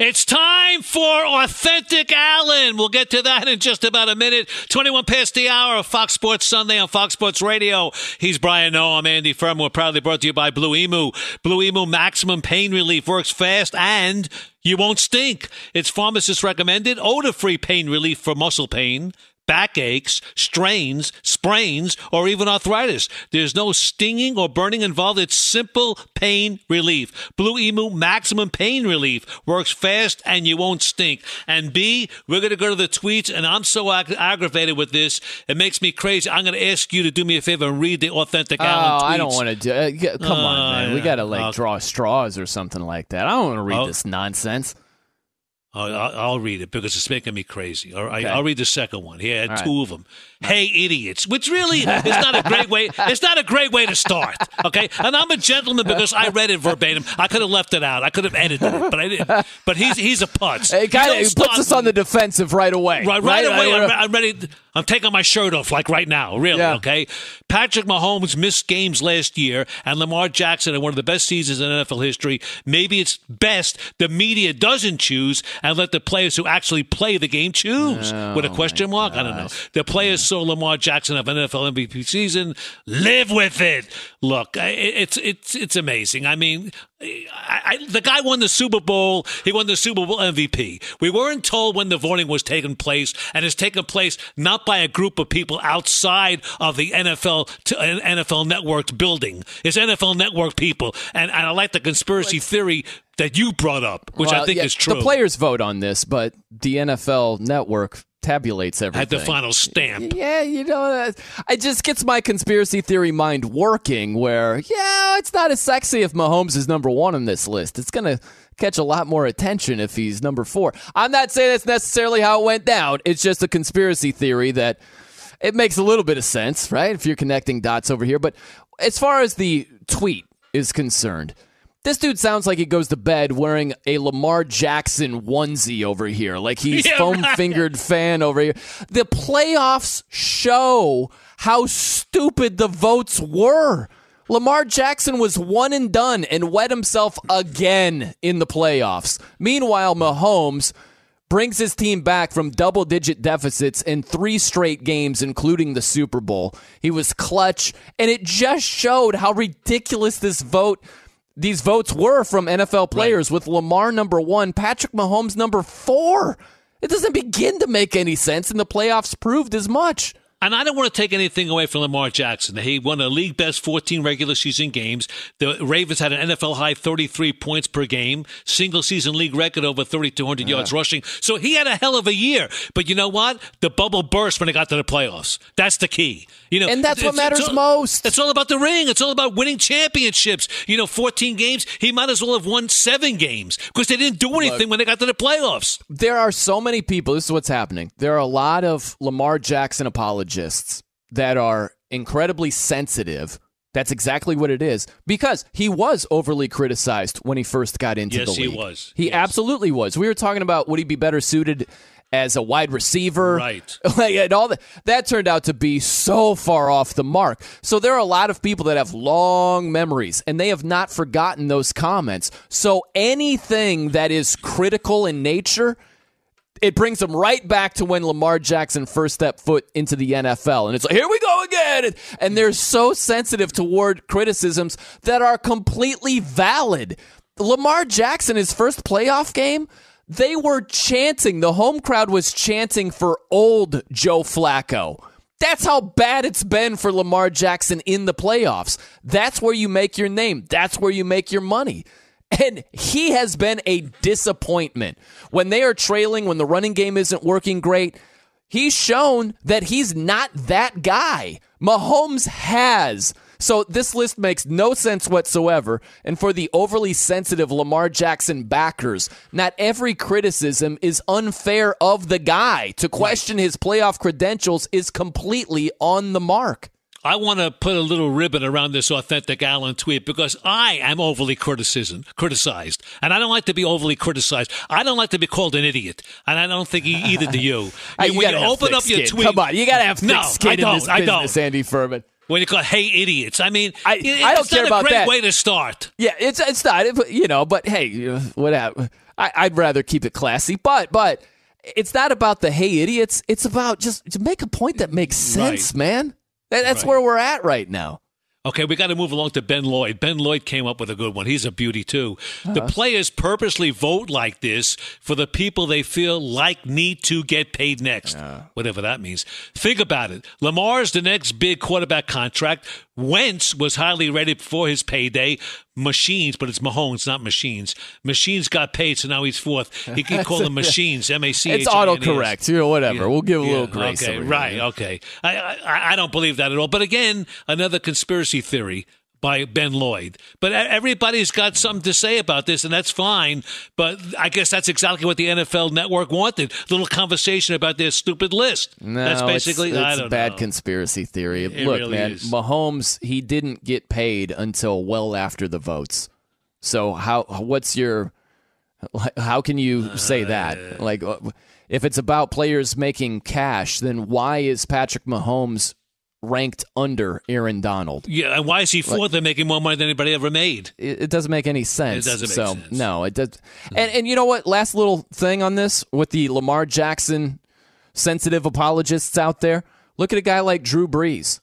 It's time for Authentic Allen. We'll get to that in just about a minute. 21 past the hour of Fox Sports Sunday on Fox Sports Radio. He's Brian Noe. I'm Andy Furman. We're proudly brought to you by Blue Emu. Blue Emu Maximum Pain Relief works fast and you won't stink. It's pharmacist recommended odor free pain relief for muscle pain backaches, strains, sprains, or even arthritis. There's no stinging or burning involved. It's simple pain relief. Blue Emu Maximum Pain Relief works fast and you won't stink. And B, we're going to go to the tweets, and I'm so ag- aggravated with this, it makes me crazy. I'm going to ask you to do me a favor and read the authentic Oh, tweets. I don't want to do. Uh, come Uh, on, man. We got to like Okay. draw straws or something like that. I don't want to read Oh. this nonsense. I'll, I'll read it because it's making me crazy. All right, Okay. I'll read the second one. He had All right. two of them. Hey, idiots! Which really is not a great way. It's not a great way to start. Okay, and I'm a gentleman because I read it verbatim. I could have left it out. I could have edited it, but I didn't. But he's he's a putz. It kind of puts us on the defensive right away. Right, right away. Uh, I'm, I'm ready. I'm taking my shirt off, like right now. Really, Yeah. okay. Patrick Mahomes missed games last year, and Lamar Jackson had one of the best seasons in NFL history. Maybe it's best the media doesn't choose and let the players who actually play the game choose. With a question mark, I don't know. The players saw Lamar Jackson have an NFL MVP season. Live with it. Look, it's it's it's amazing. I mean, I, I, the guy won the Super Bowl. He won the Super Bowl MVP. We weren't told when the voting was taking place, and it's taken place not by a group of people outside of the NFL to, uh, NFL Network building. It's NFL Network people, and, and I like the conspiracy theory that you brought up, which I think yeah, is true. The players vote on this, but the NFL network tabulates everything. had the final stamp. Yeah, you know, it just gets my conspiracy theory mind working. Where, yeah, it's not as sexy if Mahomes is number one on this list. It's gonna catch a lot more attention if he's number four. I'm not saying that's necessarily how it went down. It's just a conspiracy theory that it makes a little bit of sense, right? If you're connecting dots over here, but as far as the tweet is concerned. This dude sounds like he goes to bed wearing a Lamar Jackson onesie over here, like he's Yeah, foam right. fingered fan over here. The playoffs show how stupid the votes were. Lamar Jackson was one and done and wet himself again in the playoffs. Meanwhile, Mahomes brings his team back from double digit deficits in three straight games, including the Super Bowl. He was clutch, and it just showed how ridiculous this vote. These votes were from NFL players with Lamar number one, Patrick Mahomes number four. It doesn't begin to make any sense, and the playoffs proved as much. And I don't want to take anything away from Lamar Jackson. He won a league best 14 regular season games. The Ravens had an NFL high 33 points per game, single season league record over 3,200 yards rushing. So he had a hell of a year. But you know what? The bubble burst when it got to the playoffs. That's the key. You know, And that's what it's- it's matters all- most. It's all about the ring. It's all about winning championships. You know, 14 games. He might as well have won seven games because they didn't do anything when they got to the playoffs. There are so many people. This is what's happening. There are a lot of Lamar Jackson apologists that are incredibly sensitive. That's exactly what it is because he was overly criticized when he first got into Yes, the he league. was. He absolutely was. We were talking about would he be better suited as a wide receiver, Right. Like and all that. That turned out to be so far off the mark. So there are a lot of people that have long memories, and they have not forgotten those comments. So anything that is critical in nature it brings them right back to when Lamar Jackson first stepped foot into the NFL. And it's like, here we go again. And, they're so sensitive toward criticisms that are completely valid. Lamar Jackson, his first playoff game, they were chanting, the home crowd was chanting for old Joe Flacco. That's how bad it's been for Lamar Jackson in the playoffs. That's where you make your name. That's where you make your money. And he has been a disappointment. When they are trailing, when the running game isn't working great, he's shown that he's not that guy. Mahomes has. So this list makes no sense whatsoever. And for the overly sensitive Lamar Jackson backers, not every criticism is unfair of the guy. To question his playoff credentials is completely on the mark. I want to put a little ribbon around this authentic Allen tweet because I am overly criticism criticized, and I don't like to be overly criticized. I don't like to be called an idiot, and I don't think either do you. Uh, hey, you when you open up your tweet, Come on, you gotta have thick no, skin I in don't. this I business, don't. Andy Furman. When you call hey idiots, I mean, I, it- I don't it's care not about a great that. way to start. Yeah, it's it's not, you know. But hey, whatever. I, I'd rather keep it classy, but but it's not about the hey idiots. It's about just to make a point that makes sense, Right. man. That, that's Right. where we're at right now. Okay, we got to move along to Ben Lloyd. Ben Lloyd came up with a good one. He's a beauty too. The Uh-huh. players purposely vote like this for the people they feel like need to get paid next, whatever that means. Think about it. Lamar's the next big quarterback contract. Wentz was highly rated before his payday. Machines, but it's Mahomes, not machines. Machines got paid, so now he's fourth. He can call them machines. M A C. It's autocorrect. You know, whatever. We'll give a little grace. Okay, over here. right. Okay. I, I I don't believe that at all. But again, another conspiracy theory by Ben Lloyd. But everybody's got something to say about this, and that's fine. But I guess that's exactly what the NFL Network wanted: A little conversation about their stupid list. No, that's basically. it's, it's a bad know. conspiracy theory. It Look, really man, is. Mahomes he didn't get paid until well after the votes. So how what's your how can you say Uh, that? Like uh, if it's about players making cash, then why is Patrick Mahomes ranked under Aaron Donald? Yeah, and why is he fourth and making more money than anybody ever made? It, it doesn't make any sense. It doesn't make so, sense. No, it does. And and you know what? Last little thing on this with the Lamar Jackson sensitive apologists out there. Look at a guy like Drew Brees.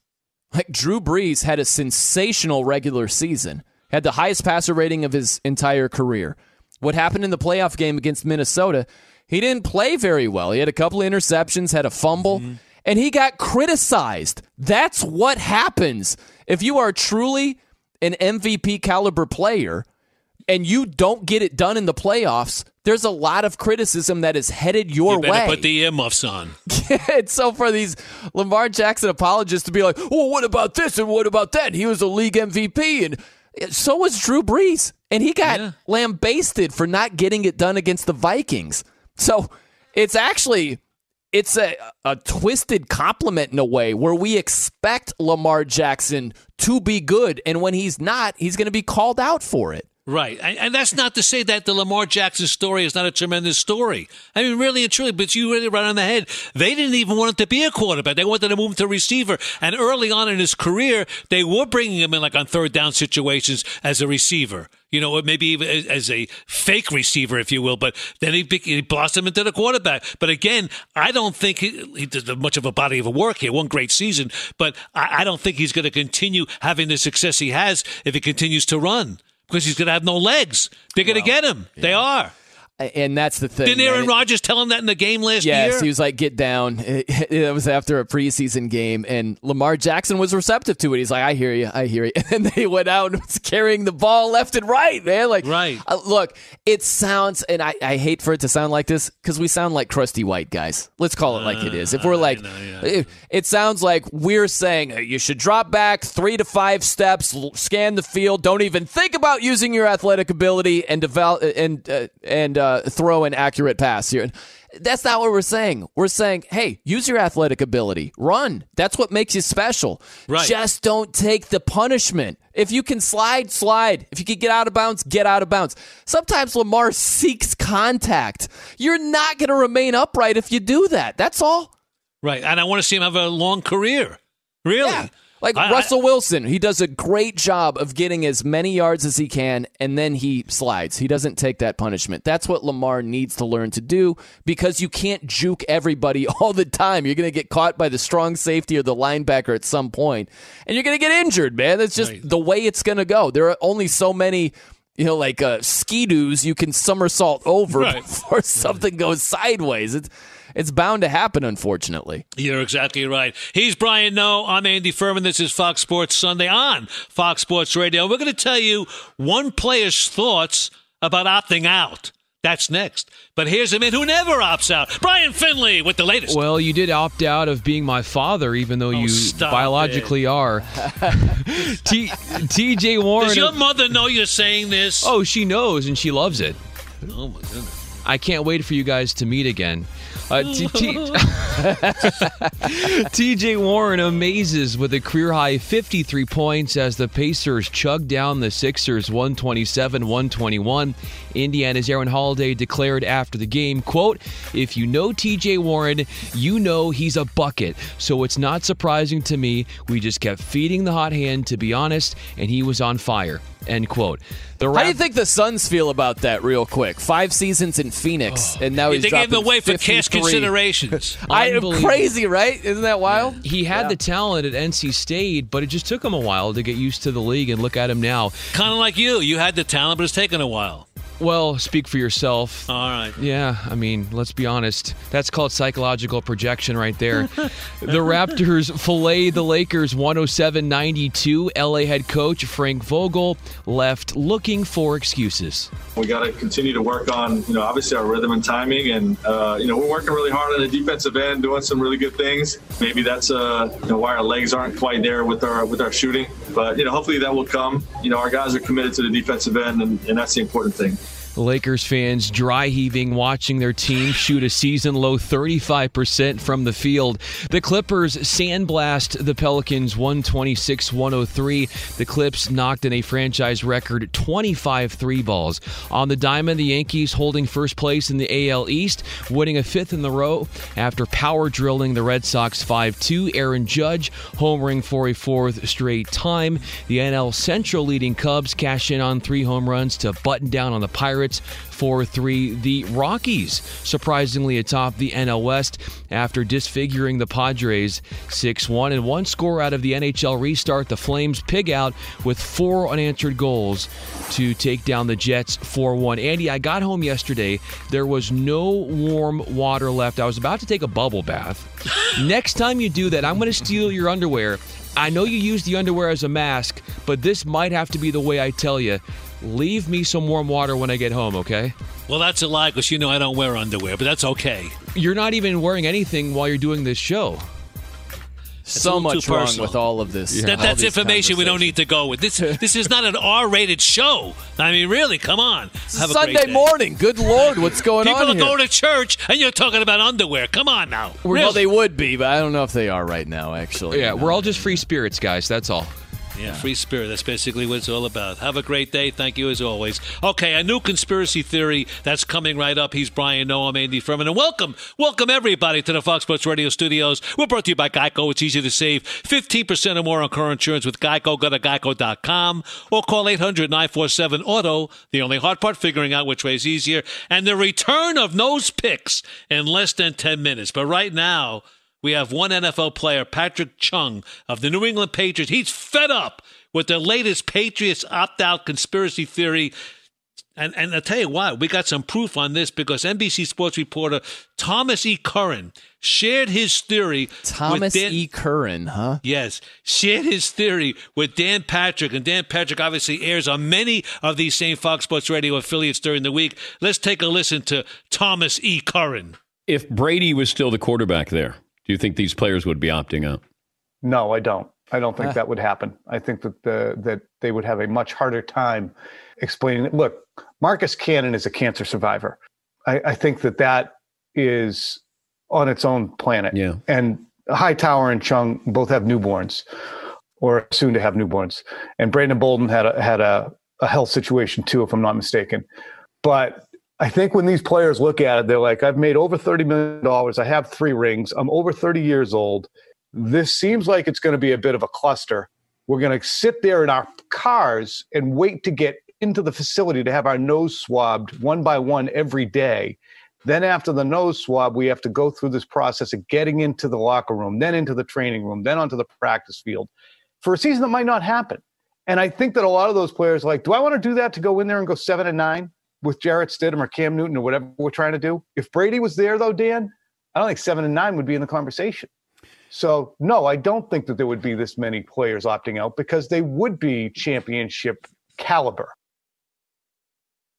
Like Drew Brees had a sensational regular season, had the highest passer rating of his entire career. What happened in the playoff game against Minnesota? He didn't play very well. He had a couple of interceptions, had a fumble, mm-hmm. And he got criticized. That's what happens if you are truly an MVP caliber player and you don't get it done in the playoffs. There's a lot of criticism that is headed your You better way. put the earmuffs on. and so for these Lamar Jackson apologists to be like, well, what about this and what about that? He was a league MVP, and so was Drew Brees, and he got lambasted for not getting it done against the Vikings. So it's actually it's a, a twisted compliment in a way where we expect Lamar Jackson to be good, and when he's not, he's going to be called out for it. Right. And, that's not to say that the Lamar Jackson story is not a tremendous story. I mean, really and truly, but you really right on the head. They didn't even want him to be a quarterback. They wanted to move him to receiver. And early on in his career, they were bringing him in like on third down situations as a receiver. You know, or maybe even as- a fake receiver, if you will. But then he, he blossomed into the quarterback. But again, I don't think he, he does much of a body of work here. One great season, but I, I don't think he's going to continue having the success he has if he continues to run because he's going to have no legs. They're going to get him. They are. And that's the thing. Didn't Aaron. Rodgers tell him that in the game last Yes, year? Yes, he was like, "Get down." It was after a preseason game, and Lamar Jackson was receptive to it. He's like, "I hear you, I hear you." And they went out and was carrying the ball left and right, man. Like, right? Uh, look, it sounds, and I, I hate for it to sound like this because we sound like crusty white guys. Let's call it like it is. If we're like, it, it sounds like we're saying "Hey, you should drop back three to five steps, scan the field, don't even think about using your athletic ability, and develop and uh, and uh, Uh, throw an accurate pass here. That's not what we're saying. We're saying, hey, use your athletic ability, run. That's what makes you special. Right. Just don't take the punishment. If you can slide, slide. If you can get out of bounds, get out of bounds. Sometimes Lamar seeks contact. You're not going to remain upright if you do that. That's all. Right. And I want to see him have a long career. Really? Like I- I- Russell Wilson, he does a great job of getting as many yards as he can, and then he slides. He doesn't take that punishment. That's what Lamar needs to learn to do because you can't juke everybody all the time. You're going to get caught by the strong safety or the linebacker at some point, and you're going to get injured, man. That's just the way it's going to go. There are only so many. You know, like uh, ski-doos you can somersault over Right. before something goes sideways. It's it's bound to happen, unfortunately. You're exactly right. He's Brian Noe. I'm Andy Furman. This is Fox Sports Sunday on Fox Sports Radio. We're going to tell you one player's thoughts about opting out. That's next. But here's a man who never opts out. Brian Finley with the latest. Well, you did opt out of being my father, even though oh, you Oh, stop biologically are. T- TJ Warren. Does your mother know you're saying this? Oh, she knows and she loves it. Oh, my goodness. I can't wait for you guys to meet again. Uh, T- T- TJ Warren amazes with a career high 53 points as the Pacers chug down the Sixers 127 121. Indiana's Aaron Holiday declared after the game, quote, If you know TJ Warren, you know he's a bucket. So it's not surprising to me. We just kept feeding the hot hand, to be honest, and he was on fire. End quote. The How do you think the Suns feel about that, real quick? Five seasons in Phoenix, oh, and now he's they gave him dropping away for cash considerations. I, Unbelievable. crazy, right? Isn't that wild? He had the talent at NC State, but it just took him a while to get used to the league. And look at him now. kind of like you. You had the talent, but it's taken a while. Well, speak for yourself. All right. Yeah, I mean, let's be honest. That's called psychological projection right there. the Raptors fillet the Lakers 107 92. LA head coach Frank Vogel left looking for excuses. We got to continue to work on, you know, obviously our rhythm and timing, and uh, you know we're working really hard on the defensive end, doing some really good things. Maybe that's uh, you know why our legs aren't quite there with our with our shooting, but you know hopefully that will come. You know our guys are committed to the defensive end, and, and that's the important thing. Lakers fans dry heaving watching their team shoot a season low 35% from the field. The Clippers sandblast the Pelicans 126 103. The Clips knocked in a franchise record 25 three balls. On the diamond, the Yankees holding first place in the AL East, winning a fifth in the row after power drilling the Red Sox 5 2. Aaron Judge homering for a fourth straight time. The NL Central leading Cubs cash in on three home runs to button down on the Pirates 4 3. The Rockies surprisingly atop the NL West after disfiguring the Padres 6 1. And one score out of the NHL restart, the Flames pig out with four unanswered goals to take down the Jets 4 1. Andy, I got home yesterday. There was no warm water left. I was about to take a bubble bath. Next time you do that, I'm going to steal your underwear. I know you use the underwear as a mask, but this might have to be the way I tell you. Leave me some warm water when I get home, okay? Well, that's a lie because you know I don't wear underwear, but that's okay. You're not even wearing anything while you're doing this show. It's so much wrong personal. with all of this. That, all that's information we don't need to go with. This this is not an R-rated show. I mean, really, come on. It's Have a great Sunday day. morning. Good lord, what's going on? People on are here? going to church, and you're talking about underwear. Come on now. well, Really? they would be, but I don't know if they are right now. Actually, Yeah, we're all just free spirits, guys. That's all. Yeah, free spirit. That's basically what it's all about. Have a great day. Thank you as always. Okay, a new conspiracy theory that's coming right up. He's Brian Noe, I'm Andy Furman. And welcome, welcome everybody to the Fox Sports Radio studios. We're brought to you by Geico. It's easy to save 15% or more on car insurance with Geico. Go to geico.com or call 800 947 Auto. The only hard part, figuring out which way is easier. And the return of Noe's picks in less than 10 minutes. But right now, we have one NFL player, Patrick Chung of the New England Patriots. He's fed up with the latest Patriots opt out conspiracy theory. And, and I'll tell you what, we got some proof on this because NBC Sports reporter Thomas E. Curran shared his theory. Thomas with Dan- E. Curran, huh? Yes, shared his theory with Dan Patrick, and Dan Patrick obviously airs on many of these same Fox Sports Radio affiliates during the week. Let's take a listen to Thomas E. Curran. If Brady was still the quarterback there, do you think these players would be opting out? No, I don't. I don't think Ah. that would happen. I think that the that they would have a much harder time explaining. it. Look, Marcus Cannon is a cancer survivor. I, I think that that is on its own planet. Yeah. And Hightower and Chung both have newborns, or soon to have newborns. And Brandon Bolden had a, had a, a health situation too, if I'm not mistaken. But I think when these players look at it, they're like, I've made over $30 million. I have three rings. I'm over 30 years old. This seems like it's going to be a bit of a cluster. We're going to sit there in our cars and wait to get into the facility to have our nose swabbed one by one every day. Then, after the nose swab, we have to go through this process of getting into the locker room, then into the training room, then onto the practice field for a season that might not happen. And I think that a lot of those players are like, do I want to do that to go in there and go seven and nine with Jarrett Stidham or Cam Newton or whatever we're trying to do? If Brady was there, though, Dan, I don't think seven and nine would be in the conversation. So, no, I don't think that there would be this many players opting out because they would be championship caliber.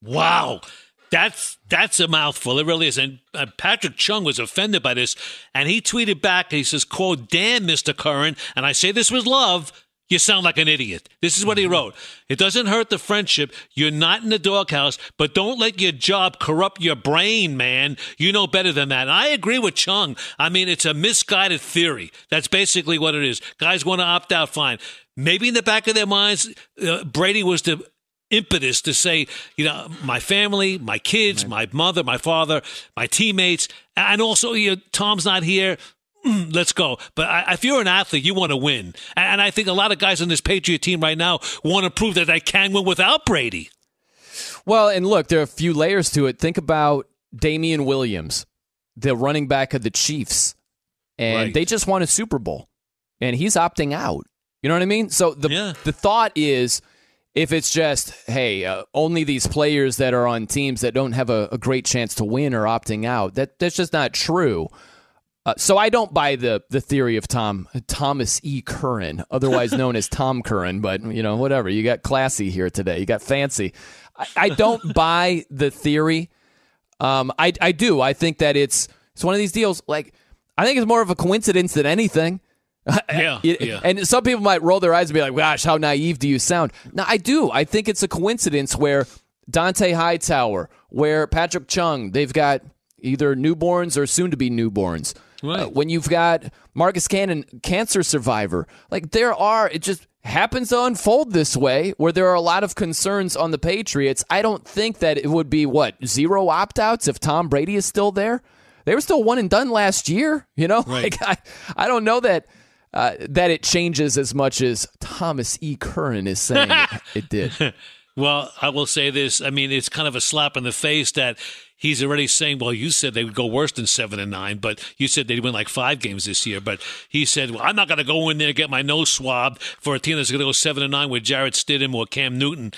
Wow. That's that's a mouthful. It really is. And uh, Patrick Chung was offended by this, and he tweeted back. He says, "quote Damn, Mister Curran." And I say this with love. You sound like an idiot. This is what he wrote. It doesn't hurt the friendship. You're not in the doghouse, but don't let your job corrupt your brain, man. You know better than that. And I agree with Chung. I mean, it's a misguided theory. That's basically what it is. Guys want to opt out, fine. Maybe in the back of their minds, uh, Brady was the impetus to say, you know, my family, my kids, my mother, my father, my teammates, and also you know, Tom's not here. Mm, let's go. But I, if you're an athlete, you want to win. And I think a lot of guys on this Patriot team right now want to prove that they can win without Brady. Well, and look, there are a few layers to it. Think about Damien Williams, the running back of the Chiefs, and Right. they just won a Super Bowl, and he's opting out. You know what I mean? So the the thought is, if it's just hey, uh, only these players that are on teams that don't have a, a great chance to win are opting out. That that's just not true. Uh, so I don't buy the the theory of Tom Thomas E. Curran, otherwise known as Tom Curran, but you know whatever. You got classy here today. You got fancy. I, I don't buy the theory. Um, I I do. I think that it's it's one of these deals. Like I think it's more of a coincidence than anything. Yeah, It- yeah. And some people might roll their eyes and be like, "Gosh, how naive do you sound?" No, I do. I think it's a coincidence where Dont'a Hightower, where Patrick Chung, they've got either newborns or soon to be newborns. Right. Uh, when you've got Marcus Cannon, cancer survivor, like there are, it just happens to unfold this way where there are a lot of concerns on the Patriots. I don't think that it would be what zero opt outs if Tom Brady is still there. They were still one and done last year, you know. Like I, I don't know that uh, that it changes as much as Thomas E. Curran is saying it did. Well, I will say this. I mean, it's kind of a slap in the face that he's already saying, well, you said they would go worse than seven and nine, but you said they'd win like five games this year. But he said, well, I'm not going to go in there and get my nose swabbed for a team that's going to go seven and nine with Jarrett Stidham or Cam Newton.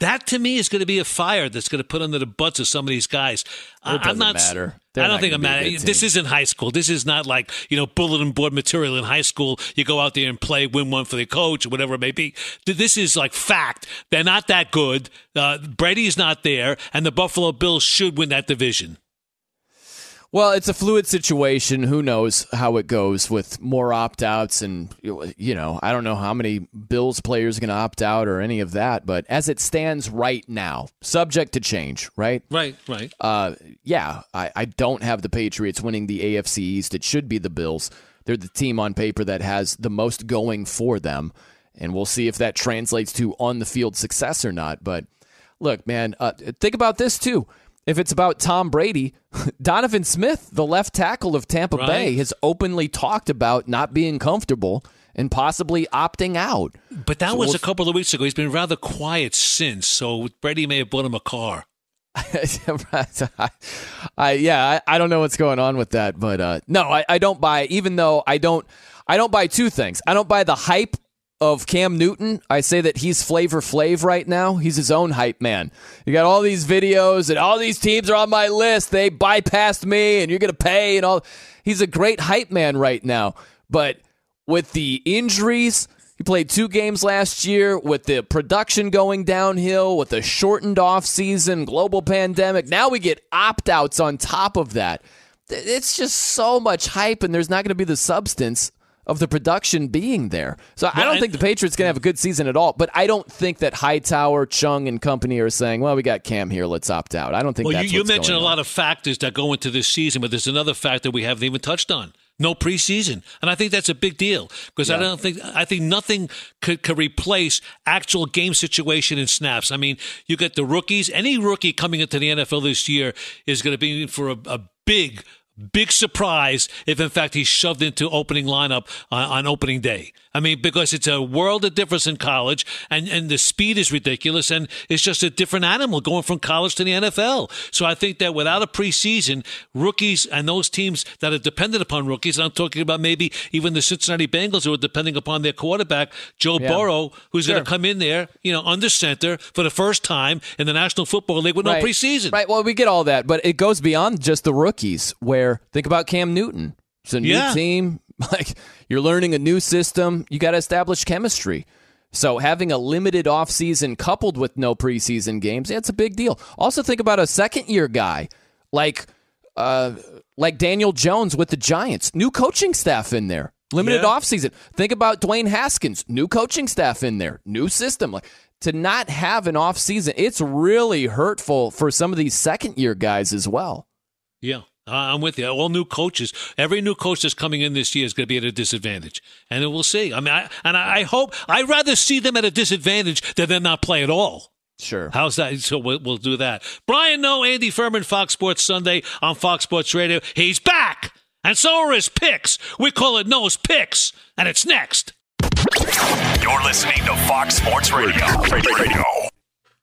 That to me is going to be a fire that's going to put under the butts of some of these guys. It doesn't I'm not, matter. They're I don't think it gonna be a matters. This team. isn't high school. This is not like you know bulletin board material in high school. You go out there and play, win one for the coach or whatever it may be. This is like fact. They're not that good. Uh, Brady's not there, and the Buffalo Bills should win that division. Well, it's a fluid situation. Who knows how it goes with more opt outs and you know, I don't know how many Bills players are going to opt out or any of that, but as it stands right now, subject to change, right? Right, right. Uh, yeah, I, I don't have the Patriots winning the AFC East. It should be the Bills. They're the team on paper that has the most going for them, and we'll see if that translates to on the field success or not. But look, man, uh, think about this too. If it's about Tom Brady, Donovan Smith, the left tackle of Tampa Right. Bay, has openly talked about not being comfortable and possibly opting out. But that So was we'll a couple of weeks ago. He's been rather quiet since. So Brady may have bought him a car. I, I yeah, I, I don't know what's going on with that, but uh, no, I, I don't buy. Even though I don't, I don't buy two things. I don't buy the hype of Cam Newton. I say that he's Flavor Flav right now. He's his own hype man. You got all these videos and all these teams are on my list. They bypassed me, and you're gonna pay and all. He's a great hype man right now, but with the injuries. He played two games last year with the production going downhill, with a shortened offseason, global pandemic. Now we get opt outs on top of that. It's just so much hype, and there's not going to be the substance of the production being there. So I don't think the Patriots going to have a good season at all, but I don't think that Hightower, Chung, and company are saying, well, we got Cam here, let's opt out. I don't think Well, you, you mentioned a on. lot of factors that go into this season, but there's another factor we haven't even touched on. No preseason, and I think that's a big deal because I don't think I think nothing could, could replace actual game situation and snaps. I mean, you get the rookies. Any rookie coming into the NFL this year is going to be for a, a big, big surprise if, in fact, he's shoved into opening lineup on, on opening day. I mean, because it's a world of difference in college, and, and the speed is ridiculous, and it's just a different animal going from college to the NFL. So I think that without a preseason, rookies and those teams that are dependent upon rookies, and I'm talking about maybe even the Cincinnati Bengals who are depending upon their quarterback, Joe Yeah. Burrow, who's going to come in there, you know, under center for the first time in the National Football League with right. no preseason. Right. Well, we get all that, but it goes beyond just the rookies. Where think about Cam Newton. It's a new Yeah. team. Like you're learning a new system. You got to establish chemistry. So having a limited offseason coupled with no preseason games, yeah, it's a big deal. Also think about a second year guy like uh, like Daniel Jones with the Giants. New coaching staff in there. Limited Yeah. offseason. Think about Dwayne Haskins. New coaching staff in there. New system. Like to not have an offseason, it's really hurtful for some of these second year guys as well. Yeah, Uh, I'm with you. All new coaches, every new coach that's coming in this year is going to be at a disadvantage, and then we'll see. I mean, I, and I I hope I'd rather see them at a disadvantage than them not play at all. Sure. How's that? So we'll, we'll do that. Brian, Noe, Andy Furman, Fox Sports Sunday on Fox Sports Radio. He's back. And so are his picks. We call it Noe's Picks, and it's next. You're listening to Fox Sports Radio. Radio.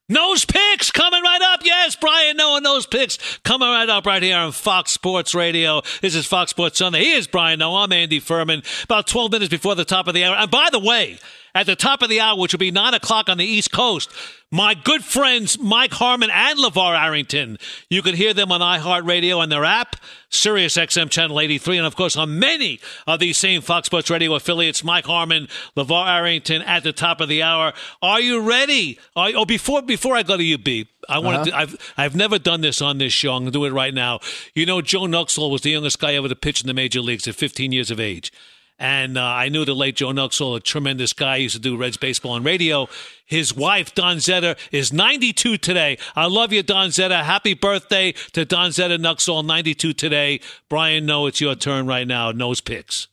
Noe's picks coming right up. Yes, Brian Noe Noe's picks coming right up right here on Fox Sports Radio. This is Fox Sports Sunday. He is Brian Noe. I'm Andy Furman. About 12 minutes before the top of the hour. And by the way, at the top of the hour, which will be 9 o'clock on the East Coast, my good friends Mike Harmon and LeVar Arrington. You can hear them on iHeartRadio and their app, SiriusXM Channel 83, and of course on many of these same Fox Sports Radio affiliates. Mike Harmon, LeVar Arrington at the top of the hour. Are you ready? Are, oh, before before I go to you, B, I want Uh-huh. to. I've I've never done this on this show. I'm going to do it right now. You know, Joe Nuxhall was the youngest guy ever to pitch in the major leagues at 15 years of age. And uh, I knew the late Joe Nuxhall, a tremendous guy. He used to do Reds baseball on radio. His wife, Donzetta, is 92 today. I love you, Donzetta. Happy birthday to Donzetta Nuxhall, 92 today. Brian, Noe, it's your turn right now. Noe's picks.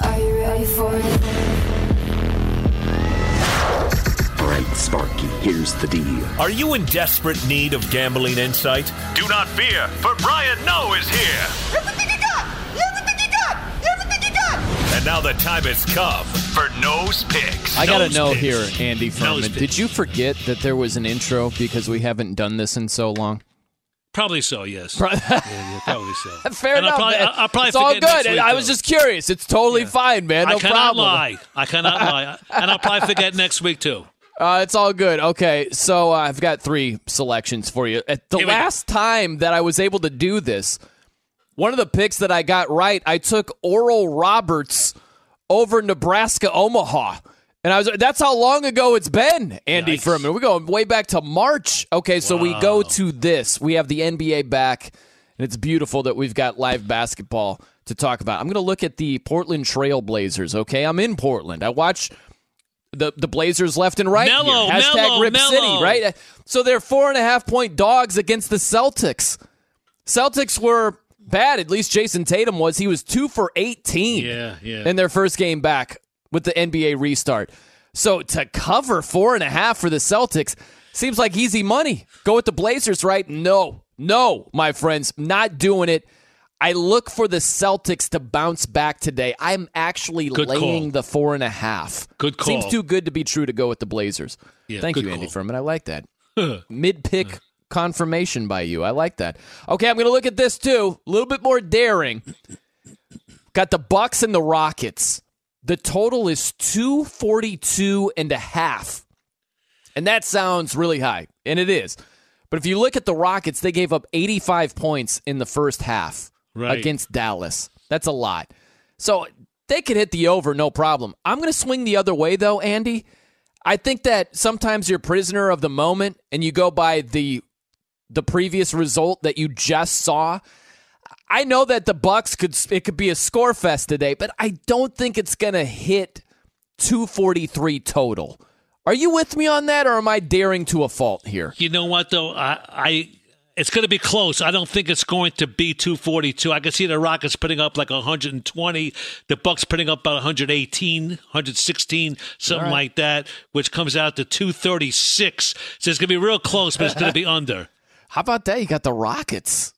Are you ready for it? All right, Sparky, here's the deal. Are you in desperate need of gambling insight? Do not fear, for Brian Noe is here. Everything you got! Everything you got! Everything you got! And now the time has come for Noe's Picks. I gotta Nose know Picks. here, Andy Furman. Did you forget that there was an intro because we haven't done this in so long? Probably so, yes. Pro- yeah, yeah, probably so. Fair And I'll enough. probably- man. I'll- I'll probably it's all forget next good. week, I was just curious. It's totally fine, man. No I cannot problem. lie. I cannot lie. And I'll probably forget next week, too. Uh, it's all good. Okay, so uh, I've got three selections for you. At the Here go. last time that I was able to do this, one of the picks that I got right, I took Oral Roberts over Nebraska Omaha. And I was that's how long ago it's been, Andy Furman. We're going way back to March. Okay, so we go to this. We have the NBA back, and it's beautiful that we've got live basketball to talk about. I'm going to look at the Portland Trail Blazers, okay? I'm in Portland. I watch the the Blazers left and right. Mellow, here. Hashtag mellow, Rip mellow. City, right? So they're four and a half point dogs against the Celtics. Celtics were bad. At least Jayson Tatum was. He was two for eighteen. Yeah, yeah. In their first game back with the NBA restart. So to cover four and a half for the Celtics seems like easy money. Go with the Blazers, right? No, no, my friends, not doing it. I look for the Celtics to bounce back today. I'm actually Good laying call. the four and a half. Good call. Seems too good to be true to go with the Blazers. Yeah, Thank you, Andy call. Furman. I like that. Mid pick confirmation by you. I like that. Okay, I'm going to look at this too. A little bit more daring. Got the Bucks and the Rockets. The total is 242 and a half. And that sounds really high, and it is. But if you look at the Rockets, they gave up 85 points in the first half Right. against Dallas. That's a lot. So they could hit the over, no problem. I'm going to swing the other way, though, Andy. I think that sometimes you're prisoner of the moment and you go by the the previous result that you just saw. I know that the Bucks could it could be a score fest today, but I don't think it's going to hit 243 total. Are you with me on that or am I daring to a fault here? You know what though? I, I it's going to be close. I don't think it's going to be 242. I can see the Rockets putting up like 120, the Bucks putting up about 118, 116, something right. like that, which comes out to 236. So it's going to be real close, but it's going to be under. How about that? You got the Rockets.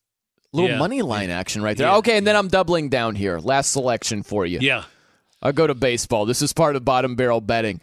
Little Yeah. money line action right there. Yeah. Okay, and then I'm doubling down here. Last selection for you. Yeah. I'll go to baseball. This is part of bottom barrel betting.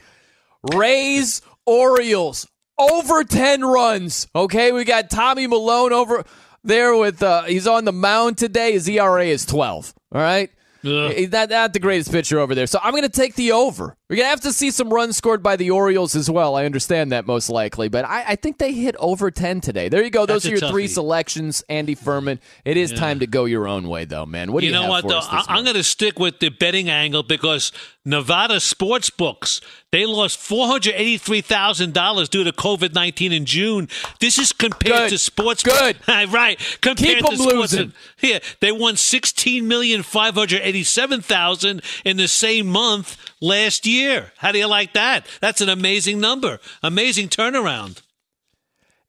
Rays, Orioles, over 10 runs. Okay, we got Tommy Milone over there with, uh, he's on the mound today. His ERA is 12. All right? He's not, not the greatest pitcher over there. So I'm going to take the over. We're going to have to see some runs scored by the Orioles as well. I understand that most likely, but I, I think they hit over 10 today. There you go. Those That's are your three selections, Andy Furman. It is Yeah. time to go your own way, though, man. What do you, know have what for though? I, I'm going to stick with the betting angle because Nevada sports books they lost four hundred eighty three thousand dollars due to COVID nineteen in June. This is compared Good. to sports. Good. right. Compared Keep to 'em sports. losing. Yeah, they won sixteen million five hundred eighty seven thousand in the same month last year. How do you like that? That's an amazing number. Amazing turnaround.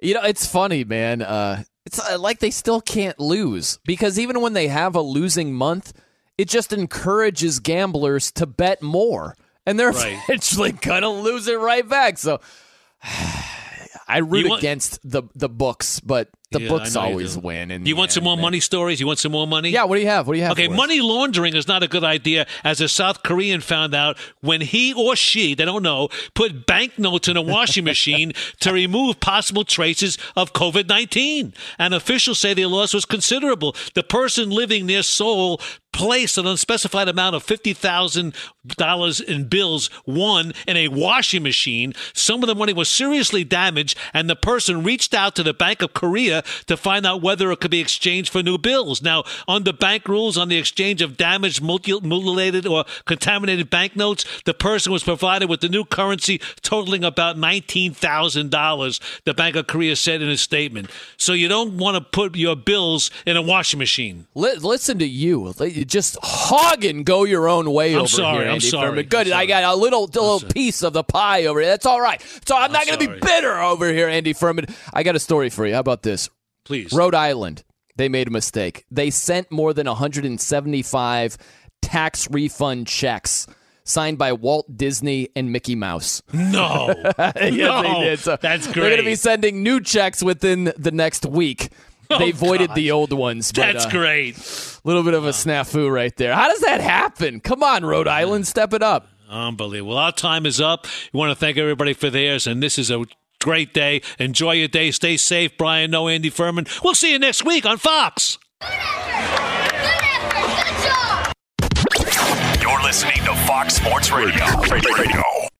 You know, it's funny, man. Uh, it's uh, like they still can't lose because even when they have a losing month, it just encourages gamblers to bet more, and they're Right. eventually gonna lose it right back. So, I root want- against the the books, but the Yeah, books know you always win. And you want some more money stories? You want some more money? Yeah. What do you have? What do you have? Okay, money laundering is not a good idea, as a South Korean found out when he or she, they don't know, put banknotes in a washing machine to remove possible traces of COVID 19. And officials say the loss was considerable. The person living near Seoul placed an unspecified amount of $50,000 in bills, one in a washing machine. Some of the money was seriously damaged, and the person reached out to the Bank of Korea to find out whether it could be exchanged for new bills. Now, under bank rules on the exchange of damaged, mutil- mutilated, or contaminated banknotes, the person was provided with the new currency totaling about $19,000, the Bank of Korea said in a statement. So you don't want to put your bills in a washing machine. Li- listen to you. Just hogging go your own way I'm over sorry, here, I'm Andy sorry, Furman. Good. I'm I got a little, little piece of the pie over here. That's all right. So I'm, not going to be bitter over here, Andy Furman. I got a story for you. How about this? Please. Rhode Island. They made a mistake. They sent more than 175 tax refund checks signed by Walt Disney and Mickey Mouse. No. yes, they No. did. So That's great. They're going to be sending new checks within the next week. They Oh, voided God. the old ones. But, That's uh, great. A little bit of a snafu right there. How does that happen? Come on, Rhode Island, step it up. Unbelievable. Our time is up. We want to thank everybody for theirs, and this is a great day. Enjoy your day. Stay safe. Brian, Noe Andy Furman. We'll see you next week on Fox. You're listening to Fox Sports Radio. Radio.